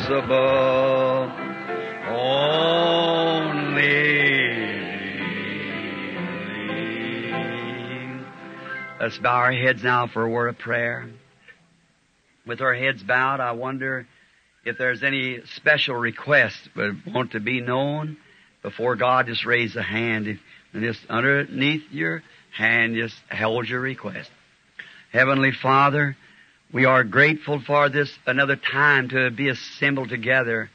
possible. Only. Let's bow our heads now for a word of prayer. With our heads bowed, I wonder if there's any special request but want to be known before God. Just raise a hand. If, and just underneath your hand, just hold your request. Heavenly Father, we are grateful for this another time to be assembled together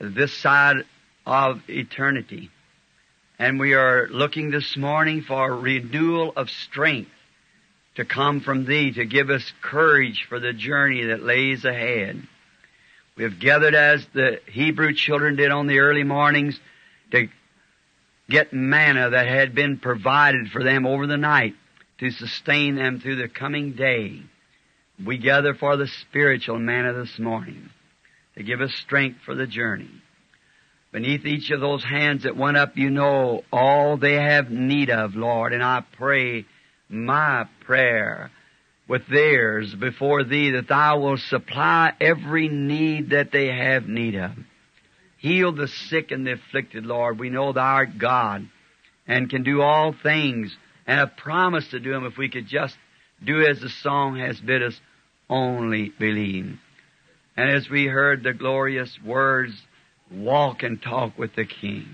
this side of eternity. And we are looking this morning for renewal of strength to come from Thee to give us courage for the journey that lays ahead. We have gathered as the Hebrew children did on the early mornings to get manna that had been provided for them over the night to sustain them through the coming day. We gather for the spiritual manna this morning to give us strength for the journey. Beneath each of those hands that went up, you know all they have need of, Lord, and I pray my prayer with theirs before Thee that Thou will supply every need that they have need of. Heal the sick and the afflicted, Lord. We know Thou art God and can do all things and have promised to do them if we could just do as the song has bid us, only believe. And as we heard the glorious words, walk and talk with the King.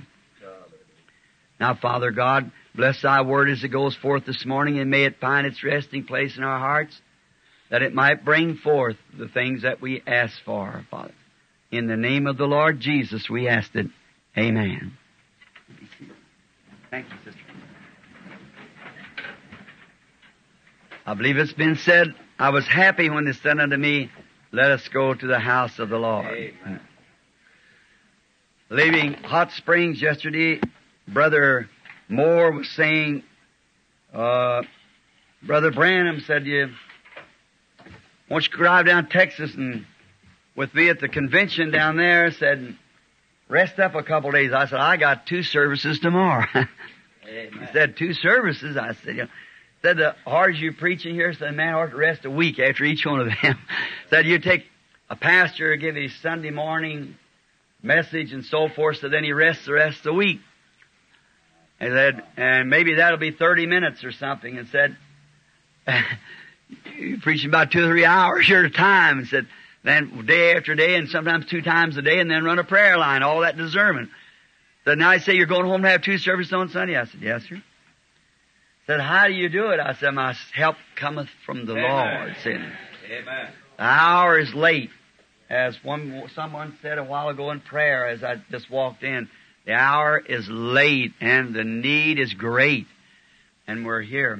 Now, Father God, bless Thy word as it goes forth this morning and may it find its resting place in our hearts that it might bring forth the things that we ask for, Father. In the name of the Lord Jesus, we ask it. Amen. Thank you, sister. I believe it's been said, I was happy when they said unto me, let us go to the house of the Lord. Amen. Leaving Hot Springs yesterday, Brother Moore was saying, uh, Brother Branham said, to you, won't you drive down Texas and with me at the convention down there, said, rest up a couple days. I said, I got two services tomorrow. he said, two services? I said, you know, said the hard you preaching here, said man ought to rest a week after each one of them. said you take a pastor, give his Sunday morning message and so forth, so then he rests the rest of the week. And said, and maybe that'll be 30 minutes or something, and said, you preaching about two or three hours at a time, and said, then day after day, and sometimes two times a day, and then run a prayer line, all that discernment. Said, now I say you're going home to have two services on Sunday? I said, yes, sir. Said, how do you do it? I said, my help cometh from the Amen. Lord. Said, Amen. the hour is late. As one, someone said a while ago in prayer as I just walked in, the hour is late and the need is great. And we're here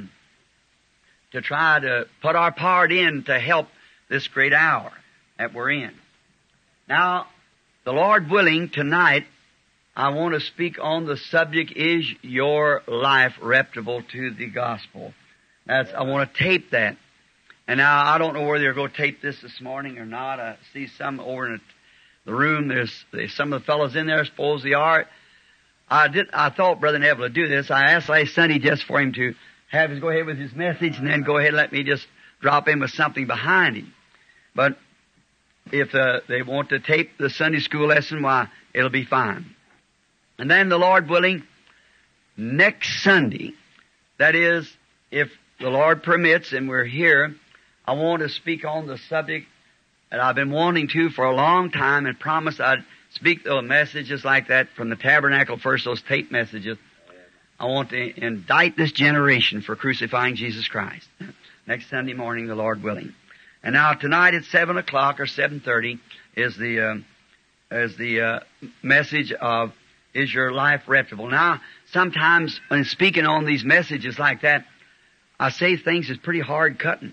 to try to put our part in to help this great hour that we're in. Now, the Lord willing, tonight, I want to speak on the subject, is your life reputable to the gospel? That's, I want to tape that. And now I don't know whether they're going to tape this this morning or not. I see some over in the room. There's, there's some of the fellows in there. I suppose they are. I did. I thought Brother Neville would do this. I asked last Sunday just for him to have his go ahead with his message, and then go ahead and let me just drop in with something behind him. But if uh, they want to tape the Sunday school lesson, why it'll be fine. And then the Lord willing, next Sunday, that is, if the Lord permits, and we're here, I want to speak on the subject that I've been wanting to for a long time and promised I'd speak those messages like that from the tabernacle first, those tape messages. I want to indict this generation for crucifying Jesus Christ. Next Sunday morning, the Lord willing. And now tonight at seven o'clock or seven thirty is the uh, is the uh, message of is your life reputable. Now, sometimes when speaking on these messages like that, I say things that's pretty hard cutting.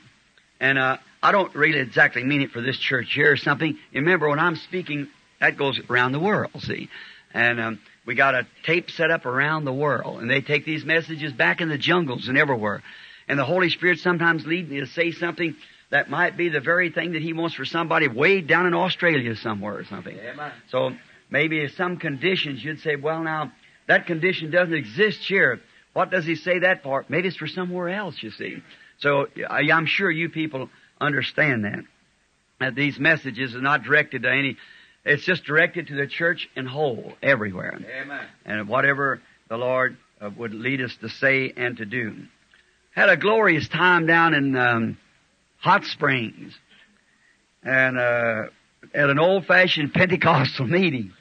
And uh, I don't really exactly mean it for this church here or something. Remember when I'm speaking, that goes around the world, see. And um, we got a tape set up around the world, and they take these messages back in the jungles and everywhere. And the Holy Spirit sometimes leads me to say something that might be the very thing that He wants for somebody way down in Australia somewhere or something. Amen. So maybe some conditions you'd say, well now, that condition doesn't exist here. What does he say that for? Maybe it's for somewhere else, you see. So I- I'm sure you people understand that. that these messages are not directed to any, it's just directed to the church in whole, everywhere. Amen. And whatever the Lord uh, would lead us to say and to do. Had a glorious time down in um, Hot Springs, and uh, at an old-fashioned Pentecostal meeting.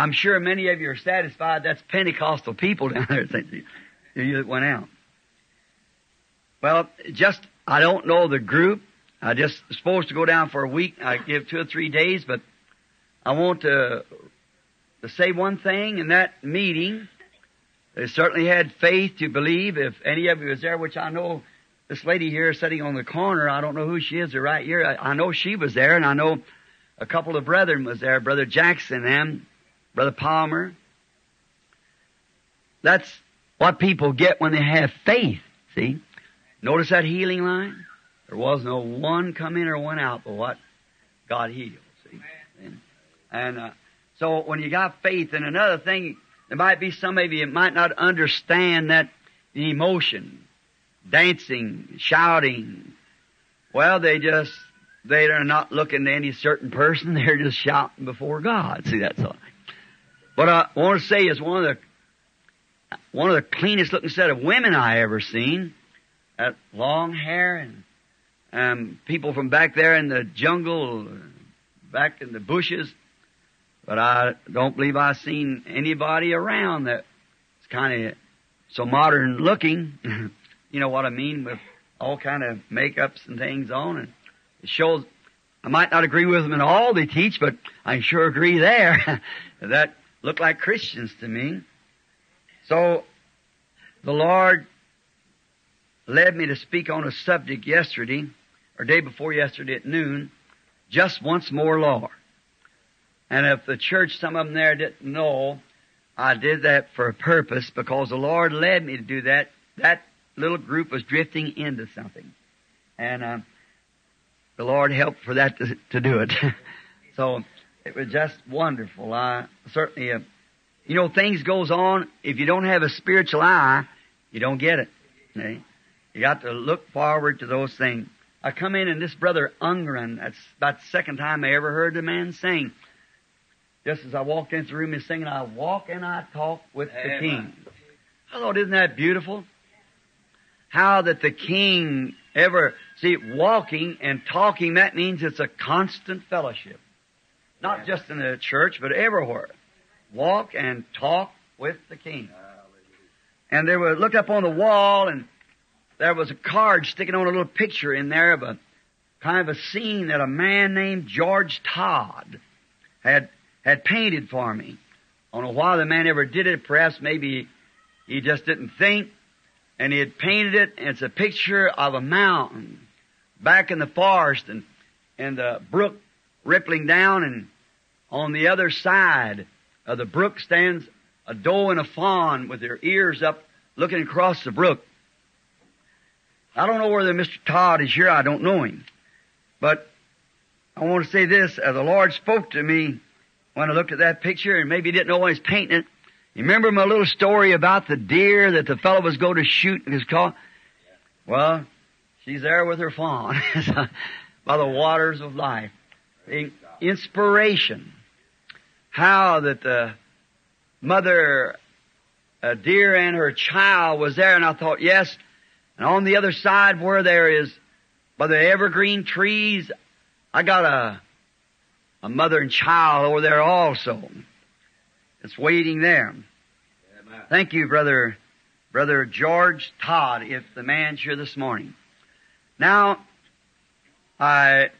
I'm sure many of you are satisfied that's Pentecostal people down there that went out. Well, just, I don't know the group. I just supposed to go down for a week. I give two or three days, but I want to, to say one thing in that meeting. They certainly had faith to believe if any of you was there, which I know this lady here sitting on the corner, I don't know who she is, or right here. I, I know she was there, and I know a couple of brethren was there, Brother Jackson and Brother Palmer. That's what people get when they have faith, see? Notice that healing line? There was no one come in or one out but what God healed, see? And, and uh, so when you got faith, and another thing, there might be some of you that might not understand that emotion, dancing, shouting. Well, they just, they are not looking to any certain person, they're just shouting before God. See, that's all. What I want to say is one of the, one of the cleanest looking set of women I ever seen. That long hair and, um, people from back there in the jungle, back in the bushes. But I don't believe I've seen anybody around that's kind of so modern looking. you know what I mean? With all kind of makeups and things on and it shows, I might not agree with them in all they teach, but I sure agree there. that look like Christians to me. So, the Lord led me to speak on a subject yesterday, or day before yesterday at noon, just once more, Lord. And if the church, some of them there didn't know, I did that for a purpose because the Lord led me to do that. That little group was drifting into something. And, uh, the Lord helped for that to, to do it. so it was just wonderful. I certainly, uh, you know, things goes on. If you don't have a spiritual eye, you don't get it. Okay? You got to look forward to those things. I come in and this brother Ungren, that's about the second time I ever heard the man sing. Just as I walked into the room, he's singing, I walk and I talk with Amen. the King. I thought, isn't that beautiful? How that the King ever, see, walking and talking, that means it's a constant fellowship. Not just in the church, but everywhere. Walk and talk with the King. And they were, looked up on the wall and there was a card sticking on a little picture in there of a kind of a scene that a man named George Todd had, had painted for me. I don't know why the man ever did it. Perhaps maybe he just didn't think and he had painted it, and it's a picture of a mountain back in the forest and, and the brook rippling down, and on the other side of the brook stands a doe and a fawn with their ears up looking across the brook. I don't know whether Mr. Todd is here, I don't know him. But I want to say this, uh, the Lord spoke to me when I looked at that picture, and maybe he didn't know when he's painting it, you remember my little story about the deer that the fellow was going to shoot in his car? Well, she's there with her fawn by the waters of life. Inspiration. How that the mother, uh, a deer and her child was there and I thought, yes, and on the other side where there is, by the evergreen trees, I got a, a mother and child over there also. It's waiting there. Thank you, brother, brother George Todd, if the man's here this morning. Now, I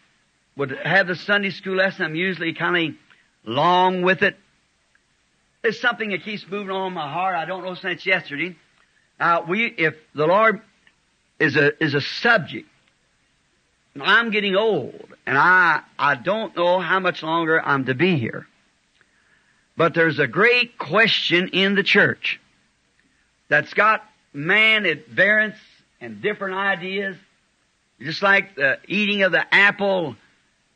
would have the Sunday school lesson. I'm usually kind of long with it. There's something that keeps moving on my heart. I don't know since yesterday. Uh, we, if the Lord is a is a subject, I'm getting old, and I I don't know how much longer I'm to be here. But there's a great question in the church that's got man at variance and different ideas, just like the eating of the apple,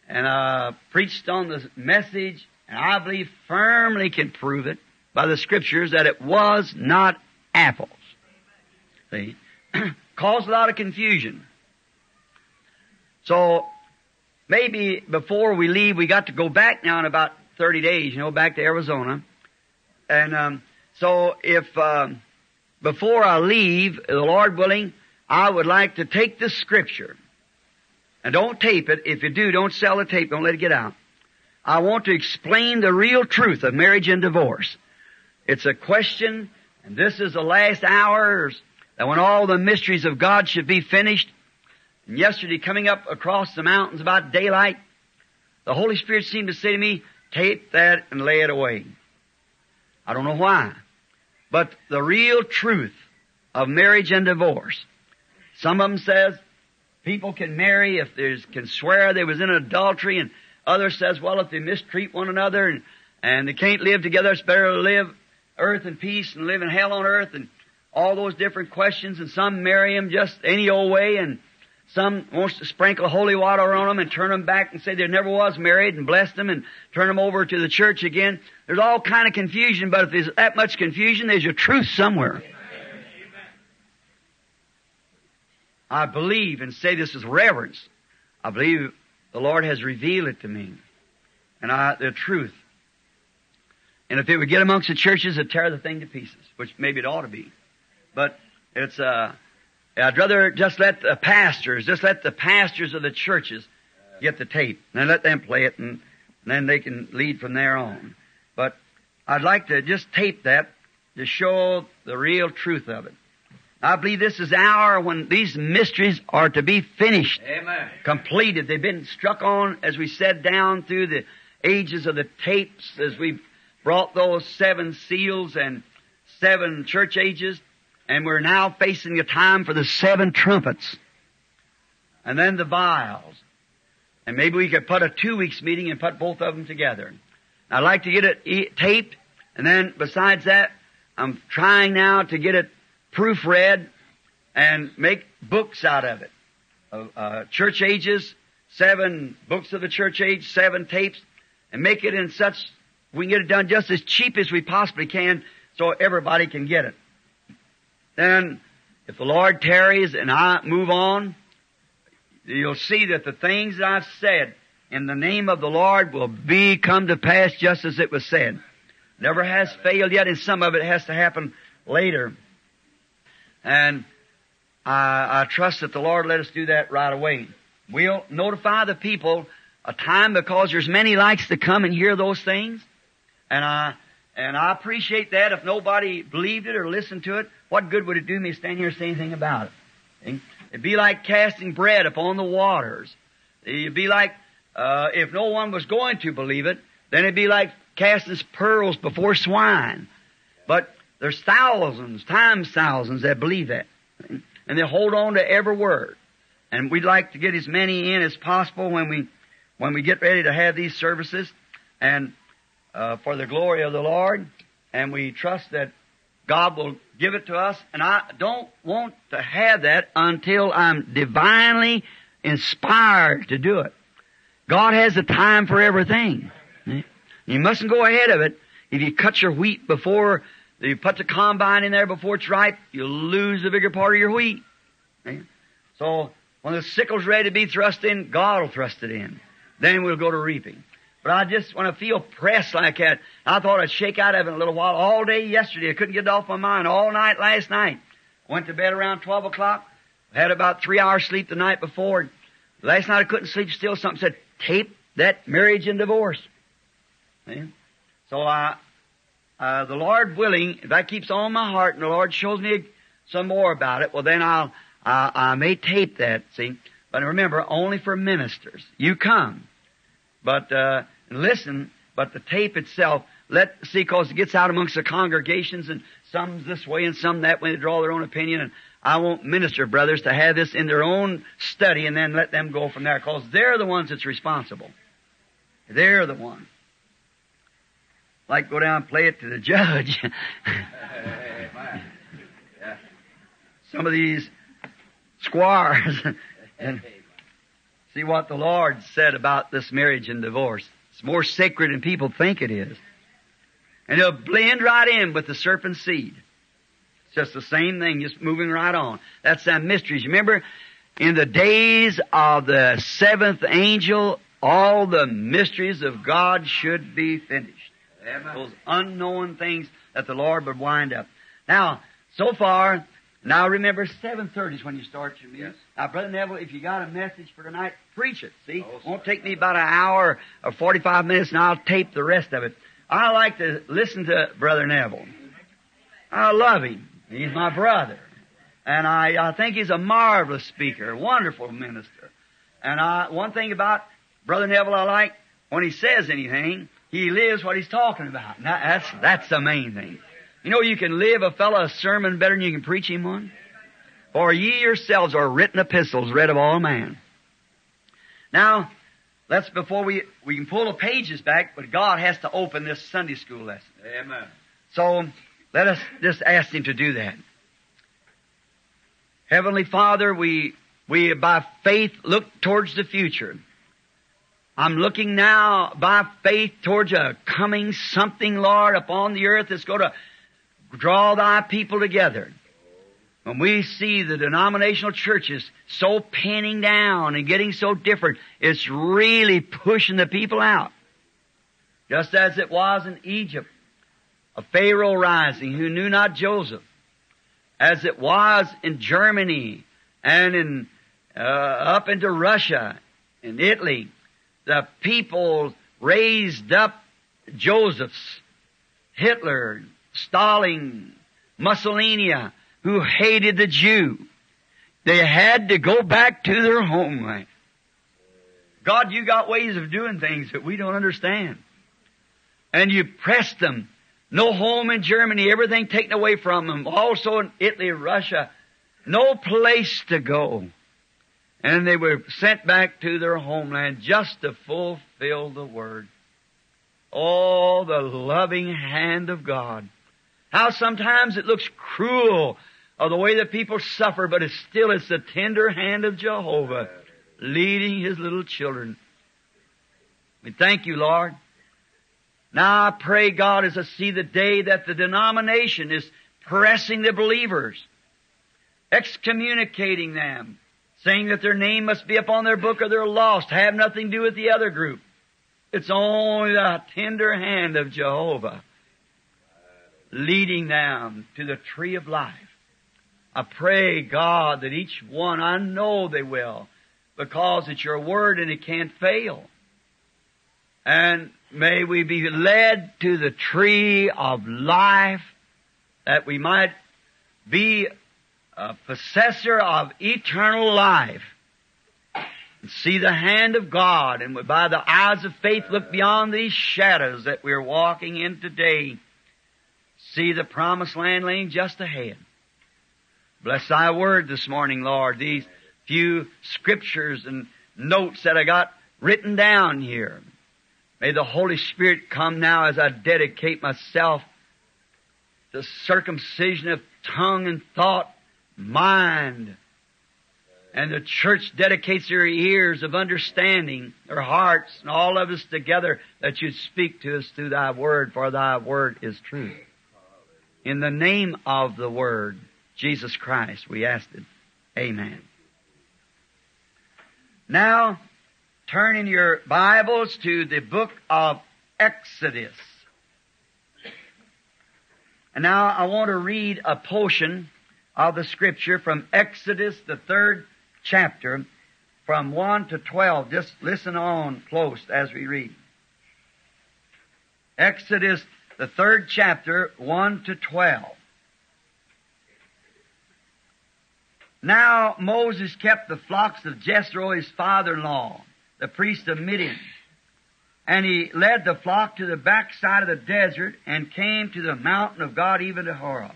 and uh, preached on the message, and I believe firmly can prove it by the scriptures that it was not apples. See? Caused a lot of confusion. So, maybe before we leave, we got to go back now in about 30 days, you know, back to Arizona. And um, so if um, before I leave, the Lord willing, I would like to take this scripture. And don't tape it. If you do, don't sell the tape. Don't let it get out. I want to explain the real truth of marriage and divorce. It's a question, and this is the last hours that when all the mysteries of God should be finished. And yesterday, coming up across the mountains about daylight, the Holy Spirit seemed to say to me, tape that and lay it away. I don't know why. But the real truth of marriage and divorce. Some of them says people can marry if they can swear they was in adultery and others says, well, if they mistreat one another and, and they can't live together, it's better to live earth in peace and live in hell on earth and all those different questions and some marry them just any old way and some wants to sprinkle holy water on them and turn them back and say they never was married and bless them and turn them over to the church again. There's all kind of confusion, but if there's that much confusion, there's a truth somewhere. I believe and say this with reverence. I believe the Lord has revealed it to me. And I, the truth. And if it would get amongst the churches, it'd tear the thing to pieces, which maybe it ought to be. But it's, uh, I'd rather just let the pastors, just let the pastors of the churches get the tape, and let them play it, and, and then they can lead from there on. But I'd like to just tape that to show the real truth of it. I believe this is the hour when these mysteries are to be finished, Amen. completed. They've been struck on, as we said, down through the ages of the tapes, as we've brought those seven seals and seven church ages. And we're now facing a time for the seven trumpets. And then the vials. And maybe we could put a two weeks meeting and put both of them together. I'd like to get it e- taped. And then besides that, I'm trying now to get it proofread and make books out of it. Uh, uh, church ages, seven books of the church age, seven tapes, and make it in such, we can get it done just as cheap as we possibly can so everybody can get it. Then, if the Lord tarries and I move on, you'll see that the things that I've said in the name of the Lord will be come to pass just as it was said. Never has failed yet, and some of it has to happen later. And I, I trust that the Lord let us do that right away. We'll notify the people a time because there's many likes to come and hear those things. And I, and I appreciate that. If nobody believed it or listened to it, what good would it do me to stand here and say anything about it? It'd be like casting bread upon the waters. It'd be like, uh, if no one was going to believe it, then it'd be like casting pearls before swine. But there's thousands, times thousands that believe that. And they hold on to every word. And we'd like to get as many in as possible when we, when we get ready to have these services and, uh, for the glory of the Lord. And we trust that God will give it to us. And I don't want to have that until I'm divinely inspired to do it. God has a time for everything. You mustn't go ahead of it. If you cut your wheat before you put the combine in there before it's ripe, you'll lose the bigger part of your wheat. So when the sickle's ready to be thrust in, God will thrust it in. Then we'll go to reaping. But I just want to feel pressed like that. I thought I'd shake out of it a little while. All day yesterday, I couldn't get it off my mind. All night last night. Went to bed around 12 o'clock. Had about three hours sleep the night before. Last night I couldn't sleep still. Something said, tape that marriage and divorce. See? So I, uh, the Lord willing, if that keeps on my heart and the Lord shows me some more about it, well then I'll, I may tape that, see. But remember, only for ministers. You come. But, uh, listen, but the tape itself, let, see, cause it gets out amongst the congregations and some this way and some that way, they draw their own opinion and I want minister brothers to have this in their own study and then let them go from there, cause they're the ones that's responsible. They're the ones. Like go down and play it to the judge. Some of these squires and see what the Lord said about this marriage and divorce. It's more sacred than people think it is. And it'll blend right in with the serpent seed. It's just the same thing, just moving right on. That's them mysteries. Remember, in the days of the seventh angel, all the mysteries of God should be finished. Amen. Those unknown things that the Lord would wind up. Now, so far, now remember, 7.30 is when you start your meeting. Yes. Now, Brother Neville, if you got a message for tonight, preach it. See? Oh, Won't take me about an hour or 45 minutes and I'll tape the rest of it. I like to listen to Brother Neville. I love him. He's my brother. And I, I think he's a marvelous speaker, a wonderful minister. And I, one thing about Brother Neville I like, when he says anything, he lives what he's talking about. That- that's, that's the main thing. You know, you can live a fellow a sermon better than you can preach him one. For ye yourselves are written epistles read of all man. Now, let's, before we, we can pull the pages back, but God has to open this Sunday school lesson. Amen. So, let us just ask Him to do that. Heavenly Father, we, we by faith look towards the future. I'm looking now by faith towards a coming something, Lord, upon the earth that's going to draw thy people together. When we see the denominational churches so pinning down and getting so different, it's really pushing the people out. Just as it was in Egypt, a Pharaoh rising who knew not Joseph, as it was in Germany and in uh, up into Russia and Italy, the people raised up Josephs, Hitler, Stalin, Mussolini, who hated the Jew. They had to go back to their homeland. God, you got ways of doing things that we don't understand. And you pressed them. No home in Germany, everything taken away from them. Also in Italy, Russia. No place to go. And they were sent back to their homeland just to fulfill the word. Oh, the loving hand of God. How sometimes it looks cruel of the way that people suffer, but it's still it's the tender hand of Jehovah leading his little children. We thank you, Lord. Now I pray, God, as I see the day that the denomination is pressing the believers, excommunicating them, saying that their name must be upon their book or they're lost, have nothing to do with the other group. It's only the tender hand of Jehovah leading them to the tree of life. I pray, God, that each one, I know they will, because it's your word and it can't fail. And may we be led to the tree of life that we might be a possessor of eternal life and see the hand of God and by the eyes of faith look beyond these shadows that we're walking in today. See the promised land laying just ahead. Bless thy word this morning, Lord. These few scriptures and notes that I got written down here. May the Holy Spirit come now as I dedicate myself to circumcision of tongue and thought, mind. And the church dedicates their ears of understanding, their hearts, and all of us together that you speak to us through thy word, for thy word is truth. In the name of the word, Jesus Christ, we ask it. Amen. Now, turn in your Bibles to the book of Exodus. And now I want to read a portion of the scripture from Exodus, the third chapter, from 1 to 12. Just listen on close as we read. Exodus, the third chapter, 1 to 12. Now Moses kept the flocks of Jethro, his father-in-law, the priest of Midian. And he led the flock to the backside of the desert and came to the mountain of God, even to Horeb.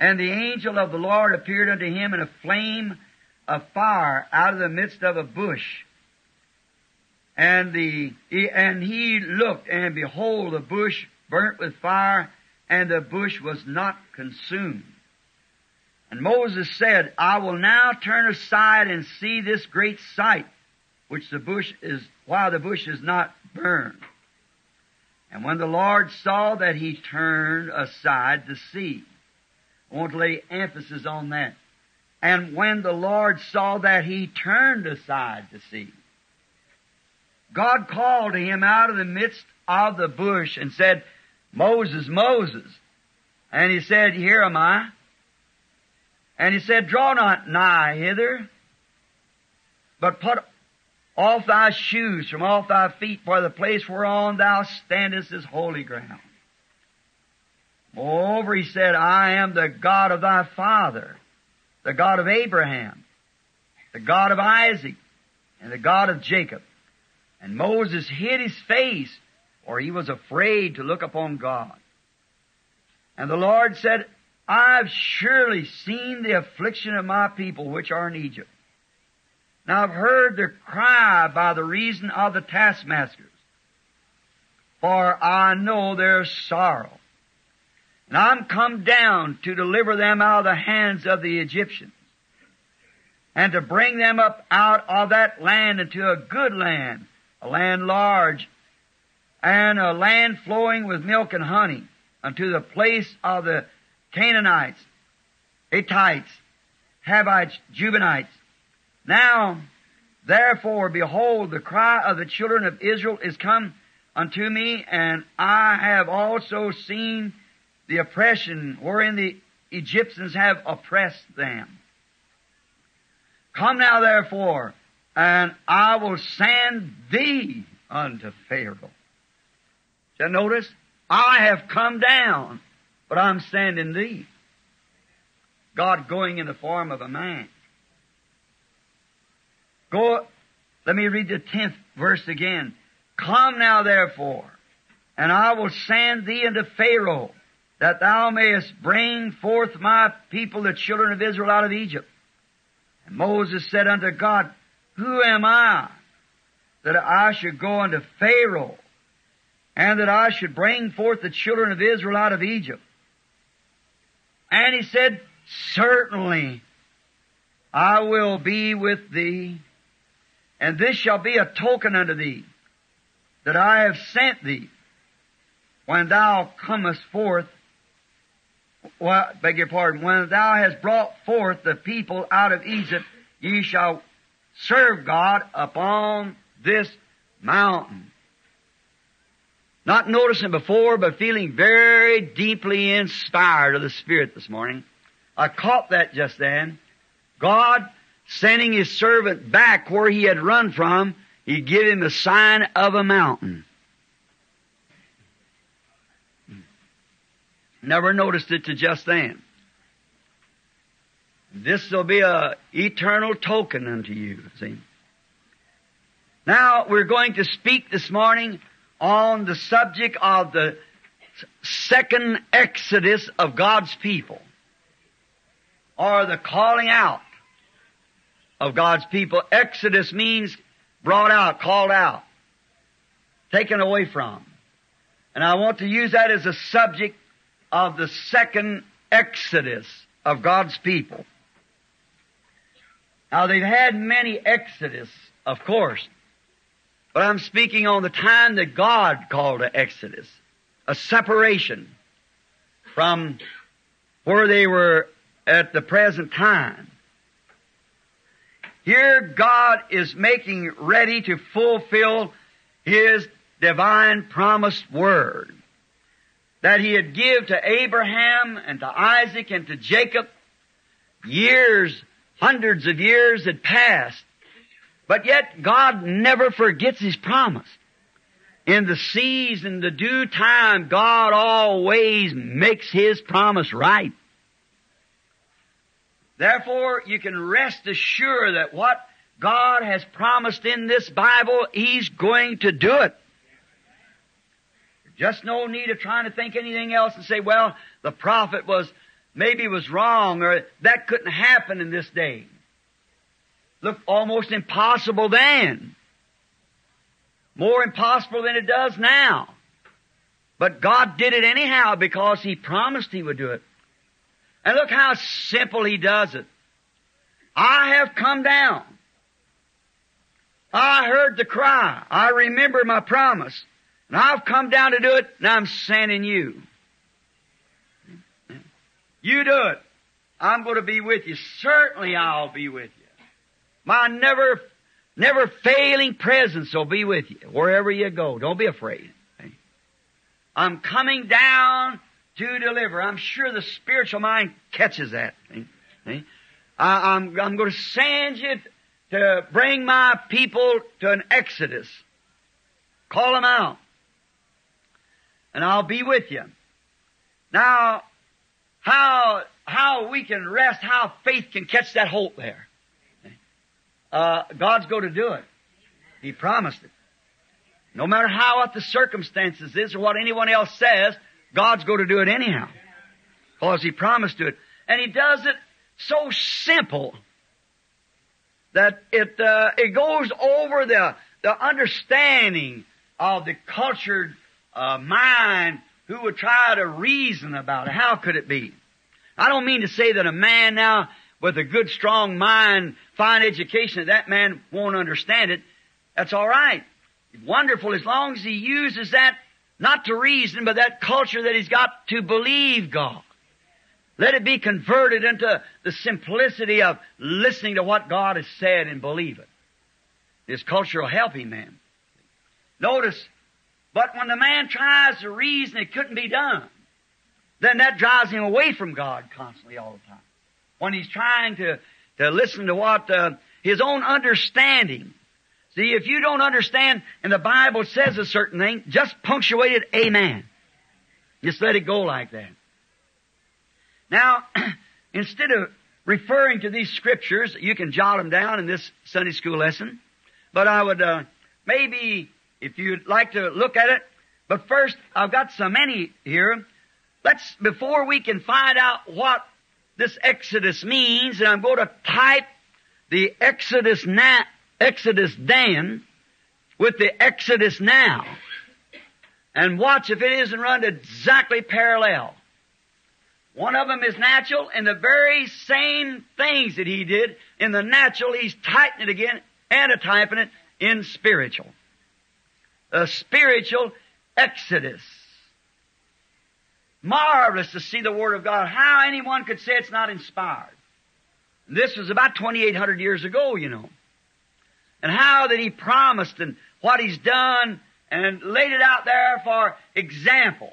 And the angel of the Lord appeared unto him in a flame of fire out of the midst of a bush. And the, he, and he looked and behold the bush burnt with fire and the bush was not consumed. And Moses said, I will now turn aside and see this great sight, which the bush is, while the bush is not burned. And when the Lord saw that he turned aside to see, I want to lay emphasis on that. And when the Lord saw that, he turned aside to see. God called to him out of the midst of the bush and said, Moses, Moses. And he said, Here am I. And he said, Draw not nigh hither, but put off thy shoes from off thy feet, for the place whereon thou standest is holy ground. Moreover, he said, I am the God of thy father, the God of Abraham, the God of Isaac, and the God of Jacob. And Moses hid his face, for he was afraid to look upon God. And the Lord said, I've surely seen the affliction of my people which are in Egypt. Now I've heard their cry by the reason of the taskmasters, for I know their sorrow. And I'm come down to deliver them out of the hands of the Egyptians, and to bring them up out of that land into a good land, a land large, and a land flowing with milk and honey, unto the place of the Canaanites, Hittites, Hivites, Jebusites. Now, therefore, behold, the cry of the children of Israel is come unto me, and I have also seen the oppression wherein the Egyptians have oppressed them. Come now, therefore, and I will send thee unto Pharaoh. Shall notice? I have come down but I'm sending thee. God going in the form of a man. Go, let me read the tenth verse again. Come now therefore, and I will send thee unto Pharaoh, that thou mayest bring forth my people, the children of Israel, out of Egypt. And Moses said unto God, Who am I that I should go unto Pharaoh, and that I should bring forth the children of Israel out of Egypt? And he said, Certainly I will be with thee, and this shall be a token unto thee that I have sent thee when thou comest forth. Well, beg your pardon. When thou hast brought forth the people out of Egypt, ye shall serve God upon this mountain. Not noticing before, but feeling very deeply inspired of the Spirit this morning. I caught that just then. God sending His servant back where he had run from, He gave him the sign of a mountain. Never noticed it to just then. This will be a eternal token unto you, see. Now, we're going to speak this morning on the subject of the second exodus of God's people, or the calling out of God's people. Exodus means brought out, called out, taken away from. And I want to use that as a subject of the second exodus of God's people. Now they've had many exodus, of course, but I'm speaking on the time that God called an exodus, a separation from where they were at the present time. Here God is making ready to fulfill His divine promised word that He had give to Abraham and to Isaac and to Jacob years, hundreds of years had passed but yet God never forgets His promise. In the season, the due time, God always makes His promise right. Therefore, you can rest assured that what God has promised in this Bible, He's going to do it. Just no need of trying to think anything else and say, well, the prophet was, maybe was wrong or that couldn't happen in this day looked almost impossible then. More impossible than it does now. But God did it anyhow because He promised He would do it. And look how simple He does it. I have come down. I heard the cry. I remember my promise. And I've come down to do it, and I'm sending you. You do it. I'm going to be with you. Certainly I'll be with you. My never, never failing presence will be with you wherever you go. Don't be afraid. I'm coming down to deliver. I'm sure the spiritual mind catches that. I'm going to send you to bring my people to an exodus. Call them out. And I'll be with you. Now, how, how we can rest, how faith can catch that hope there. Uh, God's going to do it. He promised it. No matter how what the circumstances is or what anyone else says, God's going to do it anyhow. Because He promised to it. And He does it so simple that it, uh, it goes over the, the understanding of the cultured uh, mind who would try to reason about it. How could it be? I don't mean to say that a man now with a good, strong mind, fine education, that that man won't understand it. That's all right. Wonderful as long as he uses that not to reason, but that culture that he's got to believe God. Let it be converted into the simplicity of listening to what God has said and believe it. This culture will help him, man. Notice, but when the man tries to reason it couldn't be done, then that drives him away from God constantly all the time. When he's trying to, to listen to what uh, his own understanding. See, if you don't understand and the Bible says a certain thing, just punctuate it, amen. Just let it go like that. Now, instead of referring to these scriptures, you can jot them down in this Sunday school lesson. But I would uh, maybe, if you'd like to look at it, but first I've got so many here. Let's before we can find out what this Exodus means, and I'm going to type the Exodus now, Exodus then with the Exodus now, and watch if it isn't run exactly parallel. One of them is natural, and the very same things that he did in the natural, he's typing it again, antityping it in spiritual. A spiritual exodus. Marvelous to see the Word of God. How anyone could say it's not inspired. This was about 2,800 years ago, you know. And how that He promised and what He's done and laid it out there for example.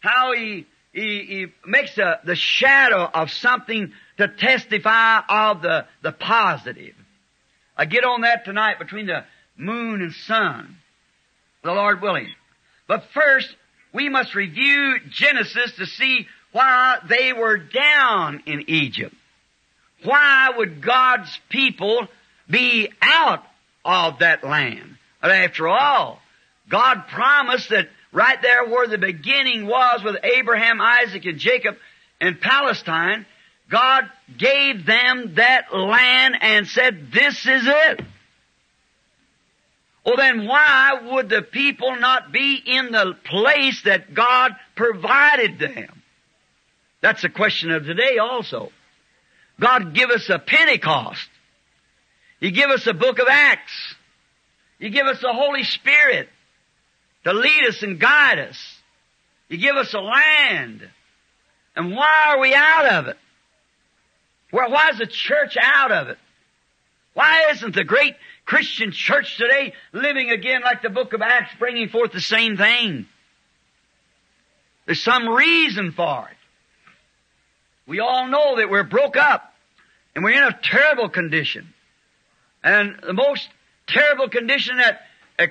How He he, he makes a, the shadow of something to testify of the, the positive. I get on that tonight between the moon and sun, the Lord willing. But first, we must review Genesis to see why they were down in Egypt. Why would God's people be out of that land? After all, God promised that right there where the beginning was with Abraham, Isaac, and Jacob in Palestine, God gave them that land and said, this is it. Well then why would the people not be in the place that God provided them? That's a question of today also. God give us a Pentecost. He give us a book of Acts. He give us the Holy Spirit to lead us and guide us. You give us a land. And why are we out of it? Well, why is the church out of it? Why isn't the great Christian church today living again like the book of Acts bringing forth the same thing? There's some reason for it. We all know that we're broke up and we're in a terrible condition. And the most terrible condition that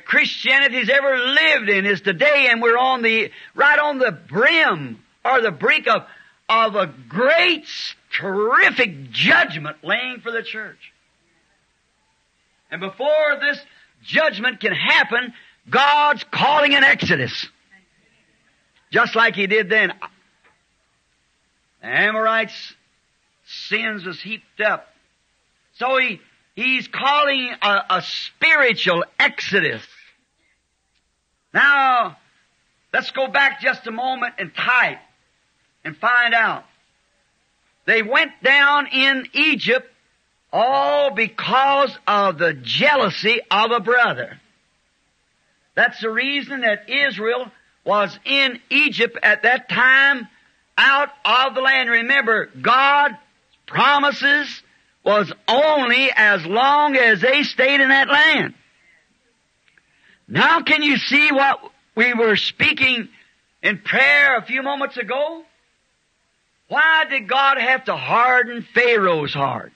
Christianity's ever lived in is today, and we're on the right on the brim or the brink of of a great, terrific judgment laying for the church. And before this judgment can happen, God's calling an exodus. Just like He did then. The Amorites' sins was heaped up. So He He's calling a, a spiritual exodus. Now, let's go back just a moment and type and find out. They went down in Egypt all because of the jealousy of a brother. That's the reason that Israel was in Egypt at that time out of the land. Remember, God's promises was only as long as they stayed in that land. Now can you see what we were speaking in prayer a few moments ago? Why did God have to harden Pharaoh's heart?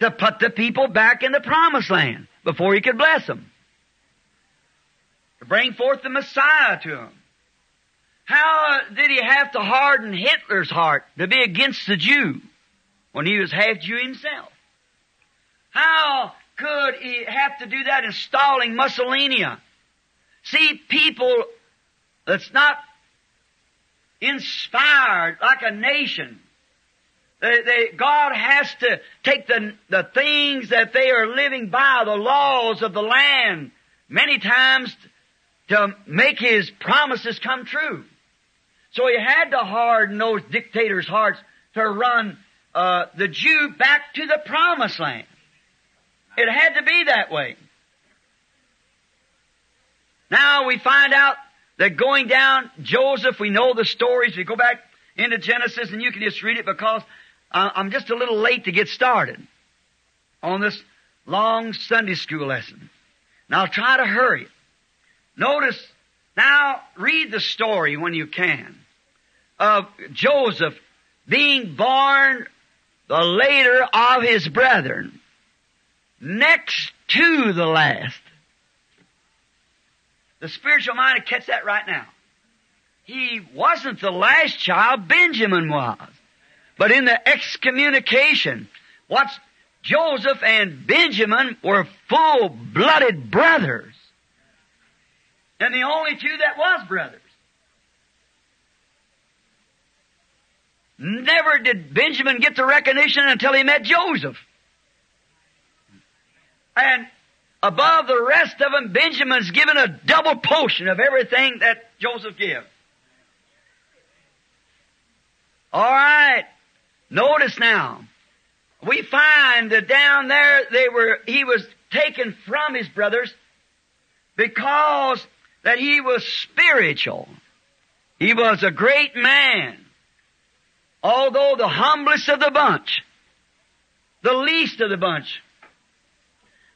To put the people back in the promised land before he could bless them. To bring forth the Messiah to them. How did he have to harden Hitler's heart to be against the Jew when he was half Jew himself? How could he have to do that in Stalin Mussolini? See, people that's not inspired like a nation. They, they, God has to take the, the things that they are living by, the laws of the land, many times to make His promises come true. So He had to harden those dictators' hearts to run uh, the Jew back to the promised land. It had to be that way. Now we find out that going down Joseph, we know the stories. We go back into Genesis and you can just read it because I'm just a little late to get started on this long Sunday school lesson. Now I'll try to hurry. Notice, now read the story when you can of Joseph being born the later of his brethren, next to the last. The spiritual mind catch that right now. He wasn't the last child, Benjamin was. But in the excommunication, what's Joseph and Benjamin were full-blooded brothers. And the only two that was brothers. Never did Benjamin get the recognition until he met Joseph. And above the rest of them, Benjamin's given a double portion of everything that Joseph gives. Alright. Notice now. We find that down there they were, he was taken from his brothers because that he was spiritual. He was a great man. Although the humblest of the bunch, the least of the bunch,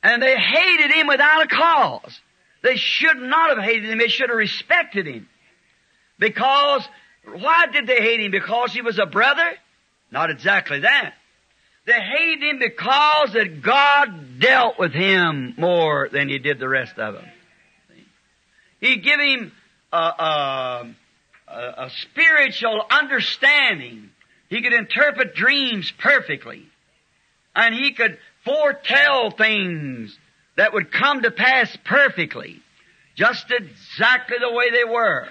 and they hated him without a cause. They should not have hated him. They should have respected him. Because, why did they hate him? Because he was a brother? Not exactly that. They hated him because that God dealt with him more than he did the rest of them. He gave him a, a, a spiritual understanding. He could interpret dreams perfectly. And he could foretell things that would come to pass perfectly, just exactly the way they were.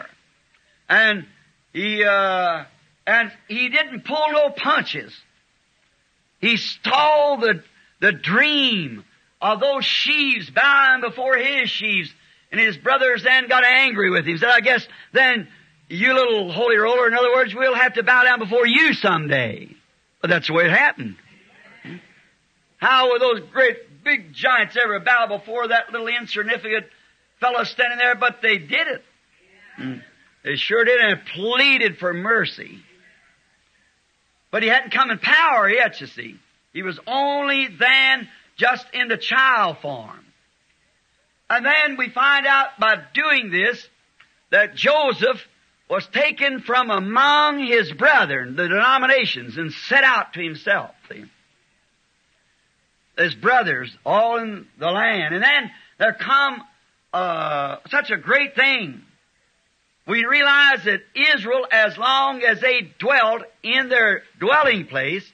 And he, uh, and he didn't pull no punches. He stole the, the dream of those sheaves bowing before his sheaves. And his brothers then got angry with him. Said, I guess then you little holy roller, in other words, we'll have to bow down before you someday. But that's the way it happened. How would those great big giants ever bow before that little insignificant fellow standing there? But they did it. Mm. They sure did and pleaded for mercy. But he hadn't come in power yet, you see. He was only then just in the child form. And then we find out by doing this that Joseph was taken from among his brethren, the denominations, and set out to himself. His brothers all in the land. And then there come uh, such a great thing. We realize that Israel, as long as they dwelt in their dwelling place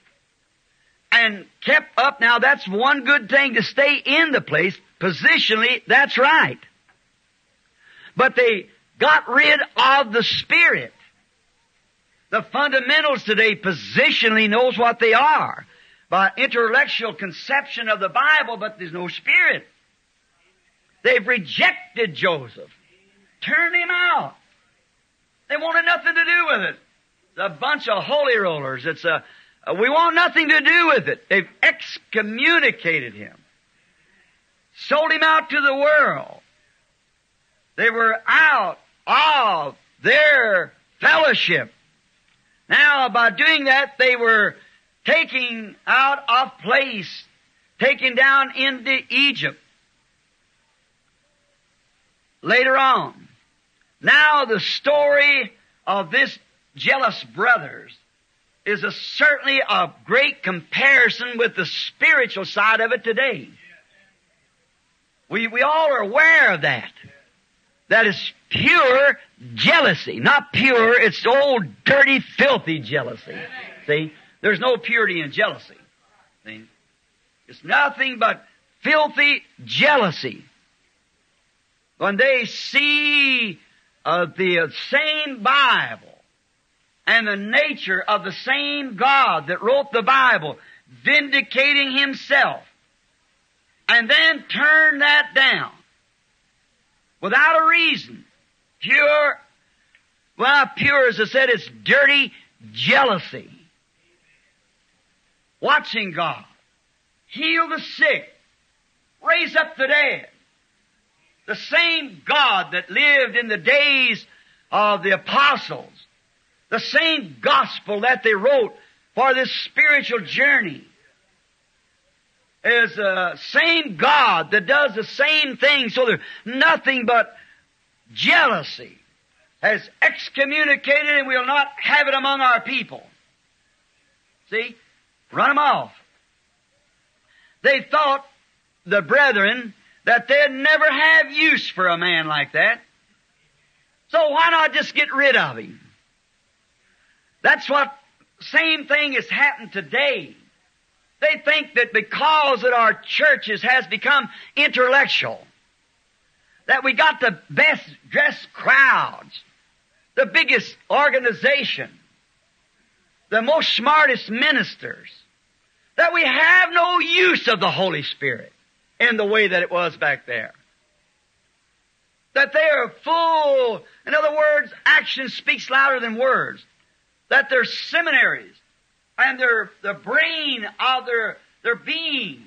and kept up, now that's one good thing to stay in the place. Positionally, that's right. But they got rid of the Spirit. The fundamentals today positionally knows what they are by intellectual conception of the Bible, but there's no spirit. They've rejected Joseph, turned him out. They wanted nothing to do with it. It's a bunch of holy rollers. It's a, a we want nothing to do with it. They've excommunicated him, sold him out to the world. They were out of their fellowship. Now, by doing that, they were taking out of place, taken down into Egypt. Later on. Now the story of this jealous brothers is a, certainly a great comparison with the spiritual side of it today. We, we all are aware of that. That is pure jealousy. Not pure, it's old, dirty, filthy jealousy. See? There's no purity in jealousy. See? It's nothing but filthy jealousy. When they see uh, the same Bible and the nature of the same God that wrote the Bible, vindicating Himself, and then turn that down without a reason. Pure, well, pure as I said, it's dirty jealousy. Watching God heal the sick, raise up the dead. The same God that lived in the days of the apostles, the same gospel that they wrote for this spiritual journey is the same God that does the same thing. So there's nothing but jealousy has excommunicated and we'll not have it among our people. See? Run them off. They thought, the brethren, that they'd never have use for a man like that. So why not just get rid of him? That's what same thing has happened today. They think that because that our churches has become intellectual, that we got the best dressed crowds, the biggest organization, the most smartest ministers, that we have no use of the Holy Spirit in the way that it was back there. That they are full, in other words, action speaks louder than words. That their seminaries and their, the brain of their, their being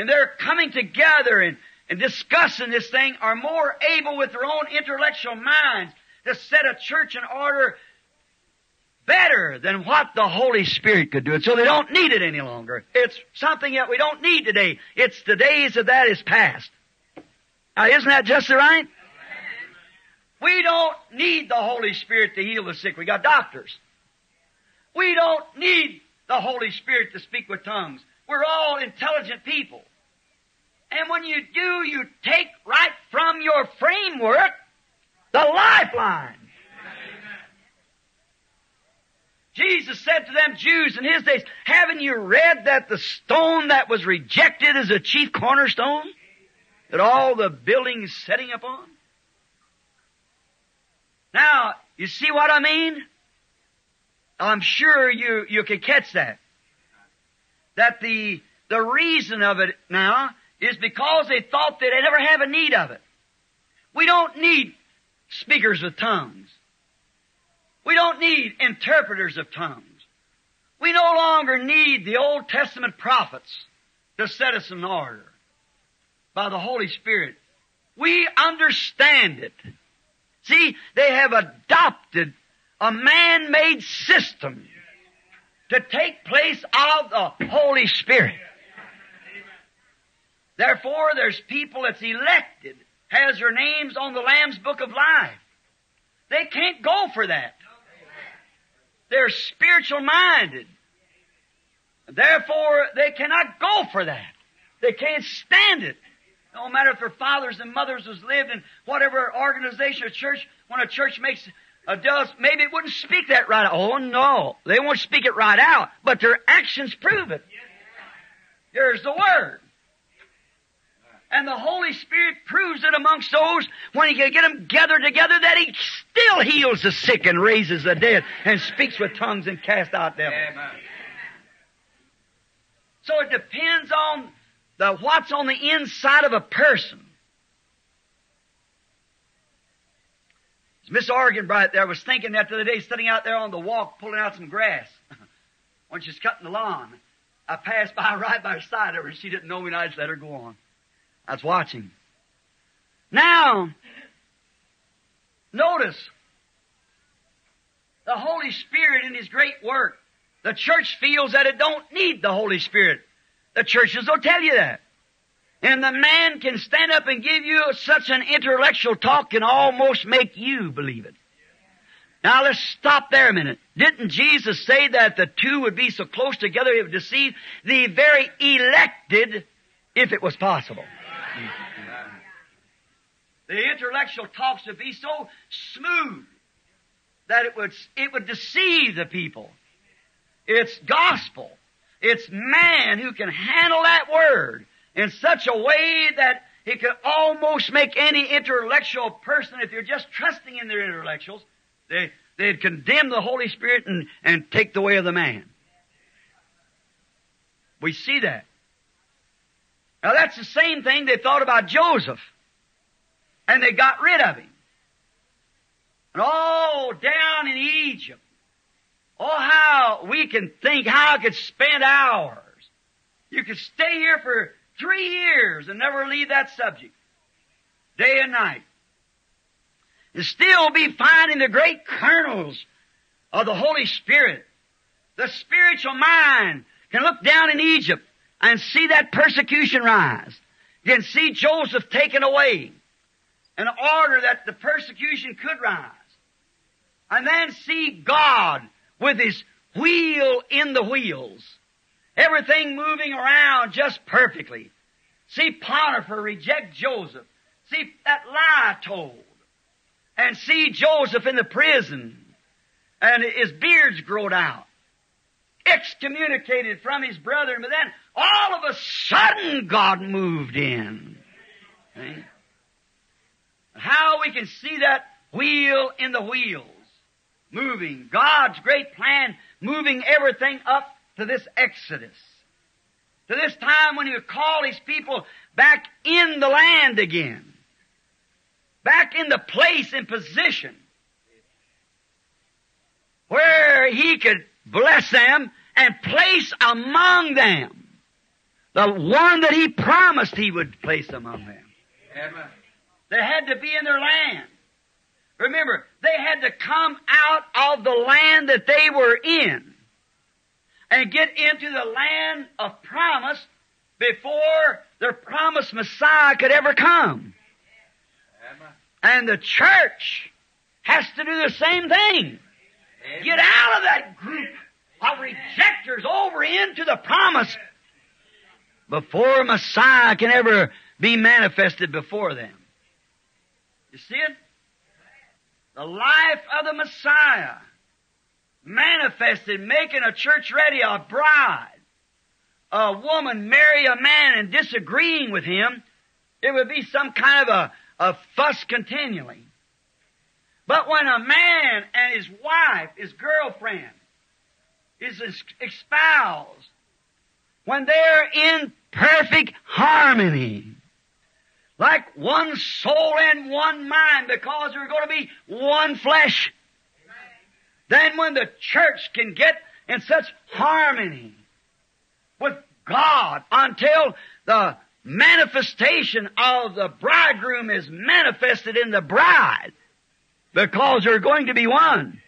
and they're coming together and, and discussing this thing are more able with their own intellectual minds to set a church in order better than what the Holy Spirit could do it. So they don't need it any longer. It's something that we don't need today. It's the days of that is past. Now isn't that just right? We don't need the Holy Spirit to heal the sick. We got doctors. We don't need the Holy Spirit to speak with tongues. We're all intelligent people. And when you do, you take right from your framework the lifeline. Jesus said to them Jews in his days, haven't you read that the stone that was rejected is a chief cornerstone? That all the building is setting upon? Now, you see what I mean? I'm sure you, you can catch that. That the, the reason of it now is because they thought they'd never have a need of it. We don't need speakers with tongues. We don't need interpreters of tongues. We no longer need the Old Testament prophets to set us in order by the Holy Spirit. We understand it. See, they have adopted a man-made system to take place of the Holy Spirit. Therefore, there's people that's elected, has their names on the Lamb's Book of Life. They can't go for that. They're spiritual minded. Therefore, they cannot go for that. They can't stand it. No matter if their fathers and mothers has lived in whatever organization or church, when a church makes a does, maybe it wouldn't speak that right out. Oh no, they won't speak it right out, but their actions prove it. There's the Word. And the Holy Spirit proves it amongst those when He can get them gathered together that He still heals the sick and raises the dead and speaks with tongues and casts out devils. Amen. So it depends on the what's on the inside of a person. Miss Arganbright there was thinking that the other day, sitting out there on the walk, pulling out some grass when she's cutting the lawn. I passed by right by her side of her, and she didn't know me, and I just let her go on. Was watching. Now, notice, the Holy Spirit in His great work. The church feels that it don't need the Holy Spirit. The churches will tell you that. And the man can stand up and give you such an intellectual talk and almost make you believe it. Now let's stop there a minute. Didn't Jesus say that the two would be so close together it would deceive the very elected if it was possible? The intellectual talks would be so smooth that it would, it would deceive the people. It's gospel. It's man who can handle that word in such a way that he could almost make any intellectual person, if you're just trusting in their intellectuals, they, they'd condemn the Holy Spirit and, and take the way of the man. We see that. Now that's the same thing they thought about Joseph. And they got rid of him. And all down in Egypt. Oh, how we can think, how I could spend hours. You could stay here for three years and never leave that subject. Day and night. And still be finding the great kernels of the Holy Spirit. The spiritual mind can look down in Egypt and see that persecution rise. then see Joseph taken away in order that the persecution could rise. And then see God with His wheel in the wheels. Everything moving around just perfectly. See Potiphar reject Joseph. See that lie told. And see Joseph in the prison. And his beard's growed out. Excommunicated from his brethren, But then all of a sudden God moved in. See? How we can see that wheel in the wheels. Moving. God's great plan moving everything up to this Exodus. To this time when He would call His people back in the land again. Back in the place and position. Where He could bless them and place among them the one that He promised He would place among them. Amen. They had to be in their land. Remember, they had to come out of the land that they were in and get into the land of promise before their promised Messiah could ever come. And the church has to do the same thing. Get out of that group of rejectors over into the promise before Messiah can ever be manifested before them. You see it? The life of the Messiah manifested, making a church ready, a bride. A woman marry a man and disagreeing with him, it would be some kind of a, a fuss continually. But when a man and his wife, his girlfriend, is espoused, when they're in perfect harmony, like one soul and one mind because they're going to be one flesh. Then when the church can get in such harmony with God until the manifestation of the bridegroom is manifested in the bride because they're going to be one.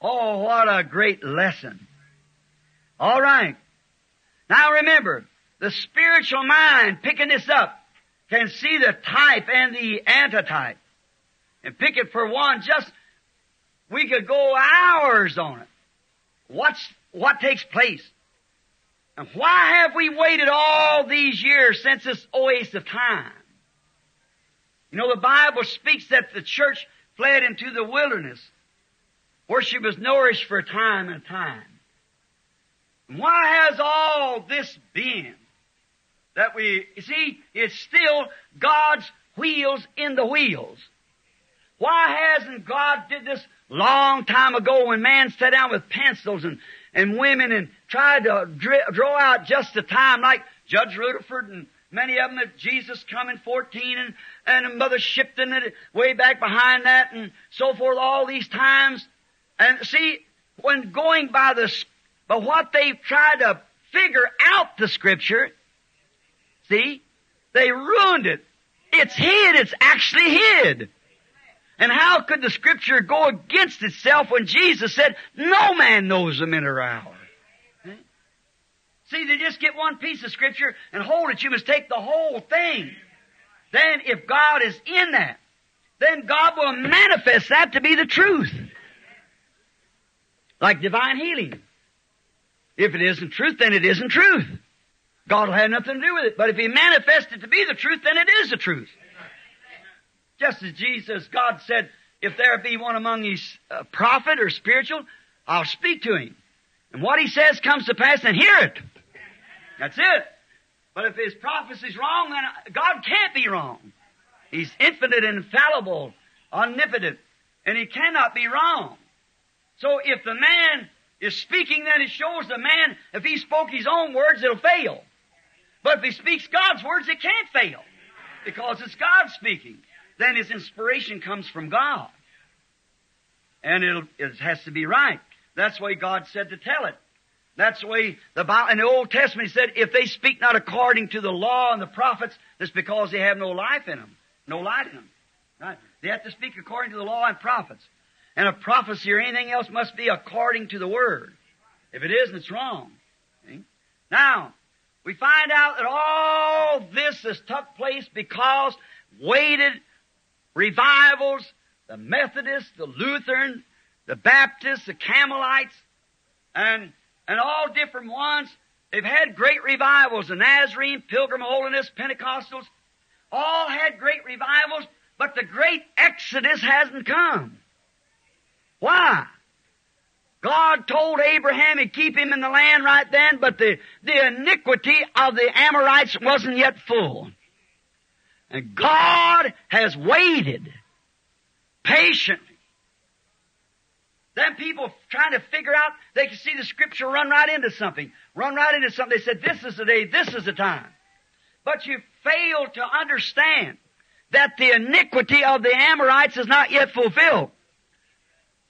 Oh, what a great lesson. All right. Now remember, the spiritual mind picking this up can see the type and the antitype. And pick it for one, just, we could go hours on it. What's, what takes place? And why have we waited all these years since this oasis of time? You know, the Bible speaks that the church fled into the wilderness where she was nourished for a time and time. Why has all this been? that we see it's still God's wheels in the wheels. Why hasn't God did this long time ago when man sat down with pencils and, and women and tried to draw out just the time like Judge Rutherford and many of them that Jesus come in 14 and, and Mother Shipton and way back behind that and so forth all these times. And see, when going by the, by what they've tried to figure out the scripture, See? They ruined it. It's hid. It's actually hid. And how could the scripture go against itself when Jesus said, no man knows the minute or hour? See, they just get one piece of scripture and hold it. You must take the whole thing. Then if God is in that, then God will manifest that to be the truth. Like divine healing. If it isn't truth, then it isn't truth. God will have nothing to do with it. But if He manifests it to be the truth, then it is the truth. Just as Jesus, God said, if there be one among you a prophet or spiritual, I'll speak to him. And what he says comes to pass, and hear it. That's it. But if his prophecy's wrong, then uh, God can't be wrong. He's infinite infallible, omnipotent, and he cannot be wrong. So if the man is speaking, then it shows the man, if he spoke his own words, it'll fail. But if he speaks God's words, it can't fail. Because it's God speaking. Then his inspiration comes from God. And it has to be right. That's why God said to tell it. That's the way the Bible, in the Old Testament, said, if they speak not according to the law and the prophets, it's because they have no life in them. No light in them. Right? They have to speak according to the law and prophets. And a prophecy or anything else must be according to the Word. If it isn't, it's wrong. Now, we find out that all this has took place because waited revivals, the Methodists, the Lutheran, the Baptists, the Campbellites, and and all different ones. They've had great revivals. The Nazarene, Pilgrim Holiness, Pentecostals, all had great revivals, but the great exodus hasn't come. Why? God told Abraham he'd keep him in the land right then, but the, the iniquity of the Amorites wasn't yet full. And God has waited patiently then people trying to figure out, they can see the scripture run right into something. Run right into something. They said, this is the day, this is the time. But you fail to understand that the iniquity of the Amorites is not yet fulfilled.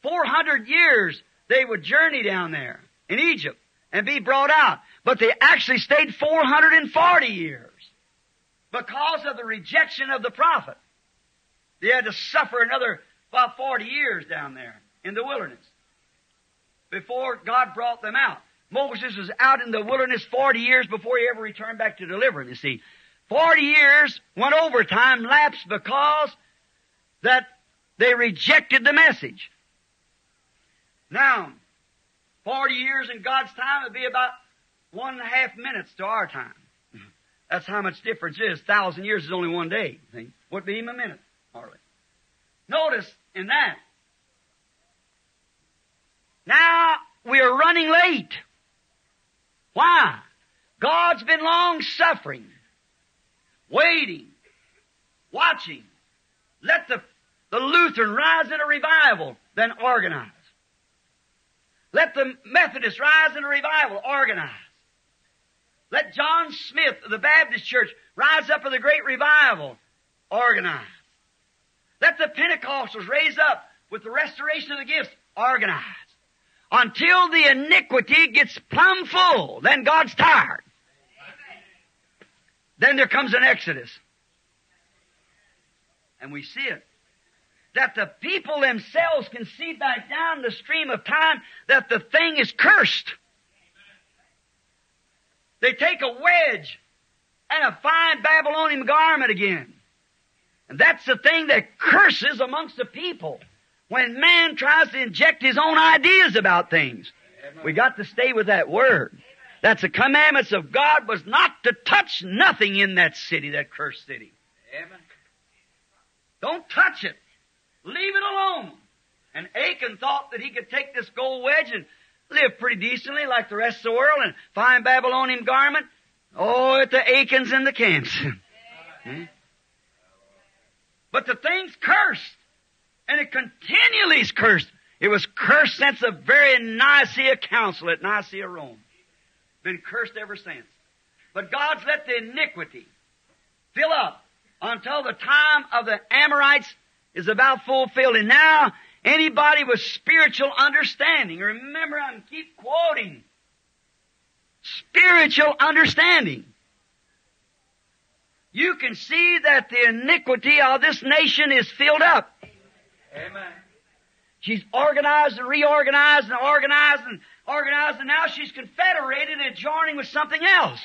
400 years they would journey down there in Egypt and be brought out. But they actually stayed 440 years because of the rejection of the prophet. They had to suffer another about 40 years down there in the wilderness before God brought them out. Moses was out in the wilderness 40 years before he ever returned back to deliver them, you see. 40 years went over time lapsed because that they rejected the message. Now, 40 years in God's time would be about one and a half minutes to our time. That's how much difference is. Thousand years is only one day. See? Would be even a minute, hardly. Notice in that, now we are running late. Why? God's been long suffering, waiting, watching. Let the, the Lutheran rise in a revival, then organize. Let the Methodist rise in a revival, organize. Let John Smith of the Baptist Church rise up in the great revival, organize. Let the Pentecostals raise up with the restoration of the gifts, organize until the iniquity gets plumb full. Then God's tired. Then there comes an exodus. And we see it. That the people themselves can see back down the stream of time that the thing is cursed. They take a wedge and a fine Babylonian garment again. And that's the thing that curses amongst the people when man tries to inject his own ideas about things. We got to stay with that word. That's the commandments of God was not to touch nothing in that city, that cursed city. Amen. Don't touch it. Leave it alone. And Achan thought that he could take this gold wedge and live pretty decently like the rest of the world and fine Babylonian garment. Oh, at the Achans and the camps. hmm? But the thing's cursed. And it continually is cursed. It was cursed since the very Nicaea Council at Nicaea, Rome. Been cursed ever since. But God's let the iniquity fill up until the time of the Amorites is about fulfilled. And now, anybody with spiritual understanding, remember I'm keep quoting, spiritual understanding. You can see that the iniquity of this nation is filled up. Amen. She's organized and reorganized and organized and organized, and now she's confederated and joining with something else.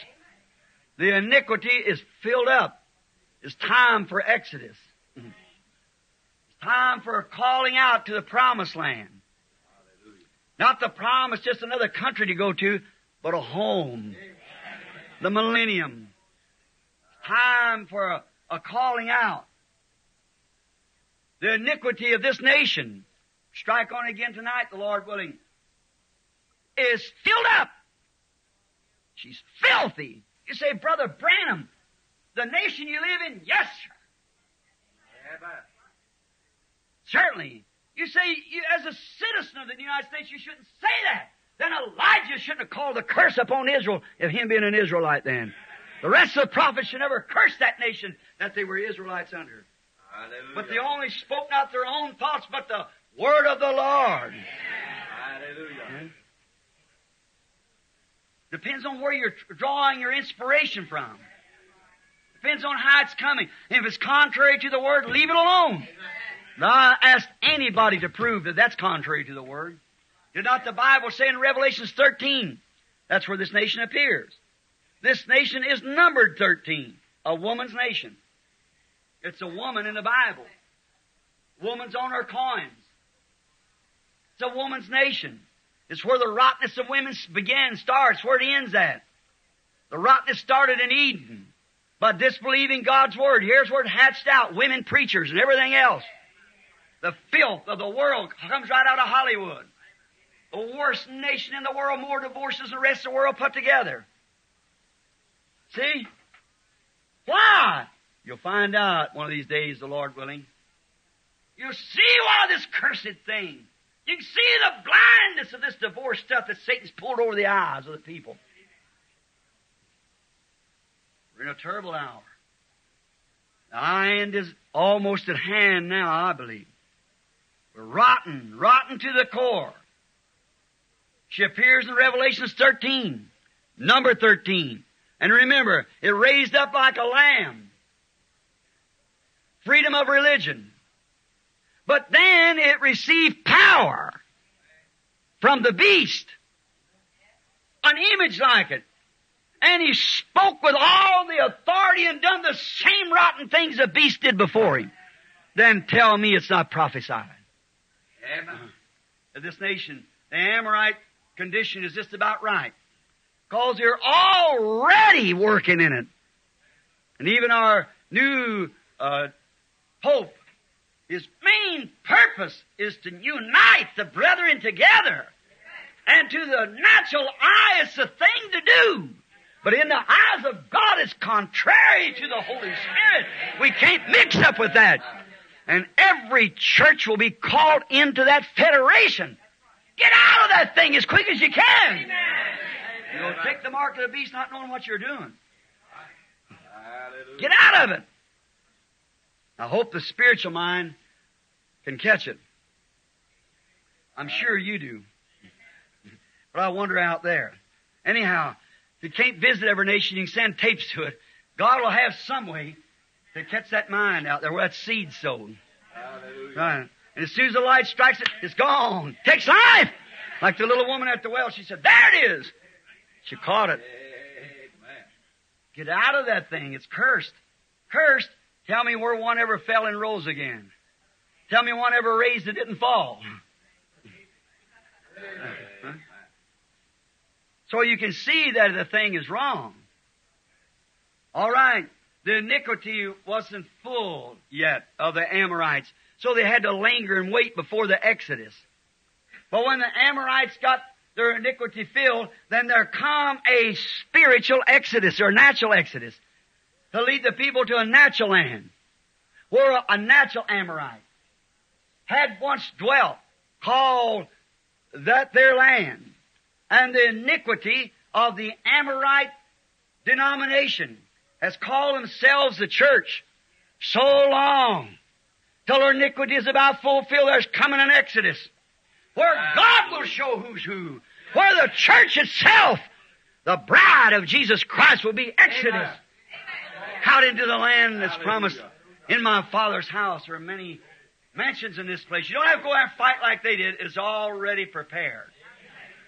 The iniquity is filled up. It's time for Exodus. Time for calling out to the promised land. Not the promise, just another country to go to, but a home. The millennium. Time for a, a calling out. The iniquity of this nation, strike on again tonight, the Lord willing, is filled up. She's filthy. You say, Brother Branham, the nation you live in, yes, sir. Amen. Certainly. You say, you, as a citizen of the United States, you shouldn't say that. Then Elijah shouldn't have called the curse upon Israel if him being an Israelite then. The rest of the prophets should never curse that nation that they were Israelites under. Hallelujah. But they only spoke not their own thoughts, but the word of the Lord. Hallelujah. Depends on where you're drawing your inspiration from. Depends on how it's coming. If it's contrary to the word, leave it alone. Now, I ask anybody to prove that that's contrary to the word. Did not the Bible say in Revelations 13? That's where this nation appears. This nation is numbered 13, a woman's nation. It's a woman in the Bible. Woman's on her coins. It's a woman's nation. It's where the rottenness of women begins, starts, where it ends at. The rottenness started in Eden by disbelieving God's Word. Here's where it hatched out. Women preachers and everything else. The filth of the world comes right out of Hollywood. The worst nation in the world, more divorces than the rest of the world put together. See? Why? You'll find out one of these days, the Lord willing. You'll see why this cursed thing. You can see the blindness of this divorce stuff that Satan's pulled over the eyes of the people. We're in a terrible hour. The end is almost at hand now, I believe. Rotten, rotten to the core. She appears in Revelations 13, number 13. And remember, it raised up like a lamb. Freedom of religion. But then it received power from the beast. An image like it. And he spoke with all the authority and done the same rotten things the beast did before him. Then tell me it's not prophesied. Amen. This nation, the Amorite condition is just about right. Because they're already working in it. And even our new uh, Pope, his main purpose is to unite the brethren together. And to the natural eye, it's the thing to do. But in the eyes of God, it's contrary to the Holy Spirit. We can't mix up with that. And every church will be called into that federation. Get out of that thing as quick as you can. You'll take the mark of the beast not knowing what you're doing. Get out of it. I hope the spiritual mind can catch it. I'm sure you do. But I wonder out there. Anyhow, if you can't visit every nation, you can send tapes to it. God will have some way to catch that mind out there where that seed's sown. Hallelujah. Right. And as soon as the light strikes it, it's gone. Takes life. Like the little woman at the well, she said, there it is. She caught it. Get out of that thing. It's cursed. Cursed. Tell me where one ever fell and rose again. Tell me one ever raised that didn't fall. Huh? So you can see that the thing is wrong. All right. The iniquity wasn't full yet of the Amorites. So they had to linger and wait before the Exodus. But when the Amorites got their iniquity filled, then there come a spiritual exodus or natural exodus to lead the people to a natural land where a, natural Amorite had once dwelt called that their land. And the iniquity of the Amorite denomination has called themselves the church so long till their iniquity is about fulfilled. There's coming an exodus where God will show who's who, where the church itself, the bride of Jesus Christ, will be exodus out into the land that's promised. In my Father's house there are many mansions in this place. You don't have to go out and fight like they did. It's already prepared.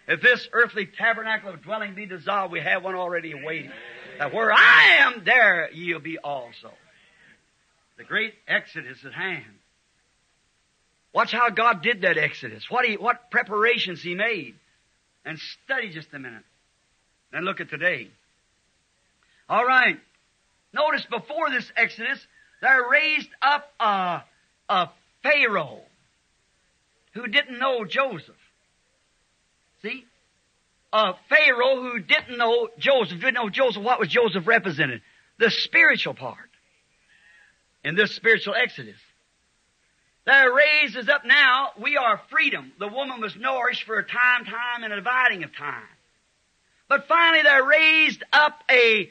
If this earthly tabernacle of dwelling be dissolved, we have one already awaiting. That where I am, there ye'll be also. The great exodus at hand. Watch how God did that exodus. What he, what preparations He made. And study just a minute. And look at today. All right. Notice before this exodus, there raised up a, a Pharaoh who didn't know Joseph. See? A Pharaoh who didn't know Joseph, didn't know Joseph. What was Joseph represented? The spiritual part in this spiritual exodus. There raises up now, we are freedom. The woman was nourished for a time, time, and a dividing of time. But finally they raised up a,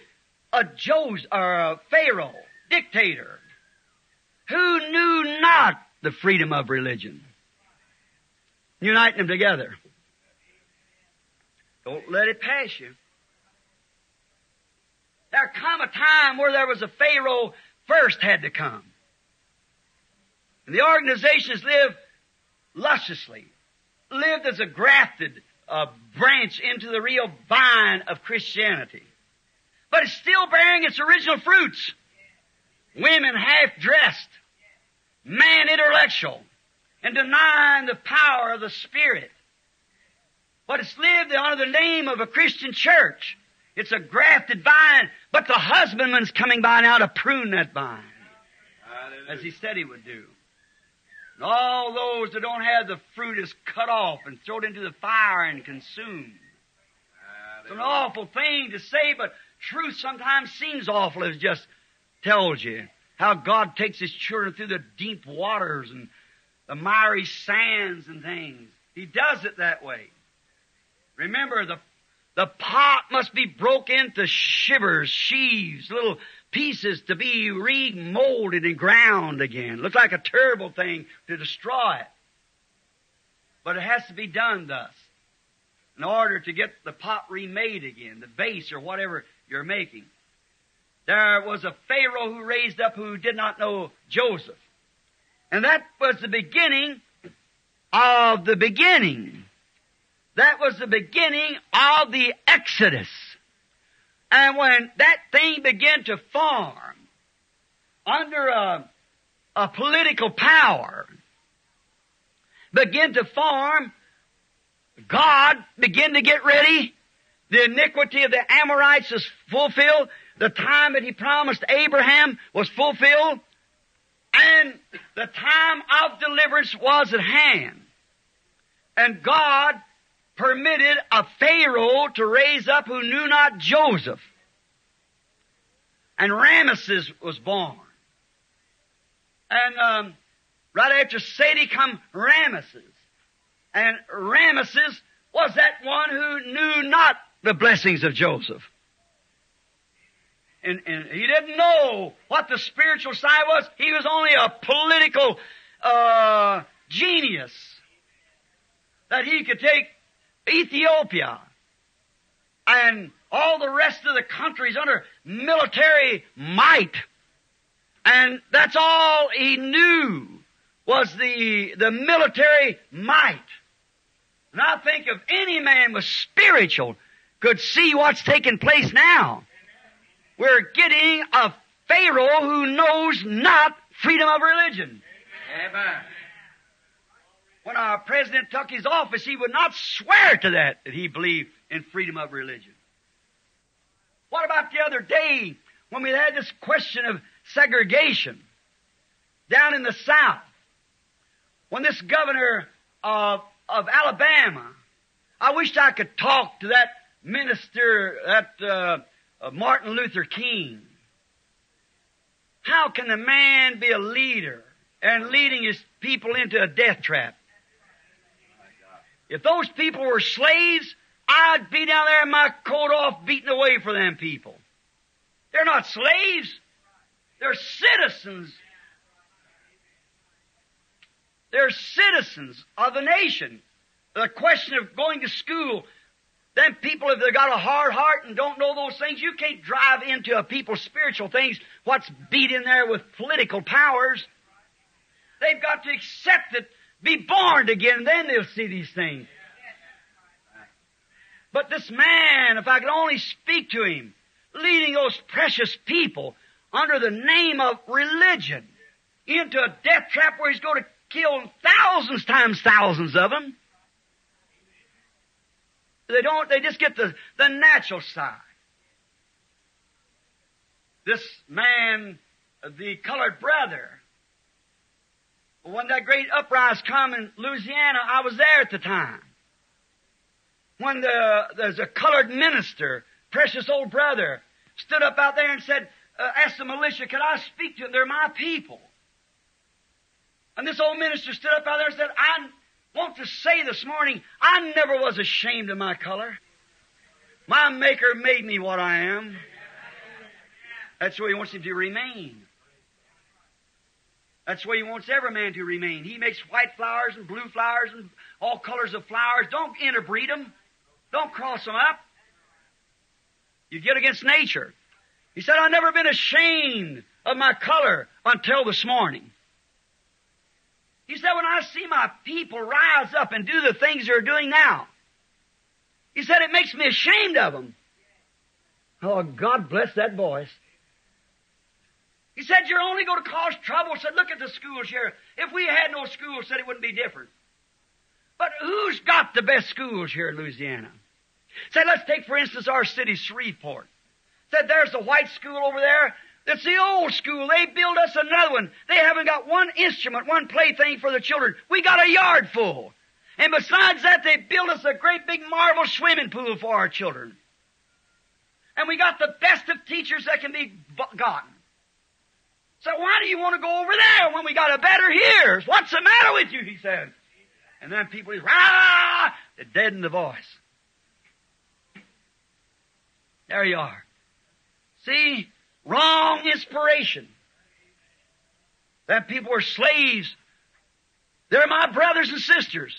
a Joseph, or a Pharaoh, dictator, who knew not the freedom of religion. Uniting them together. Don't let it pass you. There come a time where there was a Pharaoh first had to come. And the organizations lived lusciously, lived as a grafted uh, branch into the real vine of Christianity. But it's still bearing its original fruits. Women half dressed, man intellectual, and denying the power of the Spirit. But it's lived under the name of a Christian church. It's a grafted vine, but the husbandman's coming by now to prune that vine, as he said he would do. And all those that don't have the fruit is cut off and thrown into the fire and consumed. It's an awful thing to say, but truth sometimes seems awful. As it just tells you how God takes His children through the deep waters and the miry sands and things. He does it that way. Remember, the, the pot must be broke into shivers, sheaves, little pieces to be remolded and ground again. Looks like a terrible thing to destroy it. But it has to be done thus. In order to get the pot remade again, the base or whatever you're making. There was a Pharaoh who raised up who did not know Joseph. And that was the beginning of the beginning. That was the beginning of the Exodus. And when that thing began to form under a, a political power, begin to form, God began to get ready. The iniquity of the Amorites is fulfilled. The time that He promised Abraham was fulfilled. And the time of deliverance was at hand. And God permitted a Pharaoh to raise up who knew not Joseph. And Ramesses was born. And um, right after Seti come Ramesses. And Ramesses was that one who knew not the blessings of Joseph. And, and, he didn't know what the spiritual side was. He was only a political uh, genius. That he could take Ethiopia and all the rest of the countries under military might. And that's all he knew was the, the military might. And I think if any man was spiritual could see what's taking place now. We're getting a Pharaoh who knows not freedom of religion. Amen. When our president took his office, he would not swear to that, that he believed in freedom of religion. What about the other day when we had this question of segregation down in the South? When this governor of, of Alabama, I wished I could talk to that minister, that uh, uh, Martin Luther King. How can a man be a leader and leading his people into a death trap? If those people were slaves, I'd be down there in my coat off beating away for them people. They're not slaves. They're citizens. They're citizens of the nation. The question of going to school, them people, if they've got a hard heart and don't know those things, you can't drive into a people's spiritual things what's beat in there with political powers. They've got to accept it, be born again, then they'll see these things. But this man, if I could only speak to him, leading those precious people under the name of religion into a death trap where he's going to kill thousands times thousands of them. They don't, they just get the, the natural side. This man, the colored brother, when that great uprising come in Louisiana, I was there at the time. When the, there's a colored minister, precious old brother, stood up out there and said, uh, asked the militia, could I speak to them? They're my people. And this old minister stood up out there and said, I want to say this morning, I never was ashamed of my color. My Maker made me what I am. That's where He wants him to remain. That's where He wants every man to remain. He makes white flowers and blue flowers and all colors of flowers. Don't interbreed them. Don't cross them up. You get against nature. He said, I've never been ashamed of my color until this morning. He said, when I see my people rise up and do the things they're doing now, he said, it makes me ashamed of them. Oh, God bless that voice. He said, you're only going to cause trouble. He said, look at the schools here. If we had no schools, said it wouldn't be different. But who's got the best schools here in Louisiana? Said, let's take, for instance, our city, Shreveport. Said, there's the white school over there. It's the old school. They build us another one. They haven't got one instrument, one plaything for the children. We got a yard full. And besides that, they built us a great big marble swimming pool for our children. And we got the best of teachers that can be gotten. So why do you want to go over there when we got a better here? What's the matter with you? He said. And then people, is rah, they deaden the voice. There you are. See? Wrong inspiration. That people were slaves. They're my brothers and sisters.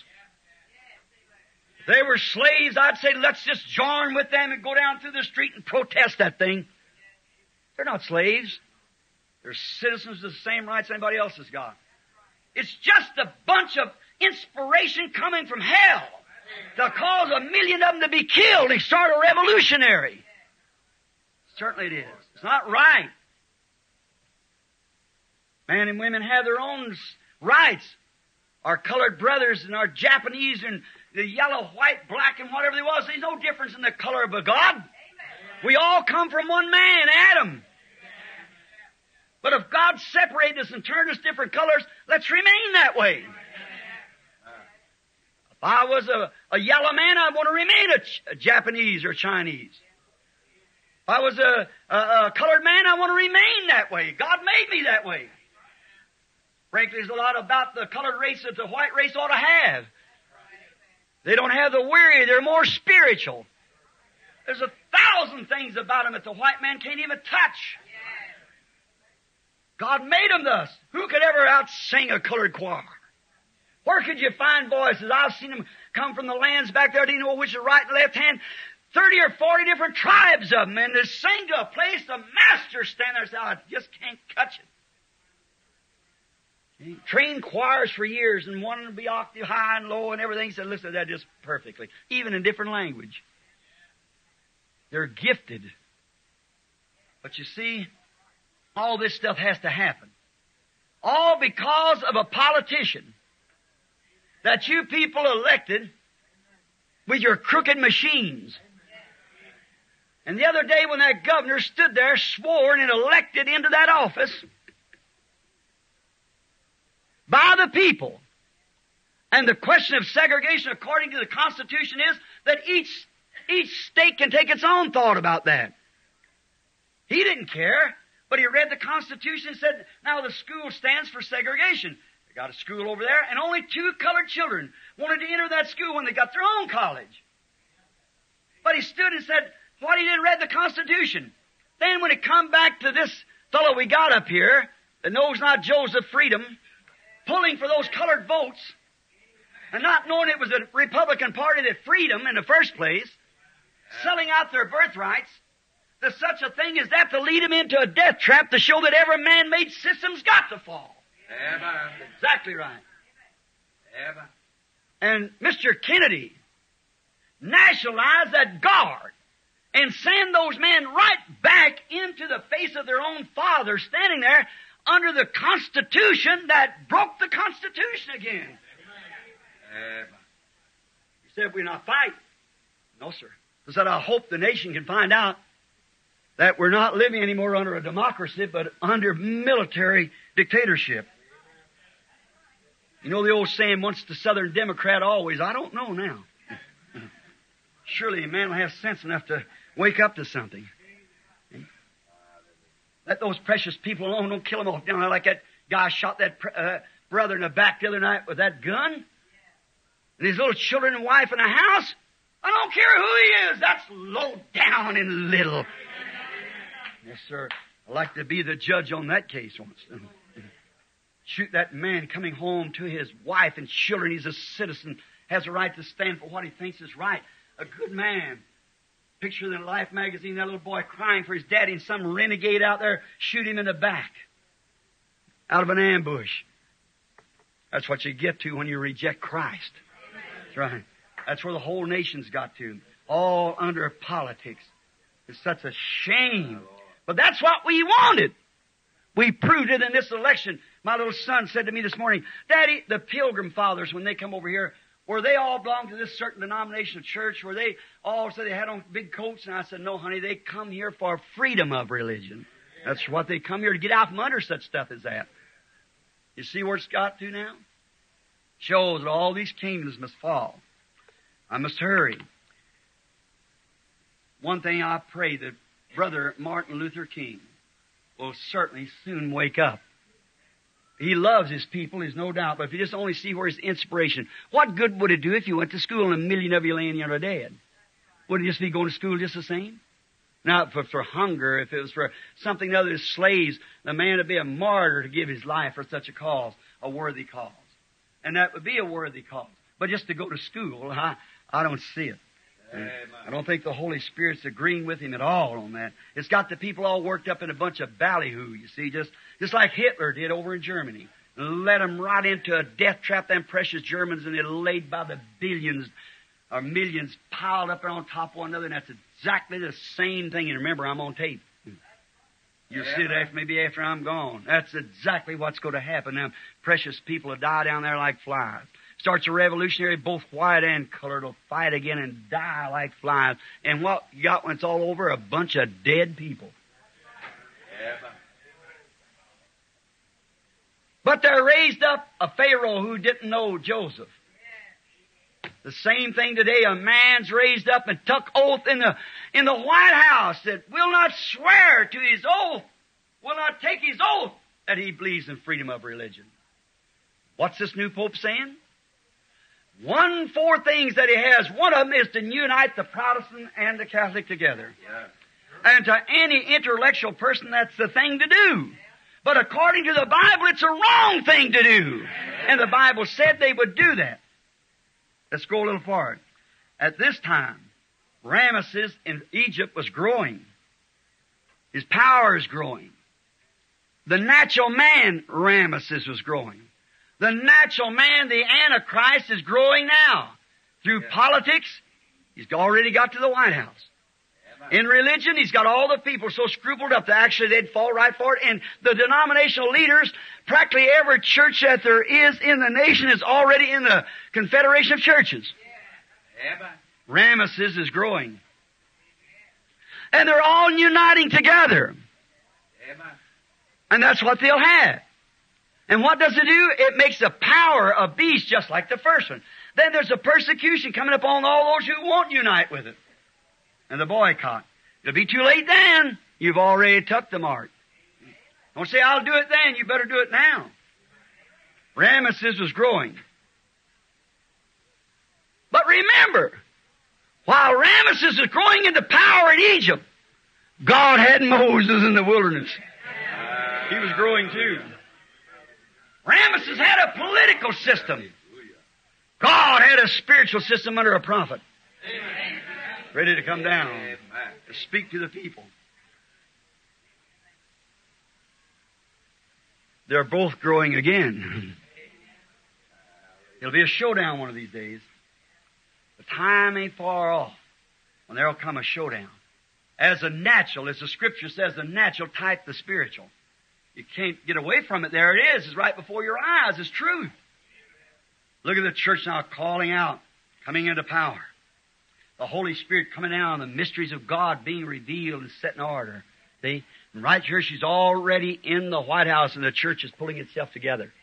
If they were slaves, I'd say let's just join with them and go down through the street and protest that thing. They're not slaves. They're citizens of the same rights anybody else has got. It's just a bunch of inspiration coming from hell to cause a million of them to be killed and start a revolutionary. Certainly it is. It's not right. Men and women have their own rights. Our colored brothers and our Japanese and the yellow, white, black, and whatever they was, there's no difference in the color of a God. We all come from one man, Adam. But if God separated us and turned us different colors, let's remain that way. If I was a, a yellow man, I want to remain a, a Japanese or Chinese. If I was a, a, a colored man, I want to remain that way. God made me that way. Frankly, there's a lot about the colored race that the white race ought to have. They don't have the weary, they're more spiritual. There's a thousand things about them that the white man can't even touch. God made them thus. Who could ever outsing a colored choir? Where could you find voices? I've seen them come from the lands back there. Do you know which is right and left hand? 30 or 40 different tribes of them, and they sing to a place the master stand there and say, I just can't catch it. trained choirs for years and wanted to be octave high and low and everything. He said, listen to that just perfectly, even in different language. They're gifted. But you see, all this stuff has to happen. All because of a politician that you people elected with your crooked machines. And the other day when that governor stood there sworn and elected into that office by the people, and the question of segregation according to the Constitution is that each, each state can take its own thought about that. He didn't care, but he read the Constitution and said, now the school stands for segregation. They got a school over there, and only two colored children wanted to enter that school when they got their own college. But he stood and said, what he didn't read the Constitution. Then when it come back to this fellow we got up here, that knows not Joseph Freedom, pulling for those colored votes, and not knowing it was the Republican Party that freed them in the first place, selling out their birthrights, there's such a thing as that to lead him into a death trap to show that every man-made system's got to fall. Amen. Exactly right. Amen. And Mr. Kennedy nationalized that guard and send those men right back into the face of their own father standing there under the Constitution that broke the Constitution again. Amen. He said, we're not fighting. No, sir. He said, I hope the nation can find out that we're not living anymore under a democracy, but under military dictatorship. You know the old saying, once the Southern Democrat, always. I don't know now. Surely a man will have sense enough to wake up to something. Let those precious people alone. Don't kill them off down there like that guy shot that uh, brother in the back the other night with that gun. And his little children and wife in the house. I don't care who he is. That's low down and little. Yes, sir. I'd like to be the judge on that case once. Shoot that man coming home to his wife and children. He's a citizen, has a right to stand for what he thinks is right. A good man. Picture in Life magazine, that little boy crying for his daddy and some renegade out there shoot him in the back. Out of an ambush. That's what you get to when you reject Christ. That's right. That's where the whole nation's got to. All under politics. It's such a shame. But that's what we wanted. We proved it in this election. My little son said to me this morning, Daddy, the Pilgrim Fathers, when they come over here, were they all belong to this certain denomination of church? Were they all said they had on big coats? And I said, no, honey, they come here for freedom of religion. That's what they come here to get out from under such stuff as that. You see where it's got to now? Shows that all these kingdoms must fall. I must hurry. One thing I pray that Brother Martin Luther King will certainly soon wake up. He loves his people, there's no doubt, but if you just only see where his inspiration, what good would it do if you went to school and a million of you laying here dead? Would it just be going to school just the same? Now, was for hunger, if it was for something other than slaves, the man would be a martyr to give his life for such a cause, a worthy cause. And that would be a worthy cause. But just to go to school, I, I don't see it. I don't think the Holy Spirit's agreeing with him at all on that. It's got the people all worked up in a bunch of ballyhoo, you see, just, just like Hitler did over in Germany. Let them right into a death trap, them precious Germans, and they laid by the billions or millions piled up there on top of one another, and that's exactly the same thing. And remember, I'm on tape. You'll see it after, maybe after I'm gone. That's exactly what's going to happen. Them precious people will die down there like flies. Starts a revolutionary, both white and colored will fight again and die like flies. And what you got when it's all over? A bunch of dead people. But there raised up a Pharaoh who didn't know Joseph. The same thing today. A man's raised up and took oath in the, in the White House that will not swear to his oath, will not take his oath that he believes in freedom of religion. What's this new Pope saying? One, four things that he has. One of them is to unite the Protestant and the Catholic together. Yes. And to any intellectual person, that's the thing to do. But according to the Bible, it's a wrong thing to do. And the Bible said they would do that. Let's go a little forward. At this time, Ramesses in Egypt was growing. His power is growing. The natural man, Ramesses, was growing. The natural man, the Antichrist, is growing now. Through Yeah. politics, he's already got to the White House. Amen. In religion, he's got all the people so scrupled up that actually they'd fall right for it. And the denominational leaders, practically every church that there is in the nation is already in the Confederation of Churches. Amen. Ramesses is growing. And they're all uniting together. And that's what they'll have. And what does it do? It makes the power a beast just like the first one. Then there's a persecution coming upon all those who won't unite with it. And the boycott. It'll be too late then. You've already took the mark. Don't say, I'll do it then. You better do it now. Ramesses was growing. But remember, while Ramesses was growing into power in Egypt, God had Moses in the wilderness. He was growing too. Ramesses had a political system. God had a spiritual system under a prophet. Ready to come down to speak to the people. they're both growing again. It'll be a showdown one of these days. The time ain't far off when there'll come a showdown. As a natural, as the scripture says, the natural type the spiritual. You can't get away from it. There it is. It's right before your eyes. It's truth. Look at the church now calling out, coming into power. The Holy Spirit coming down, the mysteries of God being revealed and set in order. See? And right here, she's already in the White House and the church is pulling itself together.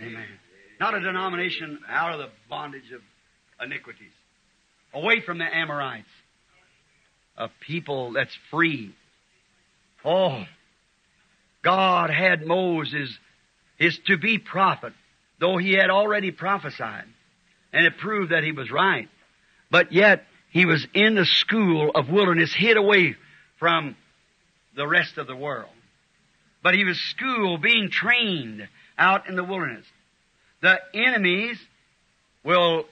Amen. Not a denomination out of the bondage of iniquities. Away from the Amorites. A people that's free. Oh, God had Moses, his to be prophet, though he had already prophesied. And it proved that he was right. But yet, he was in the school of wilderness, hid away from the rest of the world. But he was school being trained out in the wilderness. The enemies will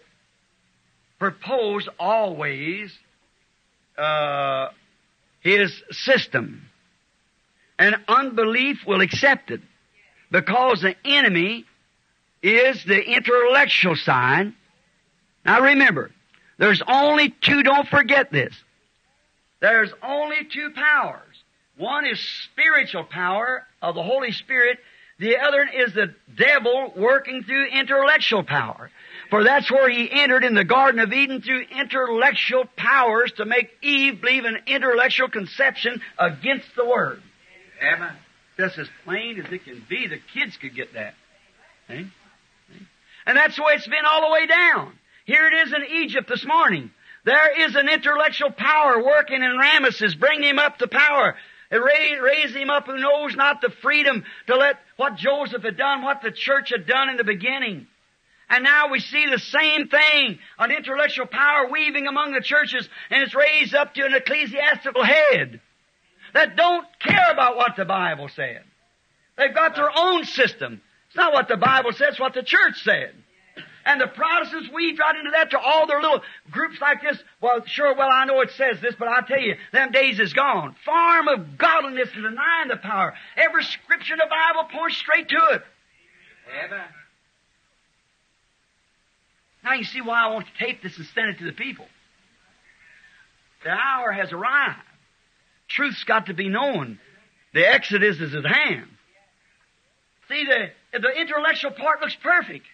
propose always uh, his system. And unbelief will accept it. Because the enemy is the intellectual side. Now remember, there's only two, don't forget this. There's only two powers. One is spiritual power of the Holy Spirit. The other is the devil working through intellectual power. For that's where he entered in the Garden of Eden through intellectual powers to make Eve believe in intellectual conception against the Word. Amen. Just as plain as it can be, the kids could get that. And that's the way it's been all the way down. Here it is in Egypt this morning. There is an intellectual power working in Ramesses, bringing him up to power. It raised, raised him up who knows not the freedom to let what Joseph had done, what the church had done in the beginning. And now we see the same thing, an intellectual power weaving among the churches, and it's raised up to an ecclesiastical head that don't care about what the Bible said. They've got their own system. It's not what the Bible says, it's what the church said. And the Protestants weaved right into that to all their little groups like this. Well, sure, well, I know it says this, but I tell you, them days is gone. Farm of godliness and denying the power. Every scripture in the Bible points straight to it. Amen. Now you see why I want to tape this and send it to the people. The hour has arrived. Truth's got to be known. The Exodus is at hand. See, the, the intellectual part looks perfect.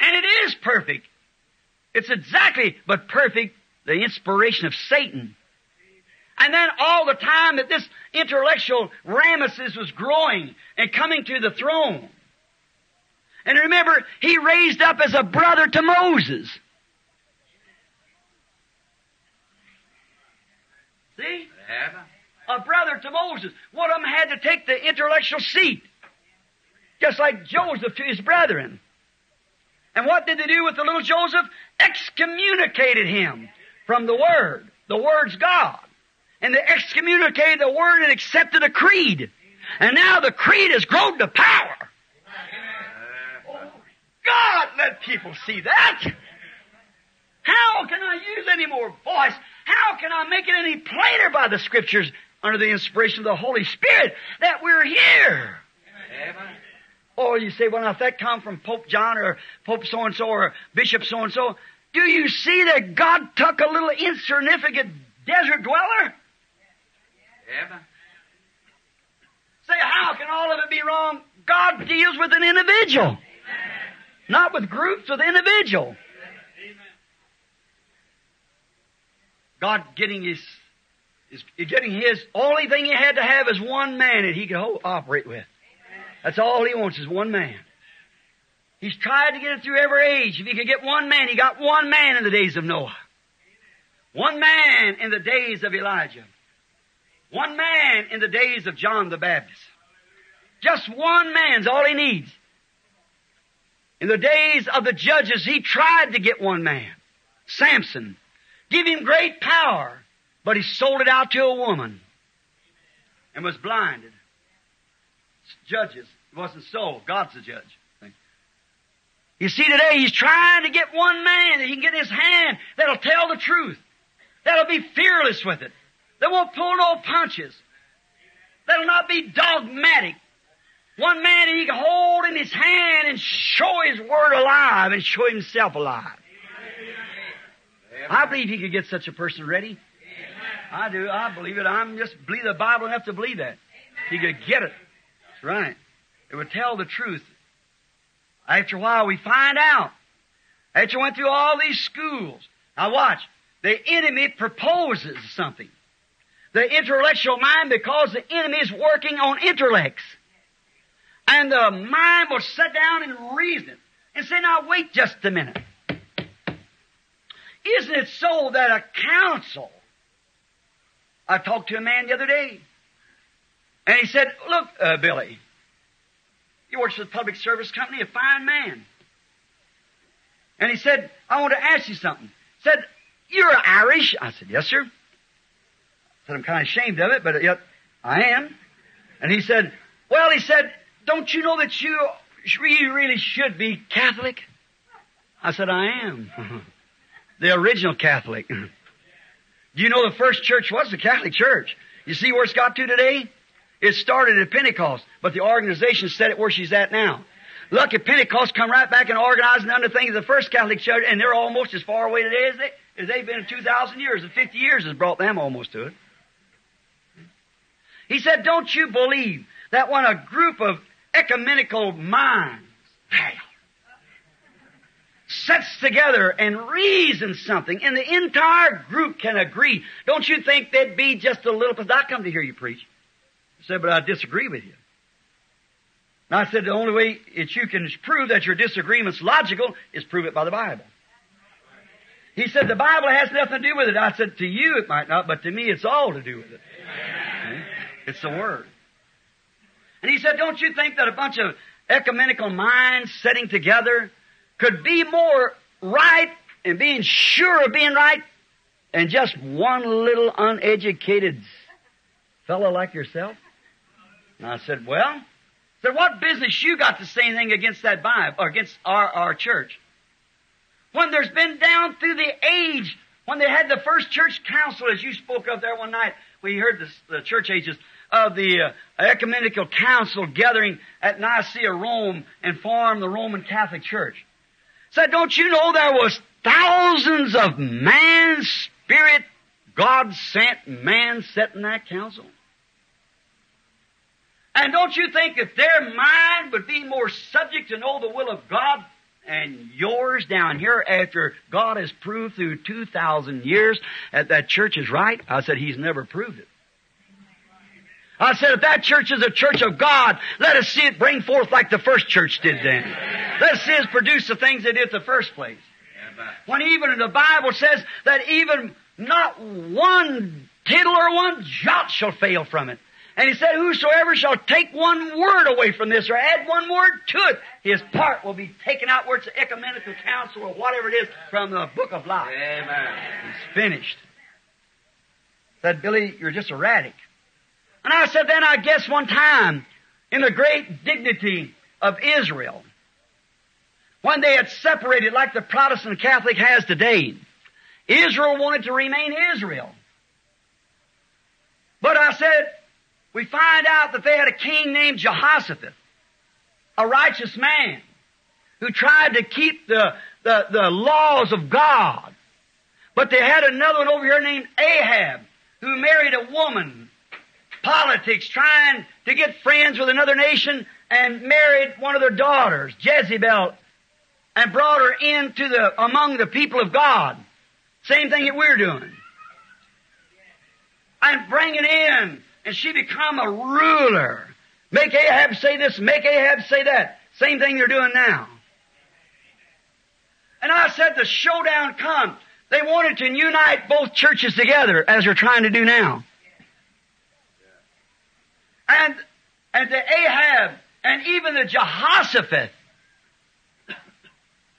And it is perfect. It's exactly, but perfect, the inspiration of Satan. And then all the time that this intellectual Ramesses was growing and coming to the throne. And remember, he raised up as a brother to Moses. See? Amen. A brother to Moses. One of them had to take the intellectual seat. Just like Joseph to his brethren. And what did they do with the little Joseph? Excommunicated him from the Word. The Word's God. And they excommunicated the Word and accepted a creed. And now the creed has grown to power. God, let people see that. How can I use any more voice? How can I make it any plainer by the Scriptures under the inspiration of the Holy Spirit that we're here? Amen. Or you say, well, now if that come from Pope John or Pope so-and-so or Bishop so-and-so, do you see that God took a little insignificant desert dweller? Amen. Say, how can all of it be wrong? God deals with an individual. Not with groups, with individual. God getting his, is getting his, only thing he had to have is one man that he could ho- operate with. That's all he wants is one man. He's tried to get it through every age. If he could get one man, he got one man in the days of Noah. One man in the days of Elijah. One man in the days of John the Baptist. Just one man's all he needs. In the days of the judges, he tried to get one man. Samson. Give him great power. But he sold it out to a woman. And was blinded. Judges. It wasn't so. God's the judge. You see today, he's trying to get one man that he can get in his hand that'll tell the truth. That'll be fearless with it. That won't pull no punches. That'll not be dogmatic. One man that he can hold in his hand and show his word alive and show himself alive. I believe he could get such a person ready. I do. I believe it. I'm just believe the Bible enough to believe that. He could get it. Right. It would tell the truth. After a while, we find out. After you went through all these schools. Now watch. The enemy proposes something. The intellectual mind, because the enemy is working on intellects. And the mind will sit down and reason. And say, now wait just a minute. Isn't it so that a council I talked to a man the other day, and he said, "Look, uh, Billy, he works for the public service company, a fine man." And he said, "I want to ask you something." Said, "You're Irish?" I said, "Yes, sir." Said, "I'm kind of ashamed of it, but yet I am." And he said, "Well," he said, "Don't you know that you really, really should be Catholic?" I said, "I am." the original Catholic. Do you know the first church was the Catholic Church? You see where it's got to today? It started at Pentecost, but the organization set it where she's at now. Look, at Pentecost come right back and organize and under things of the first Catholic Church, and they're almost as far away today as, they, as they've been in 2,000 years. And 50 years has brought them almost to it. He said, don't you believe that when a group of ecumenical minds, sets together and reasons something, and the entire group can agree. Don't you think there'd be just a little? Because I come to hear you preach. I said, but I disagree with you. And I said, the only way that you can prove that your disagreement's logical is prove it by the Bible. He said, the Bible has nothing to do with it. I said, to you it might not, but to me it's all to do with it. It's the Word. And he said, don't you think that a bunch of ecumenical minds sitting together could be more right and being sure of being right than just one little uneducated fellow like yourself? And I said, well, I said, what business you got to say anything against that Bible, or against our, our church? When there's been down through the age, when they had the first church council, as you spoke of there one night, we heard the, the church ages, of the uh, ecumenical council gathering at Nicaea, Rome, and formed the Roman Catholic Church said, don't you know there was thousands of man spirit, God sent man set in that council? And don't you think that their mind would be more subject to know the will of God and yours down here after God has proved through 2,000 years that that church is right? I said, He's never proved it. I said, if that church is a church of God, let us see it bring forth like the first church did then. Let us see it produce the things it did the first place. When even the Bible says that even not one tittle or one jot shall fail from it. And he said, whosoever shall take one word away from this or add one word to it, his part will be taken out where it's an ecumenical council or whatever it is from the book of life. Amen. It's finished. Said, Billy, you're just erratic. And I said, then I guess one time, in the great dignity of Israel, when they had separated like the Protestant Catholic has today, Israel wanted to remain Israel. But I said, we find out that they had a king named Jehoshaphat, a righteous man, who tried to keep the, the, the laws of God. But they had another one over here named Ahab, who married a woman politics, trying to get friends with another nation and married one of their daughters, Jezebel, and brought her into the, among the people of God. Same thing that we're doing. And bring it in, and she become a ruler. Make Ahab say this, make Ahab say that. Same thing they're doing now. And I said the showdown come. They wanted to unite both churches together, as they're trying to do now and, and the Ahab and even the Jehoshaphat,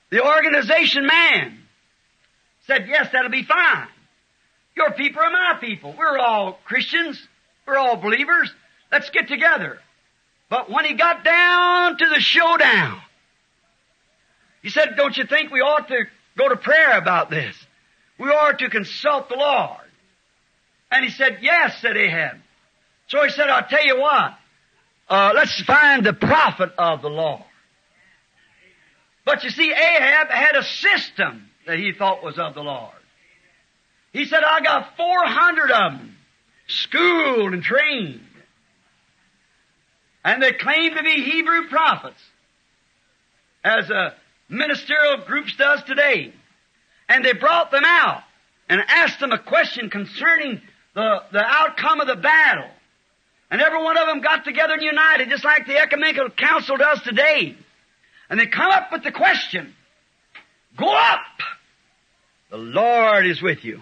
the organization man, said, yes, that'll be fine. Your people are my people. We're all Christians. We're all believers. Let's get together. But when he got down to the showdown, he said, don't you think we ought to go to prayer about this? We ought to consult the Lord. And he said, yes, said Ahab. So he said, I'll tell you what. uh, let's find the prophet of the Lord. But you see, Ahab had a system that he thought was of the Lord. He said, I got 400 of them, schooled and trained. And they claim to be Hebrew prophets, as a ministerial groups does today. And they brought them out and asked them a question concerning the, the outcome of the battle. And every one of them got together and united, just like the Ecumenical Council does today. And they come up with the question, go up! The Lord is with you.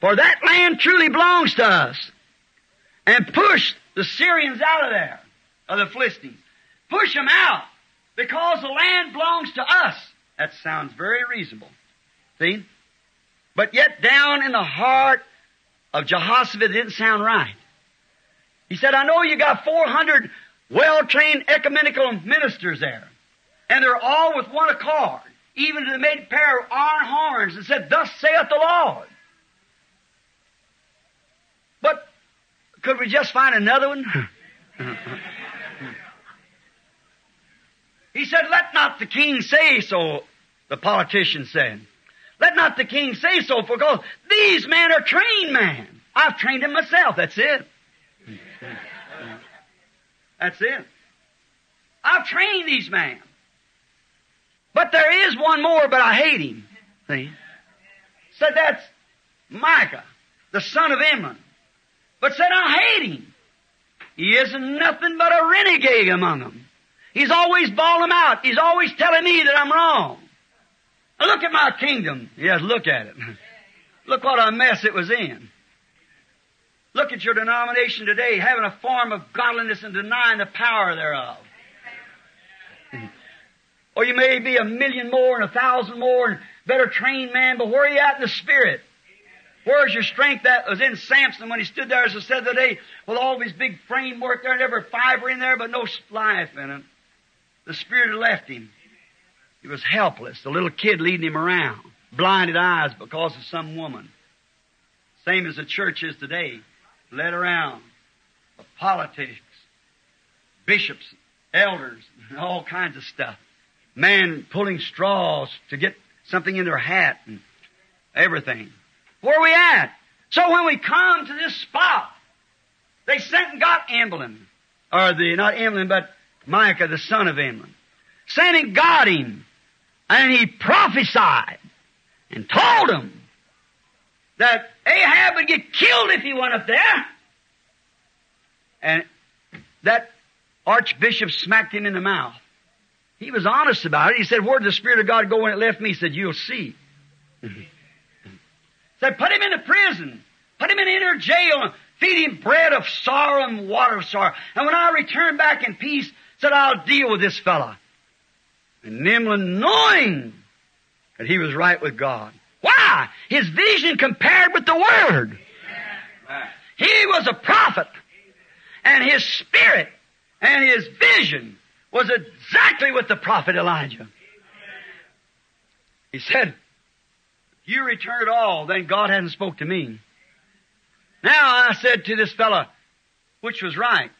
For that land truly belongs to us. And push the Syrians out of there, of the Philistines. Push them out, because the land belongs to us. That sounds very reasonable. See? But yet down in the heart of Jehoshaphat, it didn't sound right. He said, I know you got 400 well-trained ecumenical ministers there. And they're all with one accord. Even they made a pair of iron horns and said, Thus saith the Lord. But could we just find another one? he said, Let not the king say so, the politician said. Let not the king say so, for because these men are trained men. I've trained them myself. That's it. That's it. I've trained these men. But there is one more, but I hate him. See? Said that's Micaiah, the son of Imlah. But said I hate him. He isn't nothing but a renegade among them. He's always bawling them out. He's always telling me that I'm wrong. Now look at my kingdom. Yes, look at it. Look what a mess it was in. Look at your denomination today, having a form of godliness and denying the power thereof. Or you may be a million more and a thousand more and better trained man, but where are you at in the spirit? Where's your strength that was in Samson when he stood there, as I said the other day, with all his big framework there and every fiber in there, but no life in him? The spirit left him. He was helpless. The little kid leading him around. Blinded eyes because of some woman. Same as the church is today. Led around. Of politics. Bishops. Elders. All kinds of stuff. Man pulling straws to get something in their hat and everything. Where are we at? So when we come to this spot, they sent and got Imlah. Or the, not Imlah, but Micaiah, the son of Imlah. Sent and got him. And he prophesied and told him that Ahab would get killed if he went up there. And that archbishop smacked him in the mouth. He was honest about it. He said, where did the Spirit of God go when it left me? He said, you'll see. said, put him in the prison. Put him in inner jail feed him bread of sorrow and water of sorrow. And when I return back in peace, said, I'll deal with this fella. And Nimlin, knowing that he was right with God. Why? His vision compared with the Word. He was a prophet. And his spirit and his vision was exactly with the prophet Elijah. He said, you return at all, then God hasn't spoke to me. Now I said to this fellow, which was right,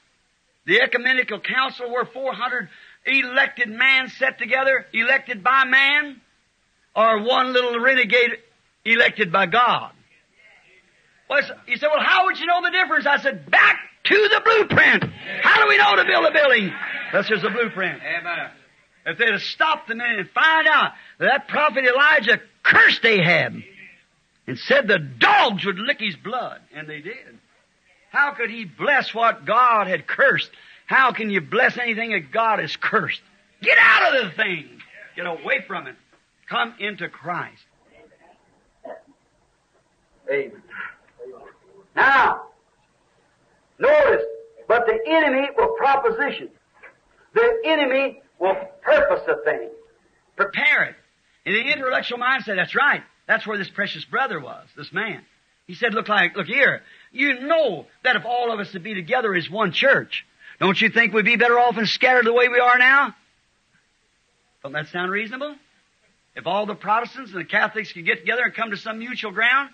the ecumenical council were 400 elected man set together, elected by man, or one little renegade elected by God. Well, he said, well, how would you know the difference? I said, back to the blueprint. How do we know to build a building? That's just a blueprint. Amen. If they'd have stopped a minute and find out that, that prophet Elijah cursed Ahab and said the dogs would lick his blood, and they did. How could he bless what God had cursed? How can you bless anything that God has cursed? Get out of the thing. Get away from it. Come into Christ. Amen. Now, notice, but the enemy will proposition. The enemy will purpose a thing. Prepare it. In the intellectual mind said, that's right. That's where this precious brother was, this man. He said, look like, look here. You know that if all of us to be together as one church, don't you think we'd be better off and scattered the way we are now? Don't that sound reasonable? If all the Protestants and the Catholics could get together and come to some mutual ground?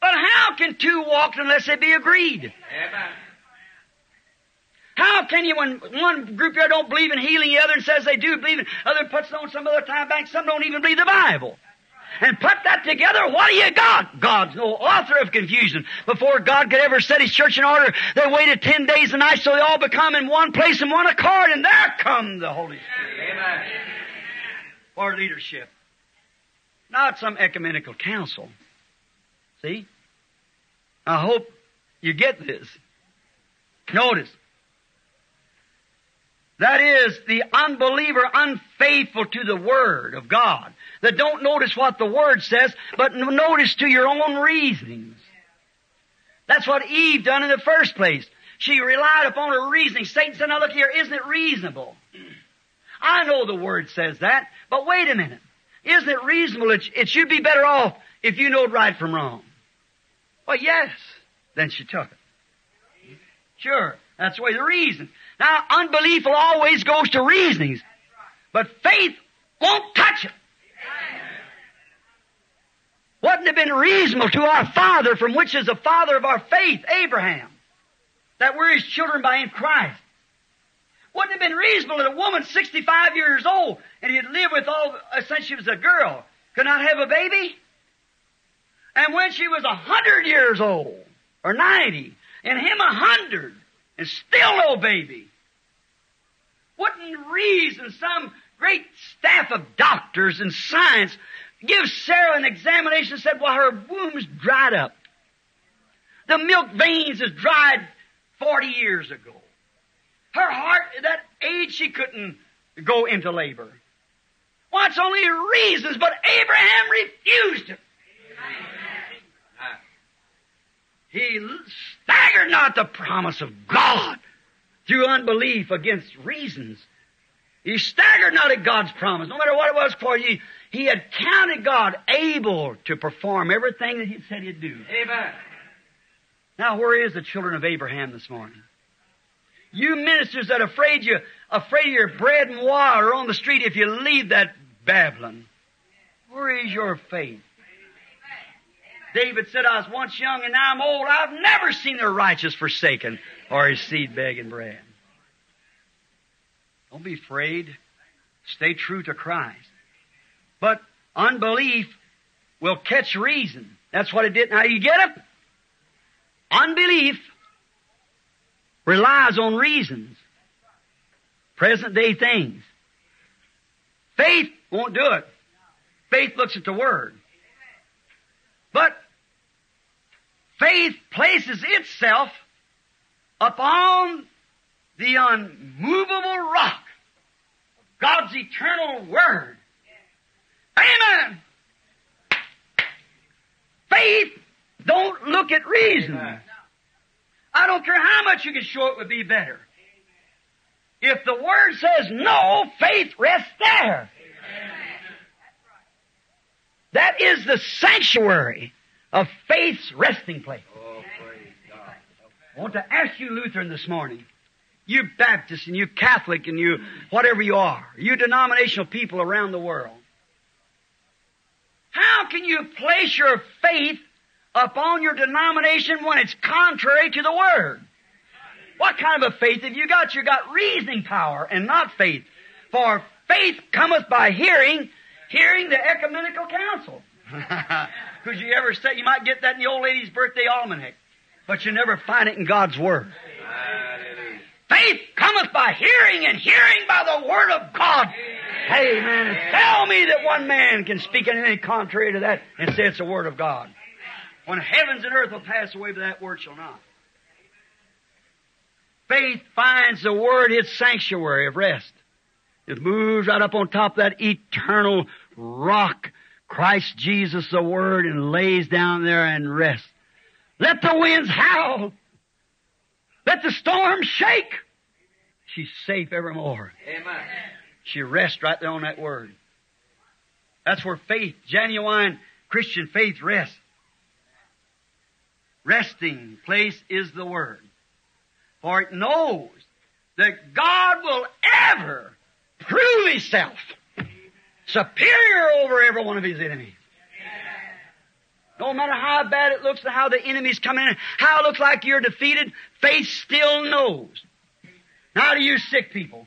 But how can two walk unless they be agreed? Amen. How can you, when one group here don't believe in healing, the other and says they do believe in, other puts it on some other time back, some don't even believe the Bible. And put that together, what do you got? God's no author of confusion. Before God could ever set His church in order, they waited ten days and nights so they all become in one place and one accord, and there come the Holy Spirit. Amen. For leadership. Not some ecumenical council. See? I hope you get this. Notice. That is the unbeliever unfaithful to the Word of God. That don't notice what the Word says, but notice to your own reasonings. That's what Eve done in the first place. She relied upon her reasoning. Satan said, now look here, isn't it reasonable? I know the Word says that, but wait a minute. Isn't it reasonable? It, it should be better off if you know right from wrong. Well, yes. Then she took it. Sure. That's the way the reason. Now, unbelief will always goes to reasonings. But faith won't touch it. Wouldn't it have been reasonable to our father, from which is the father of our faith, Abraham, that we're his children by in Christ? Wouldn't it have been reasonable that a woman 65 years old and he'd lived with all, uh, since she was a girl, could not have a baby? And when she was a hundred years old, or 90, and him a hundred, and still no baby. Wouldn't reason some great staff of doctors and science give Sarah an examination and said, well, her womb's dried up. The milk veins is dried 40 years ago. Her heart, at that age, she couldn't go into labor. Well, it's only reasons, but Abraham refused it. He staggered not the promise of God through unbelief against reasons. He staggered not at God's promise, no matter what it was for you. He had counted God able to perform everything that He said He'd do. Amen. Now, where is the children of Abraham this morning? You ministers that are afraid you afraid of your bread and water on the street if you leave that Babylon. Where is your faith? David said, I was once young and now I'm old. I've never seen the righteous forsaken or his seed begging bread. Don't be afraid. Stay true to Christ. But unbelief will catch reason. That's what it did. Now you get it? Unbelief relies on reasons. Present day things. Faith won't do it. Faith looks at the Word. But faith places itself upon the unmovable rock of God's eternal Word. Amen. Faith don't look at reason. Amen. I don't care how much you can show it would be better. If the Word says no, faith rests there. That is the sanctuary of faith's resting place. Oh. I want to ask you, Lutheran, this morning, you Baptist and you Catholic and you whatever you are, you denominational people around the world, how can you place your faith upon your denomination when it's contrary to the Word? What kind of a faith have you got? You got reasoning power and not faith. For faith cometh by hearing, hearing the ecumenical council. Could you ever say, you might get that in the old lady's birthday almanac, but you never find it in God's Word. Faith cometh by hearing, and hearing by the Word of God. Amen. And tell me that one man can speak anything contrary to that and say it's the Word of God. When heavens and earth will pass away, but that Word shall not. Faith finds the Word its sanctuary of rest. It moves right up on top of that eternal rock, Christ Jesus the Word, and lays down there and rests. Let the winds howl. Let the storm shake. She's safe evermore. Amen. She rests right there on that word. That's where faith, genuine Christian faith rests. Resting place is the word. For it knows that God will ever prove himself superior over every one of his enemies. No matter how bad it looks and how the enemy's coming in, how it looks like you're defeated, faith still knows Now do you sick people?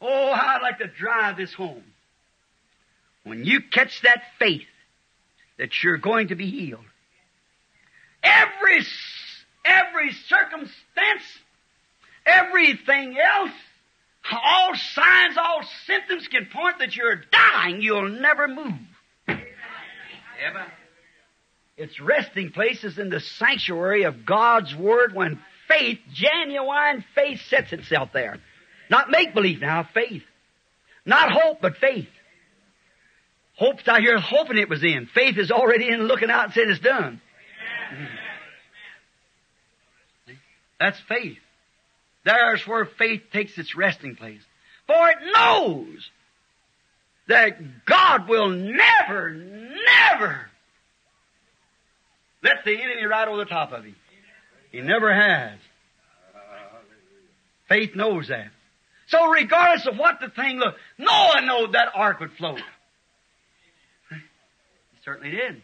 Oh, how I'd like to drive this home. When you catch that faith that you're going to be healed, every, every circumstance, everything else, all signs, all symptoms can point that you're dying. You'll never move. Amen. Its resting place is in the sanctuary of God's Word when faith, genuine faith, sets itself there. Not make believe now, faith. Not hope, but faith. Hope's out here hoping it was in. Faith is already in looking out and saying it's done. That's faith. There's where faith takes its resting place. For it knows that God will never, never let the enemy ride over the top of him. He never has. Faith knows that. So regardless of what the thing looked, Noah knew that ark would float. He certainly did.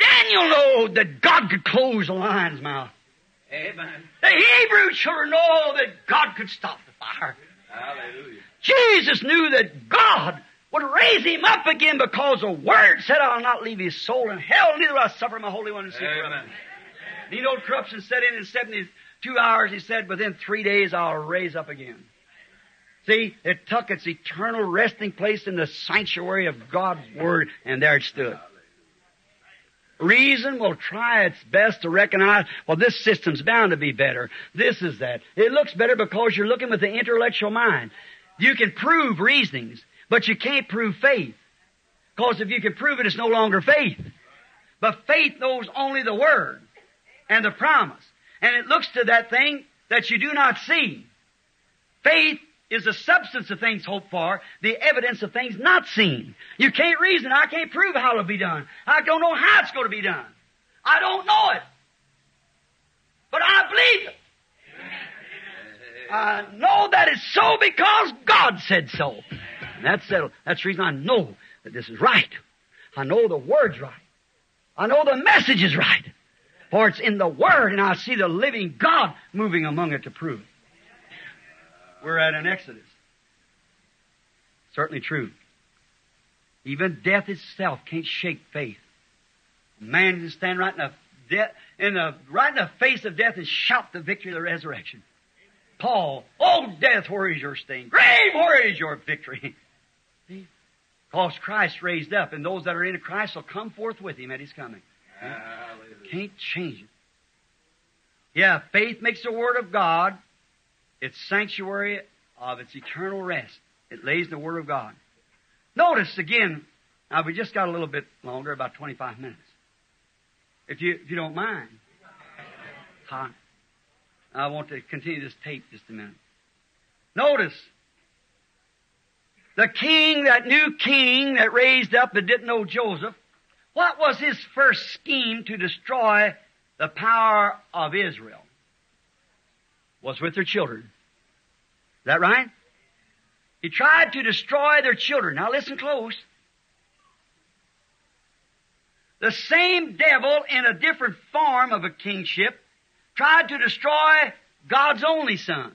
Daniel knew that God could close the lion's mouth. Amen. The Hebrew children know that God could stop the fire. Hallelujah. Jesus knew that God would raise him up again because the Word said, I'll not leave his soul in hell, neither will I suffer my Holy One to see corruption. The old corruption set in in 72 hours, he said, within three days I'll raise up again. See, it took its eternal resting place in the sanctuary of God's Word, and there it stood. Reason will try its best to recognize, well, this system's bound to be better. This is that. It looks better because you're looking with the intellectual mind. You can prove reasonings, but you can't prove faith. Because if you can prove it, it's no longer faith. But faith knows only the Word and the promise. And it looks to that thing that you do not see. Faith is the substance of things hoped for, the evidence of things not seen. You can't reason. I can't prove how it'll be done. I don't know how it's going to be done. I don't know it. But I believe it. I know that it's so because God said so. And that's settled. That's the reason I know that this is right. I know the Word's right. I know the message is right. For it's in the Word and I see the living God moving among it to prove it. We're at an Exodus. Certainly true. Even death itself can't shake faith. A man can stand right in the, de- in the right in the face of death and shout the victory of the resurrection. Paul, oh death, where is your sting? Grave, where is your victory? See? Because Christ raised up, and those that are in Christ will come forth with him at his coming. Hallelujah. Can't change it. Yeah, faith makes the Word of God its sanctuary of its eternal rest. It lays the Word of God. Notice again, now we just got a little bit longer, about 25 minutes. If you, if you don't mind. Huh? I want to continue this tape just a minute. Notice, the king, that new king that raised up that didn't know Joseph, what was his first scheme to destroy the power of Israel? Was with their children. Is that right? He tried to destroy their children. Now listen close. The same devil in a different form of a kingship tried to destroy God's only son.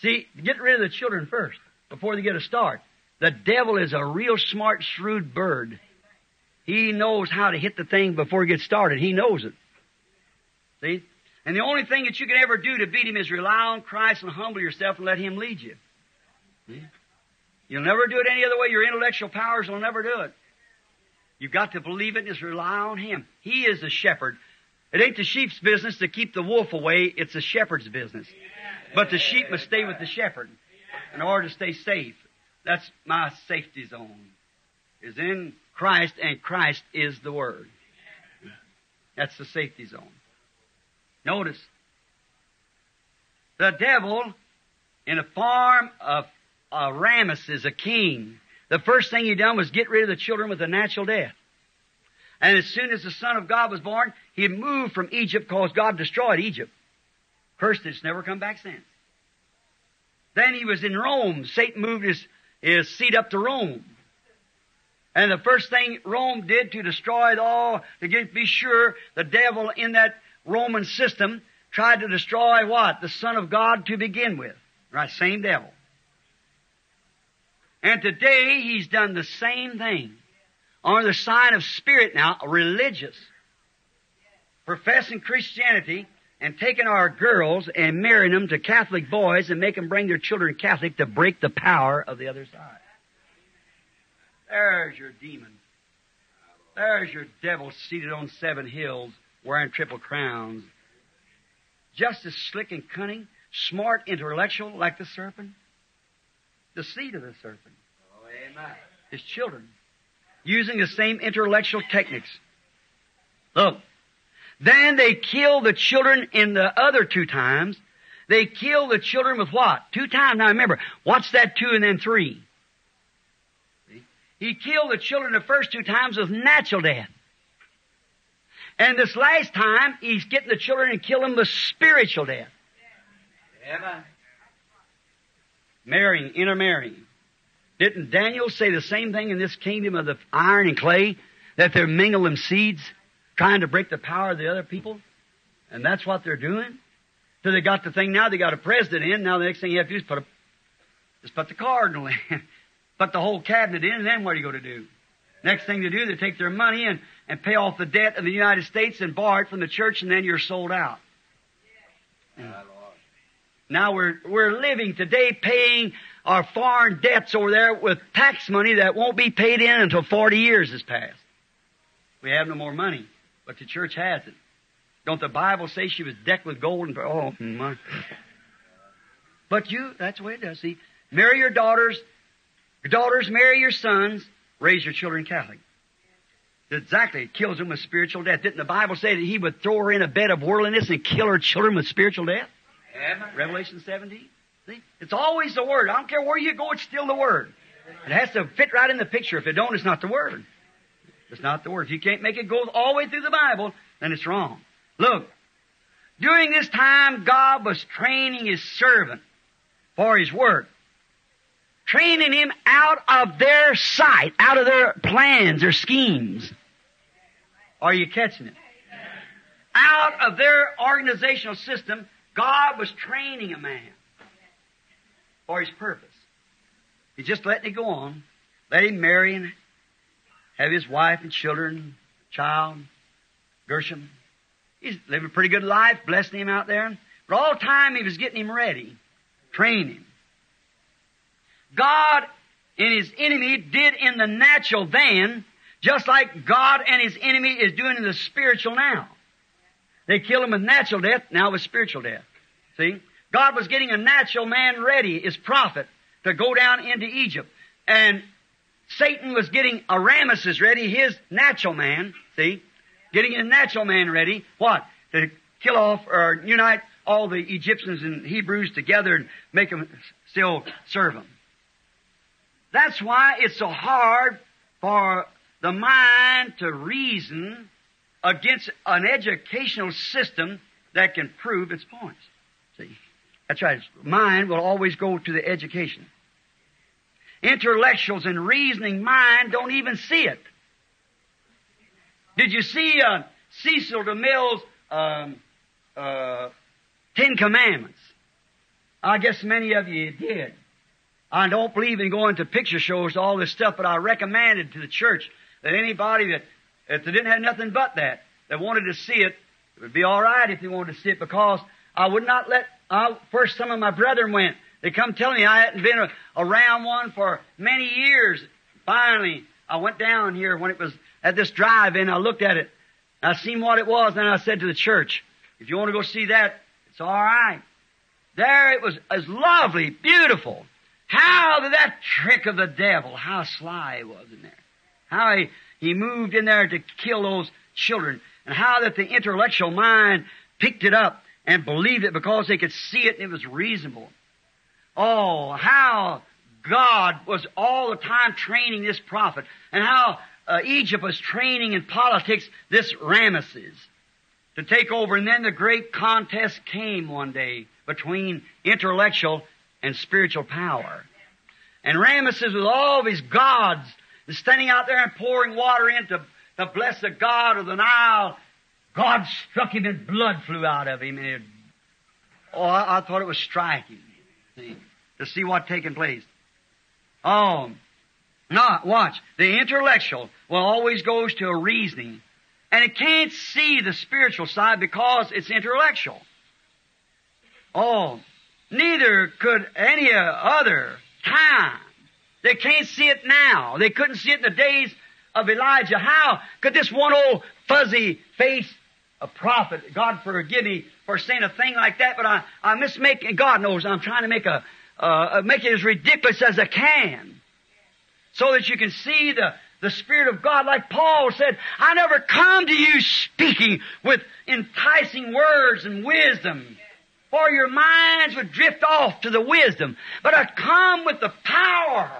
See, get rid of the children first before they get a start. The devil is a real smart, shrewd bird. He knows how to hit the thing before it gets started. He knows it. See? And the only thing that you can ever do to beat him is rely on Christ and humble yourself and let him lead you. See? You'll never do it any other way. Your intellectual powers will never do it. You've got to believe it and just rely on him. He is the shepherd. It ain't the sheep's business to keep the wolf away. It's the shepherd's business. But the sheep must stay with the shepherd in order to stay safe. That's my safety zone. Is in Christ and Christ is the Word. That's the safety zone. Notice. The devil, in the form of uh, Ramesses, a king, the first thing he done was get rid of the children with a natural death. And as soon as the Son of God was born, he moved from Egypt because God destroyed Egypt. Cursed it's never come back since. Then he was in Rome. Satan moved his, his seat up to Rome. And the first thing Rome did to destroy it all, to get, be sure the devil in that Roman system tried to destroy what? The Son of God to begin with. Right, same devil. And today he's done the same thing. Under the sign of spirit now, religious, professing Christianity, and taking our girls and marrying them to Catholic boys and make them bring their children Catholic to break the power of the other side. There's your demon. There's your devil seated on seven hills wearing triple crowns. Just as slick and cunning, smart, intellectual like the serpent. The seed of the serpent. Oh, amen. His children. Using the same intellectual techniques. Look. Then they kill the children in the other two times. They kill the children with what? Two times. Now remember, what's that two and then three? He killed the children the first two times with natural death. And this last time, he's getting the children and killing them with spiritual death. Amen. Marrying, intermarrying. Didn't Daniel say the same thing in this kingdom of the iron and clay? That they're mingling seeds, trying to break the power of the other people? And that's what they're doing? So they got the thing now, they got a president in, now the next thing you have to do is put a, put the cardinal in. put the whole cabinet in, and then what are you going to do? Next thing to do, they take their money and, and pay off the debt of the United States and borrow it from the church, and then you're sold out. Lord. Now we're, we're living today paying our foreign debts over there with tax money that won't be paid in until 40 years has passed. We have no more money, but the church has it. Don't the Bible say she was decked with gold and, oh my. But you, that's the way it does. See, marry your daughters, your daughters marry your sons, raise your children Catholic. Exactly. It kills them with spiritual death. Didn't the Bible say that he would throw her in a bed of worldliness and kill her children with spiritual death? Amen. Revelation 17. See? It's always the Word. I don't care where you go, it's still the Word. It has to fit right in the picture. If it don't, it's not the Word. It's not the Word. If you can't make it go all the way through the Bible, then it's wrong. Look. During this time, God was training His servant for His work. Training him out of their sight, out of their plans, their schemes. Are you catching it? Out of their organizational system, God was training a man for his purpose. He's just letting it go on. Let him marry and have his wife and children, child, Gershom. He's living a pretty good life, blessing him out there. But all the time he was getting him ready, training him. God and his enemy did in the natural then, just like God and his enemy is doing in the spiritual now. They killed him with natural death, now with spiritual death. See? God was getting a natural man ready, his prophet, to go down into Egypt. And Satan was getting a Ramesses ready, his natural man, see? Getting a natural man ready, what? To kill off or unite all the Egyptians and Hebrews together and make them still serve them. That's why it's so hard for the mind to reason against an educational system that can prove its points. See? That's right. Mind will always go to the education. Intellectuals and reasoning mind don't even see it. Did you see uh, Cecil DeMille's um, uh, Ten Commandments? I guess many of you did. I don't believe in going to picture shows, all this stuff, but I recommended to the church that anybody that, if they didn't have nothing but that, that wanted to see it, it would be alright if they wanted to see it because I would not let, uh, first some of my brethren went. They come telling me I hadn't been around one for many years. Finally, I went down here when it was at this drive-in. I looked at it. I seen what it was, and I said to the church, if you want to go see that, it's alright. There it was, was lovely, beautiful. How did that trick of the devil, how sly he was in there. How he, he moved in there to kill those children. And how that the intellectual mind picked it up and believed it because they could see it and it was reasonable. Oh, how God was all the time training this prophet and how uh, Egypt was training in politics this Ramesses to take over. And then the great contest came one day between intellectual and spiritual power. And Ramesses with all of his gods is standing out there and pouring water in to, to bless the God of the Nile. God struck him and blood flew out of him and it Oh, I, I thought it was striking. See, to see what taking place. Oh, no, watch. The intellectual well always goes to a reasoning, and it can't see the spiritual side because it's intellectual. Oh, neither could any other time. They can't see it now. They couldn't see it in the days of Elijah. How could this one old fuzzy face a prophet, God forgive me for saying a thing like that, but I, I'm mismaking, God knows I'm trying to make a, uh, make it as ridiculous as I can. So that you can see the, the Spirit of God, like Paul said, I never come to you speaking with enticing words and wisdom, for your minds would drift off to the wisdom. But I come with the power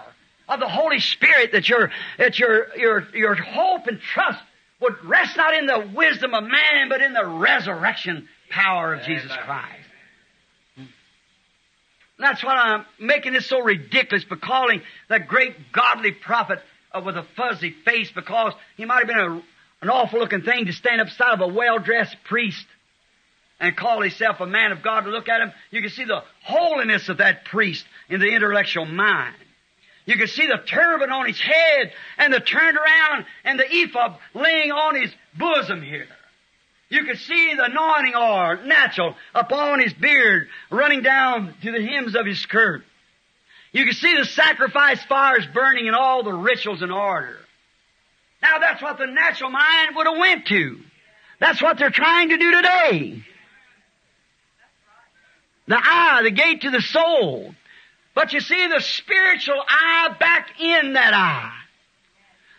of the Holy Spirit that your, that your, your, your hope and trust would rest not in the wisdom of man, but in the resurrection power of Jesus Christ. That's why I'm making this so ridiculous by calling the great godly prophet uh, with a fuzzy face because he might have been a, an awful looking thing to stand up beside of a well dressed priest and call himself a man of God to look at him. You can see the holiness of that priest in the intellectual mind. You could see the turban on his head and the turned around and the ephod laying on his bosom here. You could see the anointing oil, natural, upon his beard, running down to the hems of his skirt. You could see the sacrifice fires burning and all the rituals in order. Now that's what the natural mind would have went to. That's what they're trying to do today. The eye, the gate to the soul. But you see the spiritual eye back in that eye.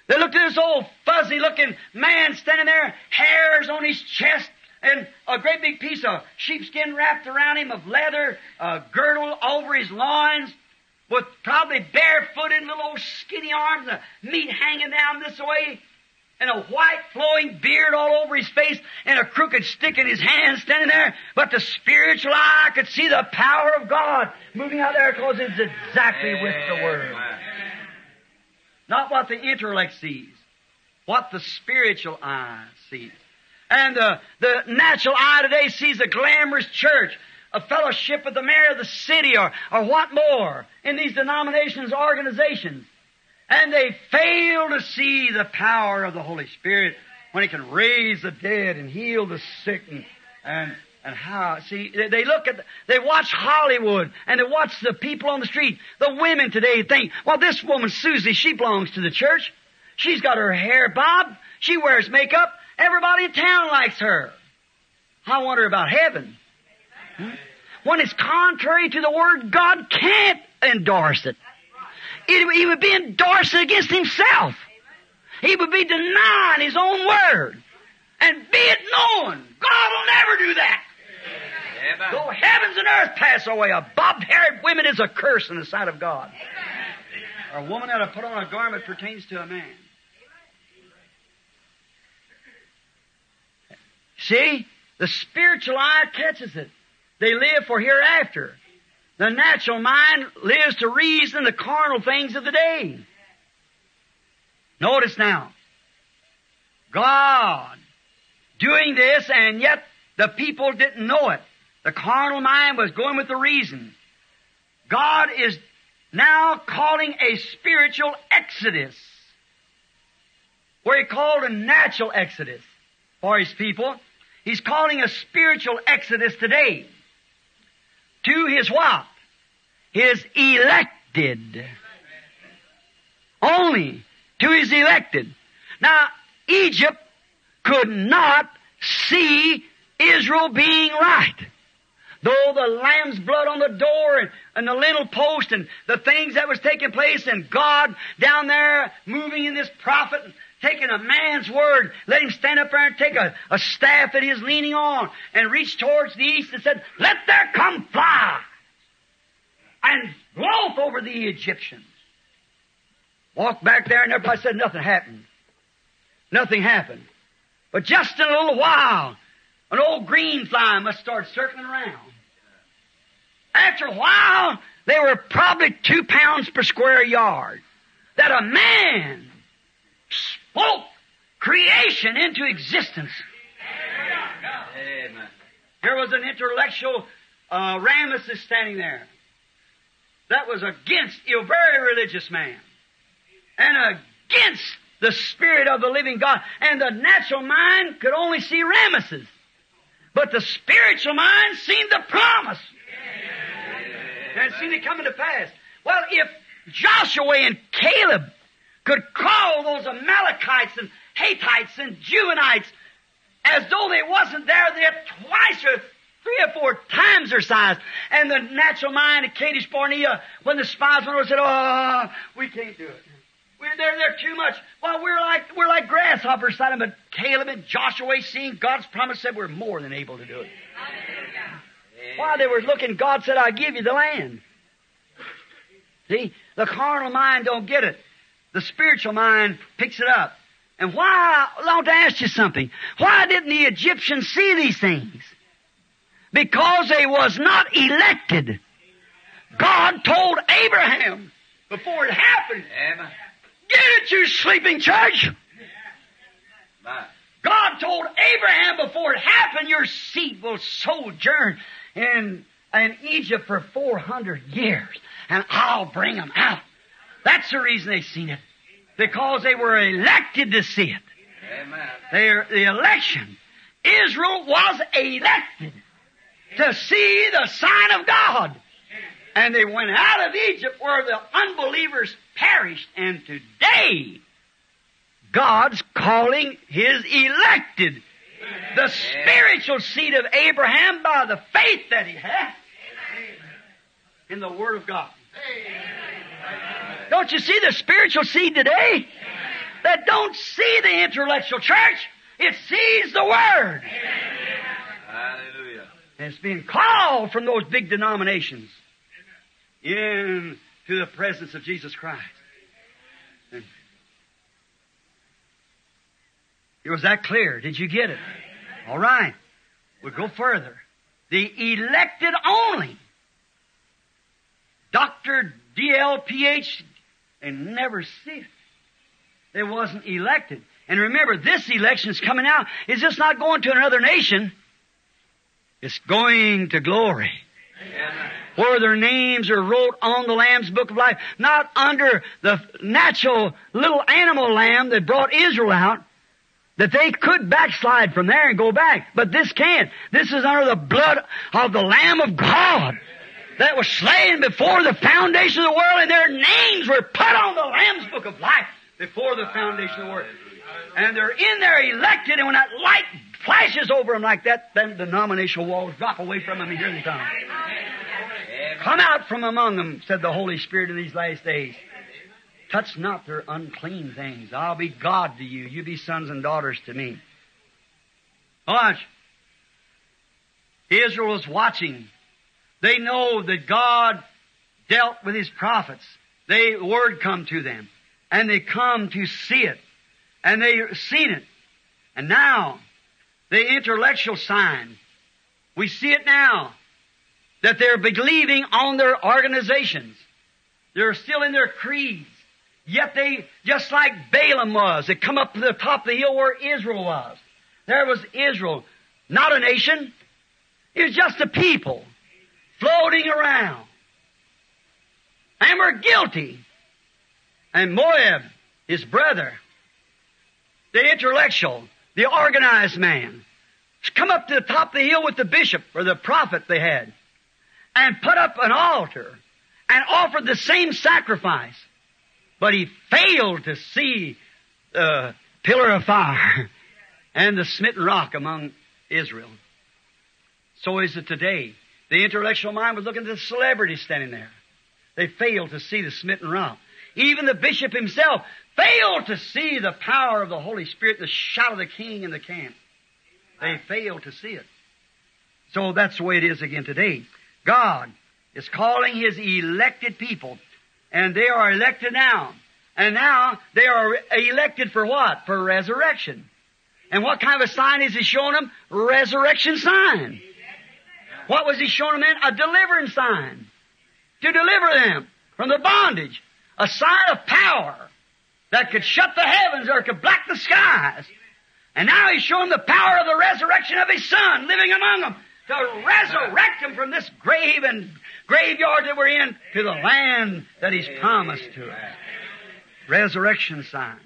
They looked at this old fuzzy looking man standing there, hairs on his chest, and a great big piece of sheepskin wrapped around him of leather, a girdle over his loins, with probably barefooted little old skinny arms, the meat hanging down this way, and a white flowing beard all over his face, and a crooked stick in his hand standing there. But the spiritual eye could see the power of God moving out there because it's exactly with the Word. Not what the intellect sees, what the spiritual eye sees. And uh, the natural eye today sees a glamorous church, a fellowship with the mayor of the city, or, or what more in these denominations, organizations. And they fail to see the power of the Holy Spirit when He can raise the dead and heal the sick and, and and how, see, they look at, they watch Hollywood and they watch the people on the street. The women today think, well, this woman, Susie, she belongs to the church. She's got her hair bobbed. She wears makeup. Everybody in town likes her. I wonder about heaven. Hmm? When it's contrary to the Word, God can't endorse it. It. He would be endorsing against himself. He would be denying his own Word. And be it known, God will never do that. Amen. Though heavens and earth pass away, a bobbed-haired woman is a curse in the sight of God. Or a woman that has put on a garment pertains to a man. See? The spiritual eye catches it. They live for hereafter. The natural mind lives to reason the carnal things of the day. Notice now. God doing this and yet the people didn't know it. The carnal mind was going with the reason. God is now calling a spiritual exodus. Where he called a natural exodus for his people. He's calling a spiritual exodus today. To his what? His elected. Only to his elected. Now, Egypt could not see Israel being right. Though the lamb's blood on the door and, and the lintel post and the things that was taking place and God down there moving in this prophet, taking a man's word, let him stand up there and take a, a staff that he's leaning on and reach towards the east and said, let there come fly and loaf over the Egyptians. Walked back there and everybody said nothing happened. Nothing happened. But just in a little while, an old green fly must start circling around. After a while, they were probably two pounds per square yard. That a man spoke creation into existence. Amen. There was an intellectual uh, Ramesses standing there. That was against a very religious man. And against the Spirit of the living God. And the natural mind could only see Ramesses. But the spiritual mind seen the promise. And seen it coming to pass. Well, if Joshua and Caleb could call those Amalekites and Hittites and Juvenile as though they wasn't there, they're twice or three or four times their size. And the natural mind of Kadesh Barnea, when the spies went over, said, "Oh, we can't do it. We're they're, they're too much." Well, we're like we're like grasshoppers them. But Caleb and Joshua, seeing God's promise, said we're more than able to do it. While they were looking, God said, "I'll give you the land." See, the carnal mind don't get it. The spiritual mind picks it up. And why, I want to ask you something. Why didn't the Egyptians see these things? Because they was not elected. God told Abraham before it happened, Amen. get it, you sleeping church. God told Abraham before it happened, your seed will sojourn in, in Egypt for 400 years, and I'll bring them out. That's the reason they seen it. Because they were elected to see it. Amen. Their, the election. Israel was elected to see the sign of God. And they went out of Egypt where the unbelievers perished. And today, God's calling His elected, the spiritual seed of Abraham by the faith that he had in the Word of God. Don't you see the spiritual seed today? That don't see the intellectual church. It sees the Word. Hallelujah. And it's being called from those big denominations into the presence of Jesus Christ. And it was that clear. Did you get it? All right. We'll go further. The elected only. Doctor DLPH, they never see it. They wasn't elected. And remember, this election is coming out. It's just not going to another nation. It's going to glory. Amen. Where their names are wrote on the Lamb's Book of Life, not under the natural little animal lamb that brought Israel out, that they could backslide from there and go back. But this can't. This is under the blood of the Lamb of God that was slain before the foundation of the world and their names were put on the Lamb's Book of Life before the foundation of the world. And they're in there elected and when that light flashes over them like that, then the denominational walls drop away from them and here they come. Come out from among them, said the Holy Spirit in these last days. Touch not their unclean things. I'll be God to you. You be sons and daughters to me. Watch. Israel is watching. They know that God dealt with His prophets. They, word come to them. And they come to see it. And they seen it. And now, the intellectual sign. We see it now. That they're believing on their organizations. They're still in their creeds. Yet they, just like Balaam was, they come up to the top of the hill where Israel was. There was Israel. Not a nation. It was just a people floating around. And were guilty. And Moab, his brother, the intellectual, the organized man, come up to the top of the hill with the bishop or the prophet they had and put up an altar and offered the same sacrifice. But he failed to see the pillar of fire and the smitten rock among Israel. So is it today. The intellectual mind was looking at the celebrities standing there. They failed to see the smitten rock. Even the bishop himself failed to see the power of the Holy Spirit, the shout of the king in the camp. They failed to see it. So that's the way it is again today. God is calling His elected people, and they are elected now. And now they are elected for what? For resurrection. And what kind of a sign is He showing them? Resurrection sign. What was He showing them? A deliverance sign. To deliver them from the bondage. A sign of power that could shut the heavens or could black the skies. And now He's showing the power of the resurrection of His Son living among them to resurrect them from this grave and graveyard that we're in to the land that He's promised to us. Resurrection sign.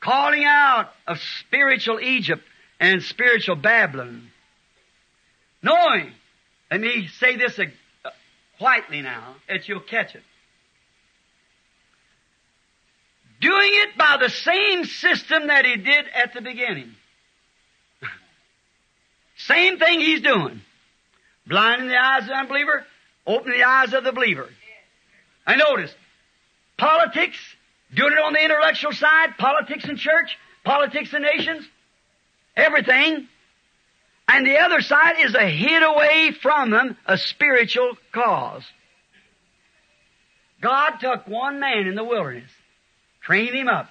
Calling out of spiritual Egypt and spiritual Babylon. Knowing, let me say this uh, quietly now, that you'll catch it. Doing it by the same system that he did at the beginning. same thing he's doing. Blinding the eyes of the unbeliever, opening the eyes of the believer. I notice, politics, doing it on the intellectual side, politics in church, politics in nations, everything. And the other side is a hid away from them, a spiritual cause. God took one man in the wilderness, trained him up,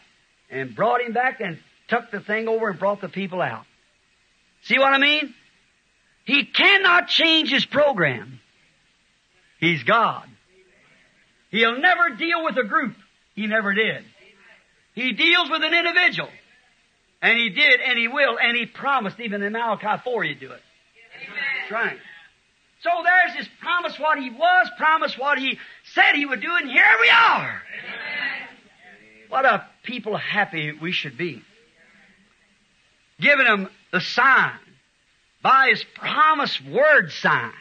and brought him back and took the thing over and brought the people out. See what I mean? He cannot change his program. He's God. He'll never deal with a group. He never did. He deals with an individual. And he did, and he will, and he promised even in Malachi 4 he'd do it. That's right. So there's his promise what he was, promise what he said he would do, and here we are. What a people happy we should be. Giving him the sign by his promise word sign.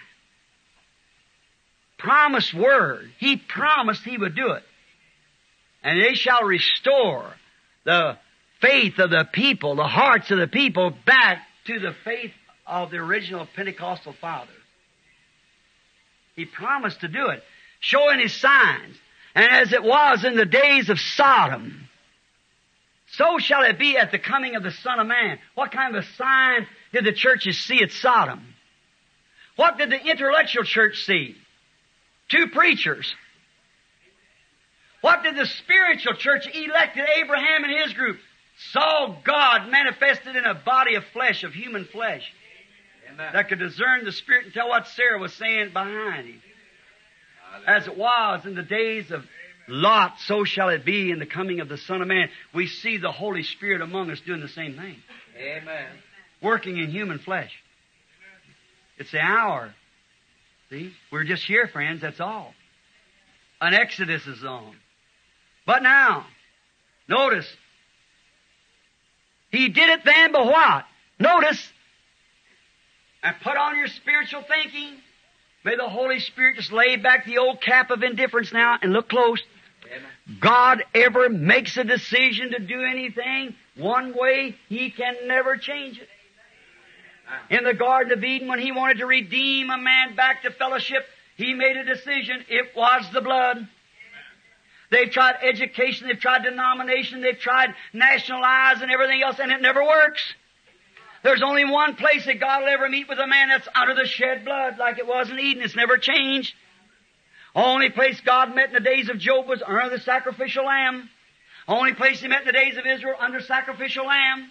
Promise word. He promised he would do it. And they shall restore the faith of the people, the hearts of the people back to the faith of the original Pentecostal fathers. He promised to do it, showing his signs. And as it was in the days of Sodom, so shall it be at the coming of the Son of Man. What kind of a sign did the churches see at Sodom? What did the intellectual church see? Two preachers. What did the spiritual church elected Abraham and his group? Saw God manifested in a body of flesh, of human flesh, Amen. that could discern the Spirit and tell what Sarah was saying behind him. As it was in the days of Lot, so shall it be in the coming of the Son of Man. We see the Holy Spirit among us doing the same thing. Amen. Working in human flesh. It's the hour. See? We're just here, friends, that's all. An exodus is on. But now, notice, he did it then, but what? Notice, and put on your spiritual thinking. May the Holy Spirit just lay back the old cap of indifference now and look close. God ever makes a decision to do anything one way, He can never change it. In the Garden of Eden, when He wanted to redeem a man back to fellowship, He made a decision. It was the blood. They've tried education, they've tried denomination, they've tried nationalize and everything else, and it never works. There's only one place that God will ever meet with a man that's under the shed blood, like it was in Eden. It's never changed. Only place God met in the days of Job was under the sacrificial lamb. Only place He met in the days of Israel under sacrificial lamb.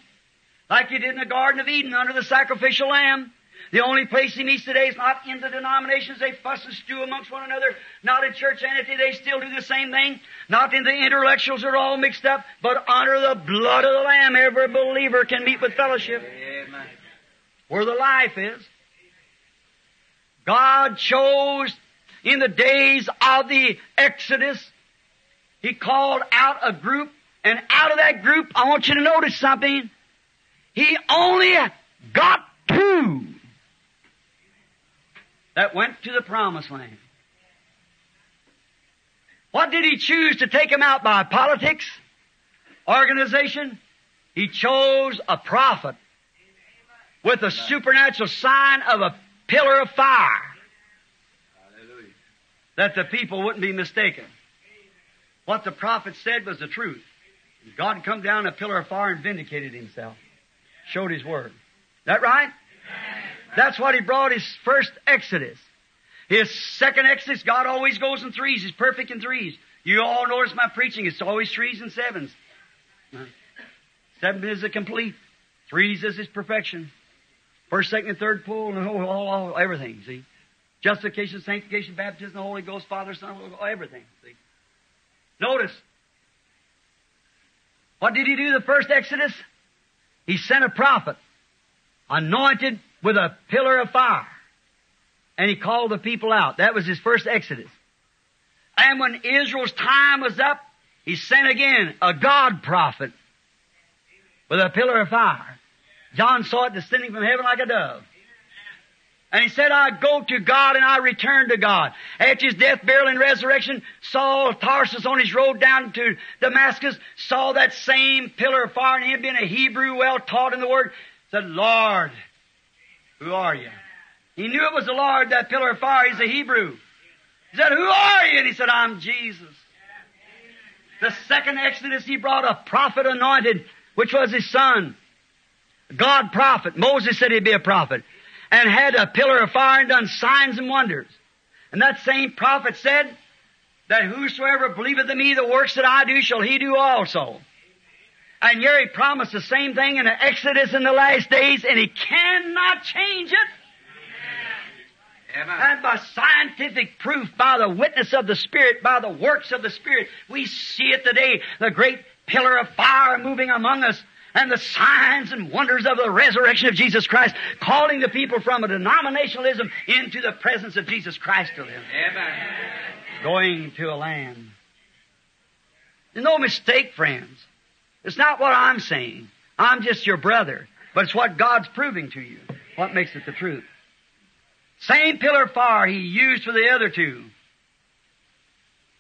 Like He did in the Garden of Eden under the sacrificial lamb. The only place he meets today is not in the denominations. They fuss and stew amongst one another. Not in church entity. They still do the same thing. Not in the intellectuals They're all mixed up. But under the blood of the Lamb, every believer can meet with fellowship. Amen. Where the life is. God chose in the days of the Exodus, He called out a group, and out of that group, I want you to notice something. He only got two that went to the promised land. What did he choose to take him out by? Politics? Organization? He chose a prophet with a supernatural sign of a pillar of fire. That the people wouldn't be mistaken. What the prophet said was the truth. God come down a pillar of fire and vindicated himself. Showed his word. That right? That's what he brought his first Exodus. His second Exodus, God always goes in threes. He's perfect in threes. You all notice my preaching, it's always threes and sevens. Seven is a complete. Threes is his perfection. First, second, and third pull, and all, all, all, everything, see? Justification, sanctification, baptism, the Holy Ghost, Father, Son, everything, see? Notice. What did he do the first Exodus? He sent a prophet, anointed with a pillar of fire. And he called the people out. That was his first exodus. And when Israel's time was up, he sent again a God prophet with a pillar of fire. John saw it descending from heaven like a dove. And he said, I go to God and I return to God. After his death, burial, and resurrection, Saul Tarsus on his road down to Damascus saw that same pillar of fire and him being a Hebrew well taught in the Word, said, Lord, who are you? He knew it was the Lord, that pillar of fire. He's a Hebrew. He said, Who are you? And he said, I'm Jesus. The second Exodus, he brought a prophet anointed, which was his son. God prophet. Moses said he'd be a prophet. And had a pillar of fire and done signs and wonders. And that same prophet said that whosoever believeth in me, the works that I do shall he do also. And here he promised the same thing in the Exodus in the last days, and he cannot change it. Amen. And by scientific proof, by the witness of the Spirit, by the works of the Spirit, we see it today, the great pillar of fire moving among us, and the signs and wonders of the resurrection of Jesus Christ, calling the people from a denominationalism into the presence of Jesus Christ to them. Amen. Going to a land. No mistake, friends. It's not what I'm saying. I'm just your brother. But it's what God's proving to you. What makes it the truth. Same pillar of fire he used for the other two.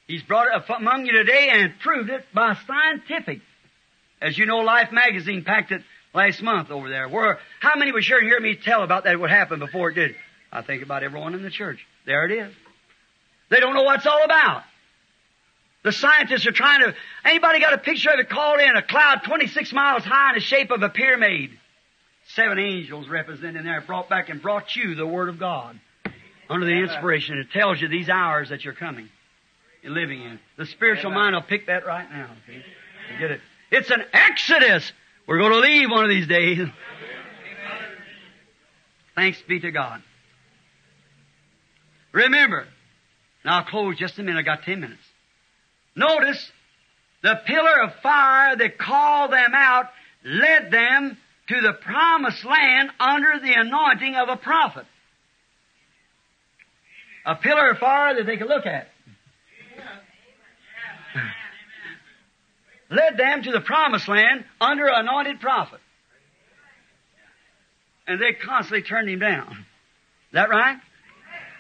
He's brought it among you today and proved it by scientific. As you know, Life magazine packed it last month over there. Where how many was sure to hear me tell about that what happened before it did? I think about everyone in the church. There it is. They don't know what it's all about. The scientists are trying to. Anybody got a picture of it called in? A cloud 26 miles high in the shape of a pyramid. Seven angels represented there brought back and brought you the Word of God under the inspiration. It tells you these hours that you're coming, you're living in. The spiritual Amen. mind will pick that right now. Get it? It's an exodus. We're going to leave one of these days. Thanks be to God. Remember, now I'll close just a minute. I got ten minutes. Notice the pillar of fire that called them out led them to the promised land under the anointing of a prophet. A pillar of fire that they could look at. led them to the promised land under an anointed prophet. And they constantly turned him down. Is that right?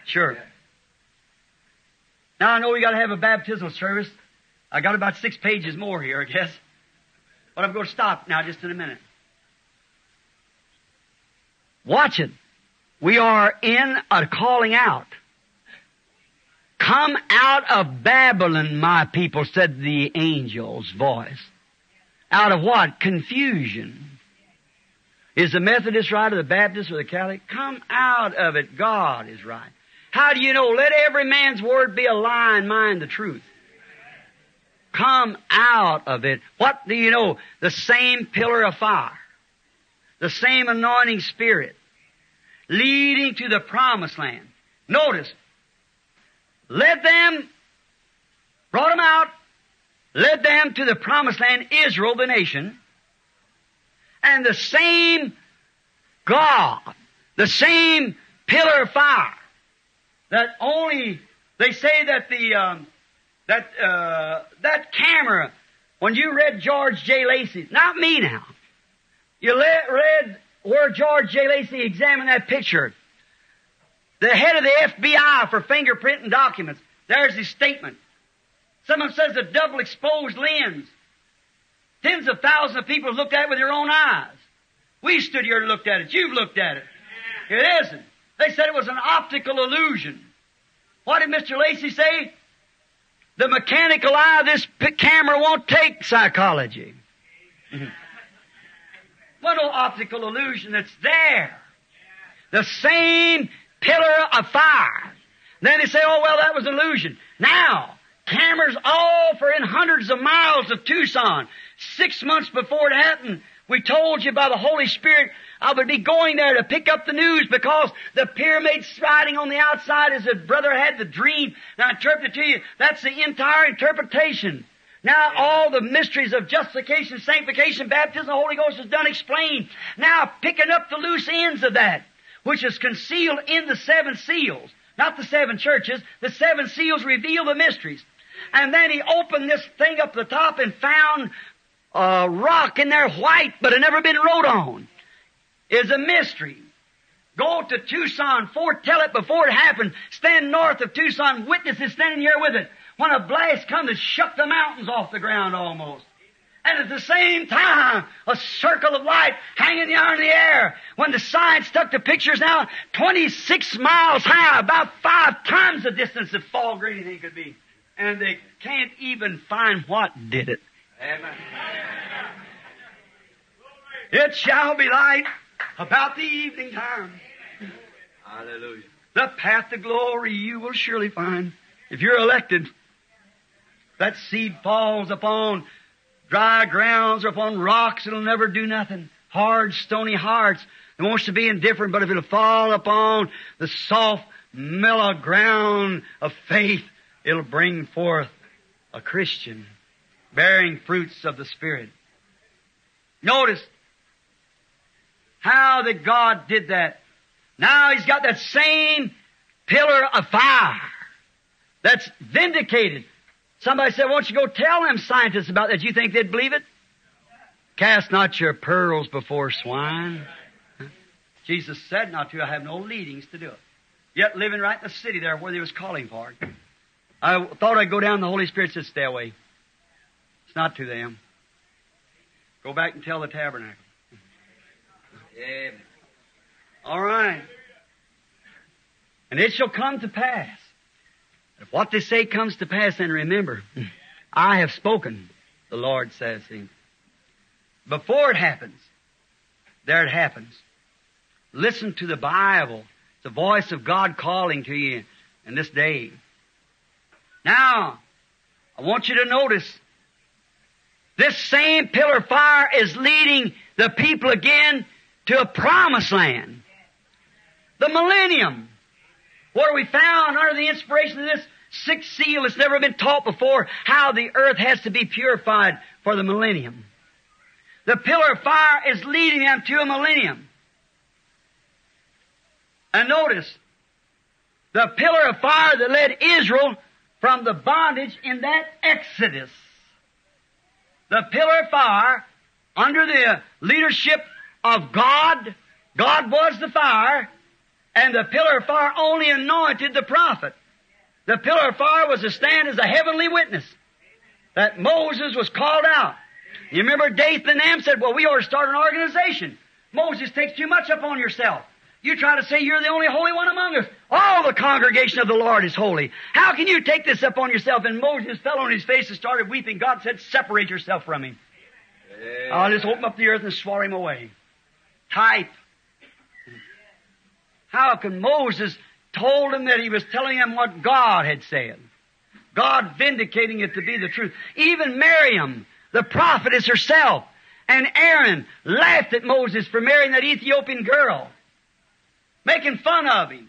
Sure. Now I know we gotta have a baptismal service. I got about six pages more here, I guess. But I'm going to stop now just in a minute. Watch it. We are in a calling out. Come out of Babylon, my people, said the angel's voice. Out of what? Confusion. Is the Methodist right or the Baptist or the Catholic? Come out of it. God is right. How do you know? Let every man's word be a lie and mine the truth. Come out of it. What do you know? The same pillar of fire. The same anointing spirit. Leading to the promised land. Notice, led them, brought them out, led them to the promised land, Israel, the nation, and the same God, the same pillar of fire, that only, they say that the, um, that, uh, that camera, when you read George J. Lacey, not me now, you le- read where George J. Lacey examined that picture, the head of the FBI for fingerprinting documents, there's his statement. Someone says a double exposed lens. Tens of thousands of people looked at it with their own eyes. We stood here and looked at it. You've looked at it. It isn't. They said it was an optical illusion. What did Mr. Lacey say? The mechanical eye of this p- camera won't take psychology. what no optical illusion? that's there. The same pillar of fire. Then they say, oh well, that was an illusion. Now, cameras all for in hundreds of miles of Tucson. Six months before it happened, we told you by the Holy Spirit I would be going there to pick up the news because the pyramid sliding on the outside as a brother had the dream. Now I interpret it to you, that's the entire interpretation. Now all the mysteries of justification, sanctification, baptism, the Holy Ghost is done explained. Now picking up the loose ends of that. which is concealed in the seven seals. Not the seven churches. The seven seals reveal the mysteries. And then he opened this thing up the top and found a rock in there white, but had never been wrote on. Is a mystery. Go to Tucson, foretell it before it happened. Stand north of Tucson, witnesses standing here with it. When a blast comes, it shook the mountains off the ground almost. And at the same time, a circle of light hanging down in the air. When the science took the pictures now, 26 miles high, about five times the distance of fog or anything could be. And they can't even find what did it. Amen. It shall be light about the evening time. Hallelujah. The path to glory you will surely find. If you're elected, that seed falls upon dry grounds or upon rocks, it'll never do nothing. Hard, stony hearts. It wants to be indifferent, but if it'll fall upon the soft, mellow ground of faith, it'll bring forth a Christian bearing fruits of the Spirit. Notice how that God did that. Now He's got that same pillar of fire that's vindicated. Somebody said, won't you go tell them scientists about that? You think they'd believe it? Cast not your pearls before swine. Jesus said not to. I have no leadings to do it. Yet living right in the city there where they was calling for it. I thought I'd go down. The Holy Spirit said, stay away. It's not to them. Go back and tell the tabernacle. Amen. All right. And it shall come to pass. If what they say comes to pass, then remember, I have spoken, the Lord says he. Before it happens, there it happens. Listen to the Bible. It's the voice of God calling to you in this day. Now, I want you to notice this same pillar of fire is leading the people again to a promised land. The millennium. Where we found under the inspiration of this sixth seal, it's never been taught before how the earth has to be purified for the millennium. The pillar of fire is leading them to a millennium. And notice, the pillar of fire that led Israel from the bondage in that Exodus. The pillar of fire under the leadership of God, God was the fire, and the pillar of fire only anointed the prophet. The pillar of fire was to stand as a heavenly witness that Moses was called out. You remember Dathan and Am said, well, we ought to start an organization. Moses takes too much upon yourself. You try to say you're the only holy one among us. All the congregation of the Lord is holy. How can you take this upon yourself? And Moses fell on his face and started weeping. God said, separate yourself from him. I'll just open up the earth and swallow him away. Type. How can Moses told him that he was telling him what God had said? God vindicating it to be the truth. Even Miriam, the prophetess herself, and Aaron laughed at Moses for marrying that Ethiopian girl, making fun of him.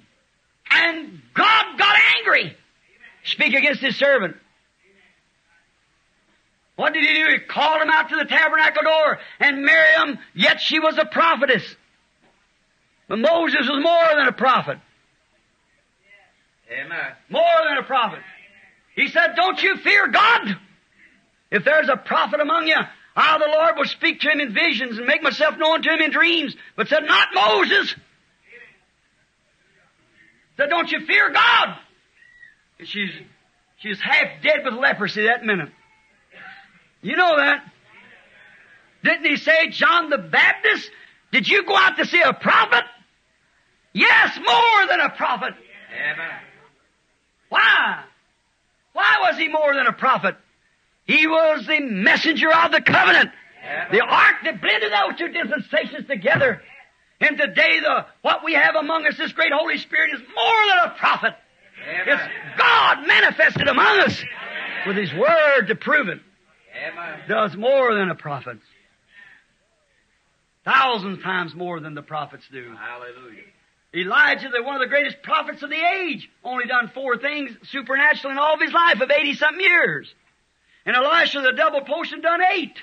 And God got angry. Speak against his servant. What did he do? He called him out to the tabernacle door, and Miriam, yet she was a prophetess. But Moses was more than a prophet. Amen. More than a prophet. He said, don't you fear God. If there's a prophet among you, I, the Lord, will speak to him in visions and make myself known to him in dreams. But said, not Moses. Said, don't you fear God. And she's, she's half dead with leprosy that minute. You know that. Didn't he say, John the Baptist, did you go out to see a prophet? Yes, more than a prophet. Amen. Why? Why was he more than a prophet? He was the messenger of the covenant. The ark that blended those two dispensations together. And today the, what we have among us, this great Holy Spirit is more than a prophet. It's God manifested among us with His Word to prove it. Amen. Does more than a prophet. Thousands times more than the prophets do. Hallelujah. Elijah, the one of the greatest prophets of the age, only done four things supernatural in all of his life of 80 something years. And Elisha, the double portion, done eight.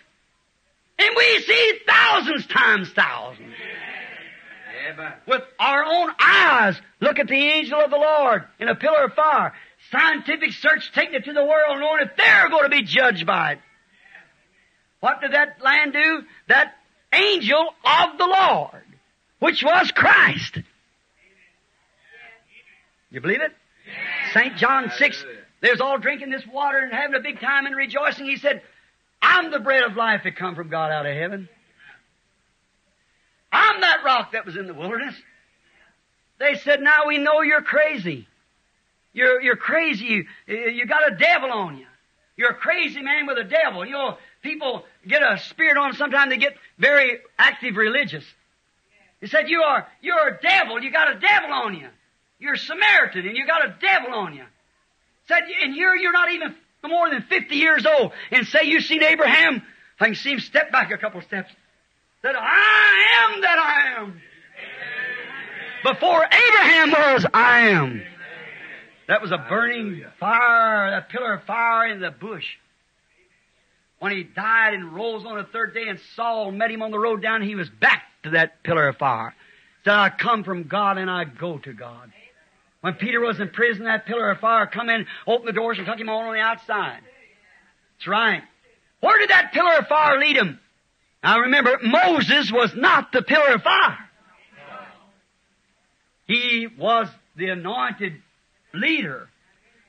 And we see thousands times thousands. Amen. With our own eyes look at the angel of the Lord in a pillar of fire. Scientific search taking it to the world knowing that they're going to be judged by it. What did that land do? That angel of the Lord, which was Christ. You believe it? St. John 6, Hallelujah. they was all drinking this water and having a big time and rejoicing. He said, I'm the bread of life that come from God out of heaven. I'm that rock that was in the wilderness. They said, now we know you're crazy. You're, you're crazy. You, you got a devil on you. You're a crazy man with a devil. You know, people get a spirit on. Sometimes they get very active religious. He said, you are, you're a devil. You got a devil on you. You're a Samaritan and you got a devil on you. Said, and here you're not even more than 50 years old. And say "You've seen Abraham. I can see him step back a couple steps. Said, I am that I am. Before Abraham was, I am. That was a burning fire, a pillar of fire in the bush. When he died and rose on the third day and Saul met him on the road down, he was back to that pillar of fire. Said, I come from God and I go to God. When Peter was in prison, that pillar of fire come in, opened the doors and took him on on the outside. That's right. Where did that pillar of fire lead him? Now remember, Moses was not the pillar of fire. He was the anointed leader.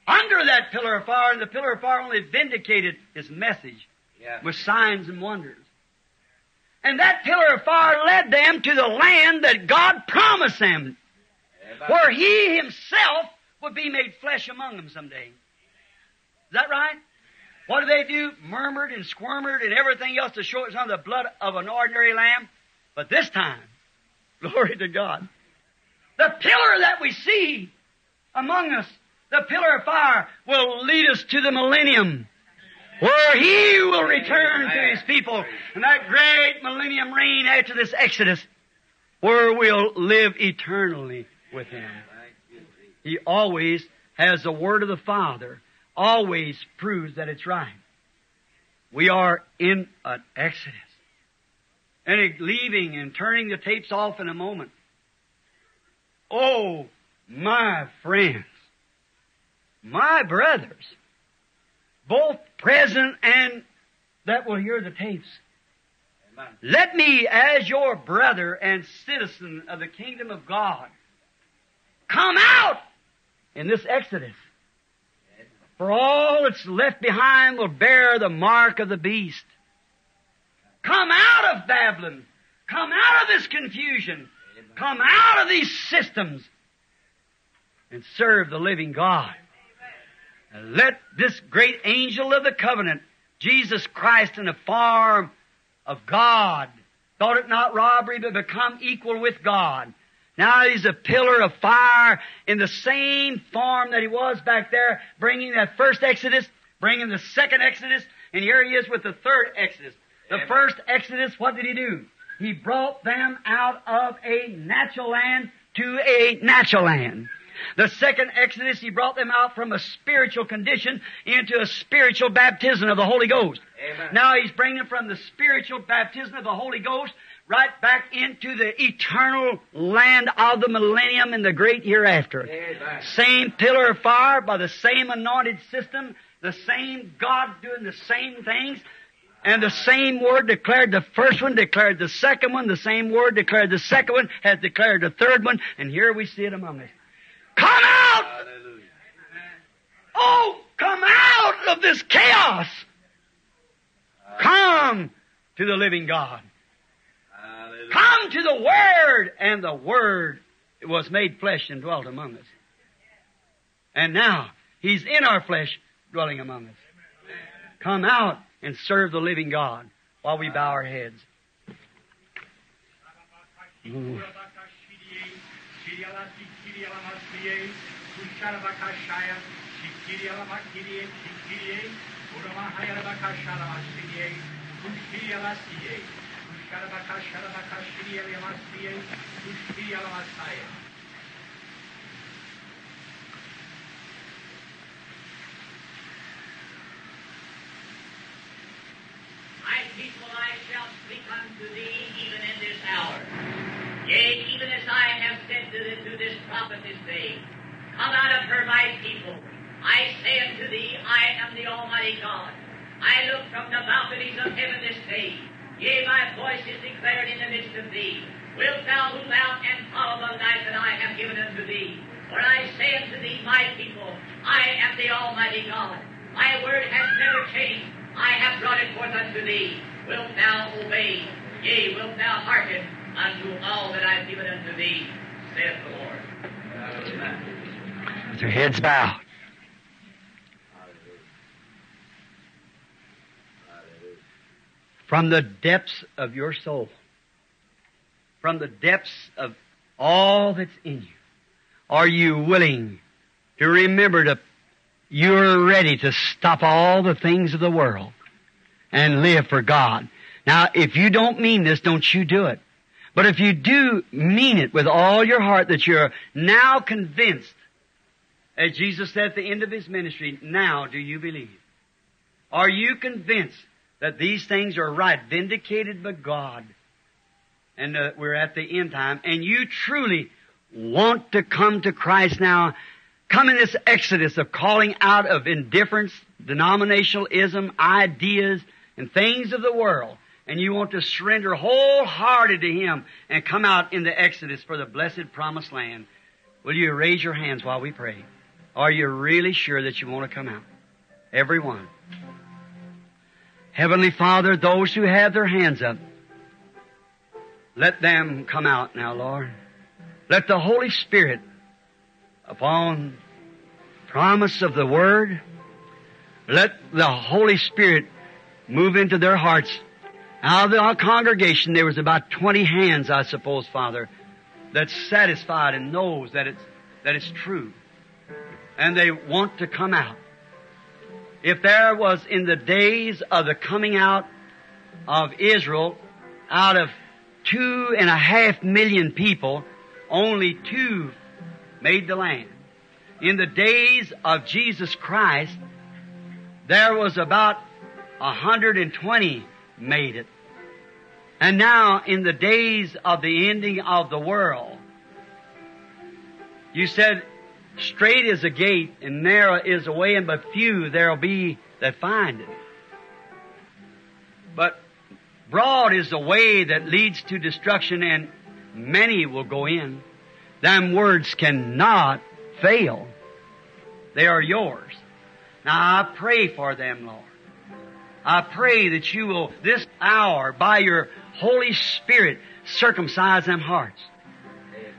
Under that pillar of fire, and the pillar of fire only vindicated his message Yeah. with signs and wonders. And that pillar of fire led them to the land that God promised them, where He Himself would be made flesh among them someday. Is that right? What did they do? Murmured and squirmed and everything else to show it's not the blood of an ordinary lamb. But this time, glory to God, the pillar that we see among us, the pillar of fire, will lead us to the millennium where he will return to his people and that great millennium reign after this exodus where we'll live eternally with him. He always has the word of the Father, always proves that it's right. We are in an exodus. And leaving and turning the tapes off in a moment. Oh, my friends, my brothers, both present and that will hear the tapes. Amen. Let me, as your brother and citizen of the kingdom of God, come out in this exodus. For all that's left behind will bear the mark of the beast. Come out of Babylon. Come out of this confusion. Come out of these systems and serve the living God. And let this great angel of the covenant, Jesus Christ in the form of God, thought it not robbery to become equal with God. Now he's a pillar of fire in the same form that he was back there, bringing that first Exodus, bringing the second Exodus, and here he is with the third Exodus. The Amen. first Exodus, what did he do? He brought them out of a natural land to a natural land. The second Exodus, he brought them out from a spiritual condition into a spiritual baptism of the Holy Ghost. Amen. Now he's bringing them from the spiritual baptism of the Holy Ghost right back into the eternal land of the millennium and the great hereafter. Amen. Same pillar of fire by the same anointed system, the same God doing the same things, and the same word declared the first one, declared the second one, the same word declared the second one, has declared the third one, and here we see it among us. Come out! Hallelujah. Oh, come out of this chaos! Come to the living God. Come to the Word, and the Word was made flesh and dwelt among us. And now, He's in our flesh, dwelling among us. Come out and serve the living God while we bow our heads. Ooh. My people, I shall speak unto thee even in this hour. Yea, even as I have said to, the, to this prophet this day, Come out of her, my people. I say unto thee, I am the Almighty God. I look from the balconies of heaven this day. Yea, my voice is declared in the midst of thee. Wilt thou move out and follow the life that I have given unto thee? For I say unto thee, my people, I am the Almighty God. My word has never changed. I have brought it forth unto thee. Wilt thou obey? Yea, wilt thou hearken unto all that I have given unto thee, saith the Lord. With your heads bowed. Hallelujah. Hallelujah. From the depths of your soul, from the depths of all that's in you, are you willing to remember to, you're ready to stop all the things of the world and live for God? Now, if you don't mean this, don't you do it. But if you do mean it with all your heart that you're now convinced, as Jesus said at the end of His ministry, now do you believe? Are you convinced that these things are right, vindicated by God, and uh, we're at the end time, and you truly want to come to Christ now, come in this exodus of calling out of indifference, denominationalism, ideas, and things of the world, and you want to surrender wholehearted to Him and come out in the exodus for the blessed promised land, will you raise your hands while we pray? Are you really sure that you want to come out? Everyone. Heavenly Father, those who have their hands up, let them come out now, Lord. Let the Holy Spirit, upon promise of the Word, let the Holy Spirit move into their hearts. Out of the congregation, there was about 20 hands, I suppose, Father, that's satisfied and knows that it's, that it's true. And they want to come out. If there was in the days of the coming out of Israel, out of two and a half million people, only two made the land. In the days of Jesus Christ, there was about 120 made it. And now, in the days of the ending of the world, you said, straight is a gate and narrow is a way and but few there'll be that find it. But broad is the way that leads to destruction and many will go in. Them words cannot fail. They are yours. Now I pray for them, Lord. I pray that you will this hour by your Holy Spirit circumcise them hearts.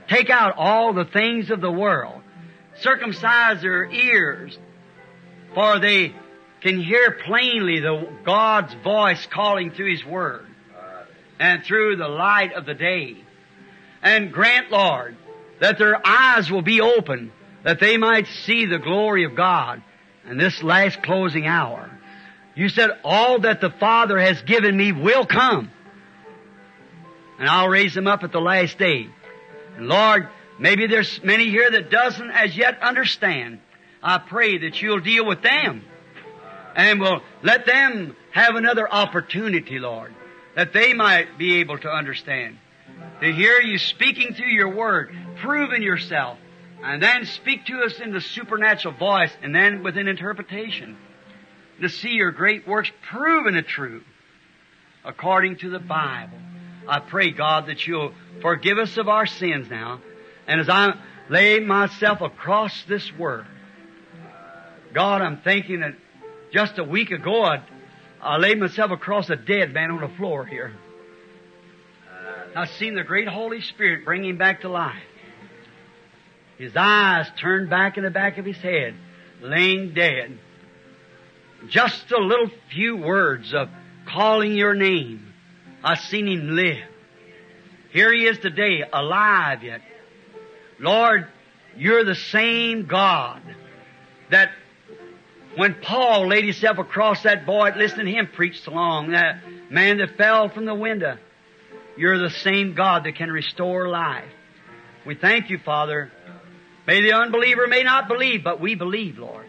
Take out all the things of the world. Circumcise their ears for they can hear plainly the God's voice calling through His Word and through the light of the day. And grant, Lord, that their eyes will be open, that they might see the glory of God in this last closing hour. You said, all that the Father has given me will come. And I'll raise them up at the last day. And Lord, maybe there's many here that doesn't as yet understand. I pray that you'll deal with them. And will let them have another opportunity, Lord, that they might be able to understand. To hear you speaking through your word, proving yourself, and then speak to us in the supernatural voice, and then with an interpretation. To see your great works proven it true, according to the Bible. I pray, God, that you'll forgive us of our sins now. And as I lay myself across this word, God, I'm thinking that just a week ago I, I laid myself across a dead man on the floor here. I seen the great Holy Spirit bring him back to life. His eyes turned back in the back of his head, laying dead. Just a little few words of calling your name. I seen him live. Here he is today, alive yet. Lord, you're the same God that when Paul laid himself across that boy, listening to him preach along, that man that fell from the window, you're the same God that can restore life. We thank you, Father. May the unbeliever may not believe, but we believe, Lord.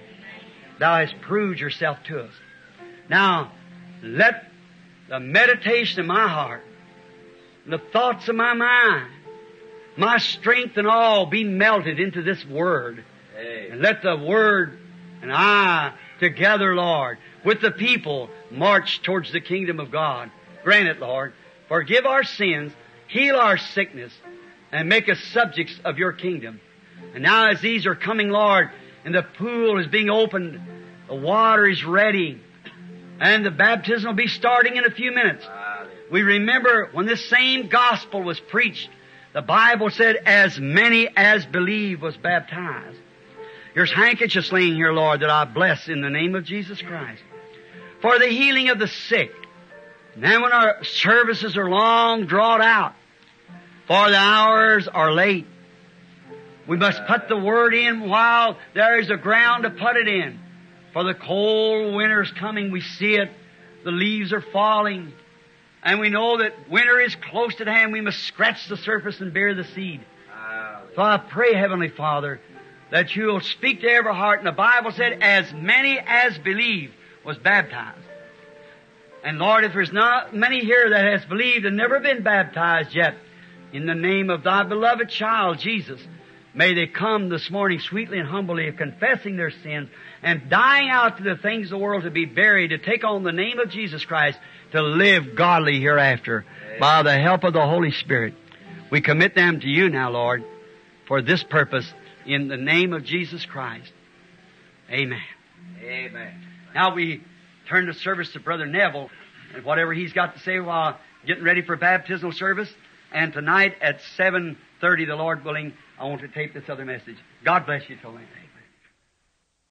Thou hast proved yourself to us. Now, let the meditation of my heart, and the thoughts of my mind, my strength and all be melted into this Word. Amen. And let the Word and I together, Lord, with the people march towards the kingdom of God. Grant it, Lord. Forgive our sins, heal our sickness, and make us subjects of your kingdom. And now as these are coming, Lord, and the pool is being opened, the water is ready, and the baptism will be starting in a few minutes. We remember when this same gospel was preached, the Bible said, as many as believe was baptized. Here's handkerchiefs laying here, Lord, that I bless in the name of Jesus Christ. For the healing of the sick. Then when our services are long drawn out, for the hours are late. We must put the word in while there is a ground to put it in. For the cold winter is coming, we see it. The leaves are falling. And we know that winter is close at hand. We must scratch the surface and bear the seed. So I pray, Heavenly Father, that you'll speak to every heart. And the Bible said, as many as believe was baptized. And Lord, if there's not many here that has believed and never been baptized yet, in the name of thy beloved child, Jesus, may they come this morning sweetly and humbly, confessing their sins and dying out to the things of the world to be buried, to take on the name of Jesus Christ, to live godly hereafter by the help of the Holy Spirit. We commit them to you now, Lord, for this purpose in the name of Jesus Christ. Amen. Amen. Now we turn the service to Brother Neville and whatever he's got to say while getting ready for baptismal service. And tonight at 7.30, the Lord willing, I want to tape this other message. God bless you then.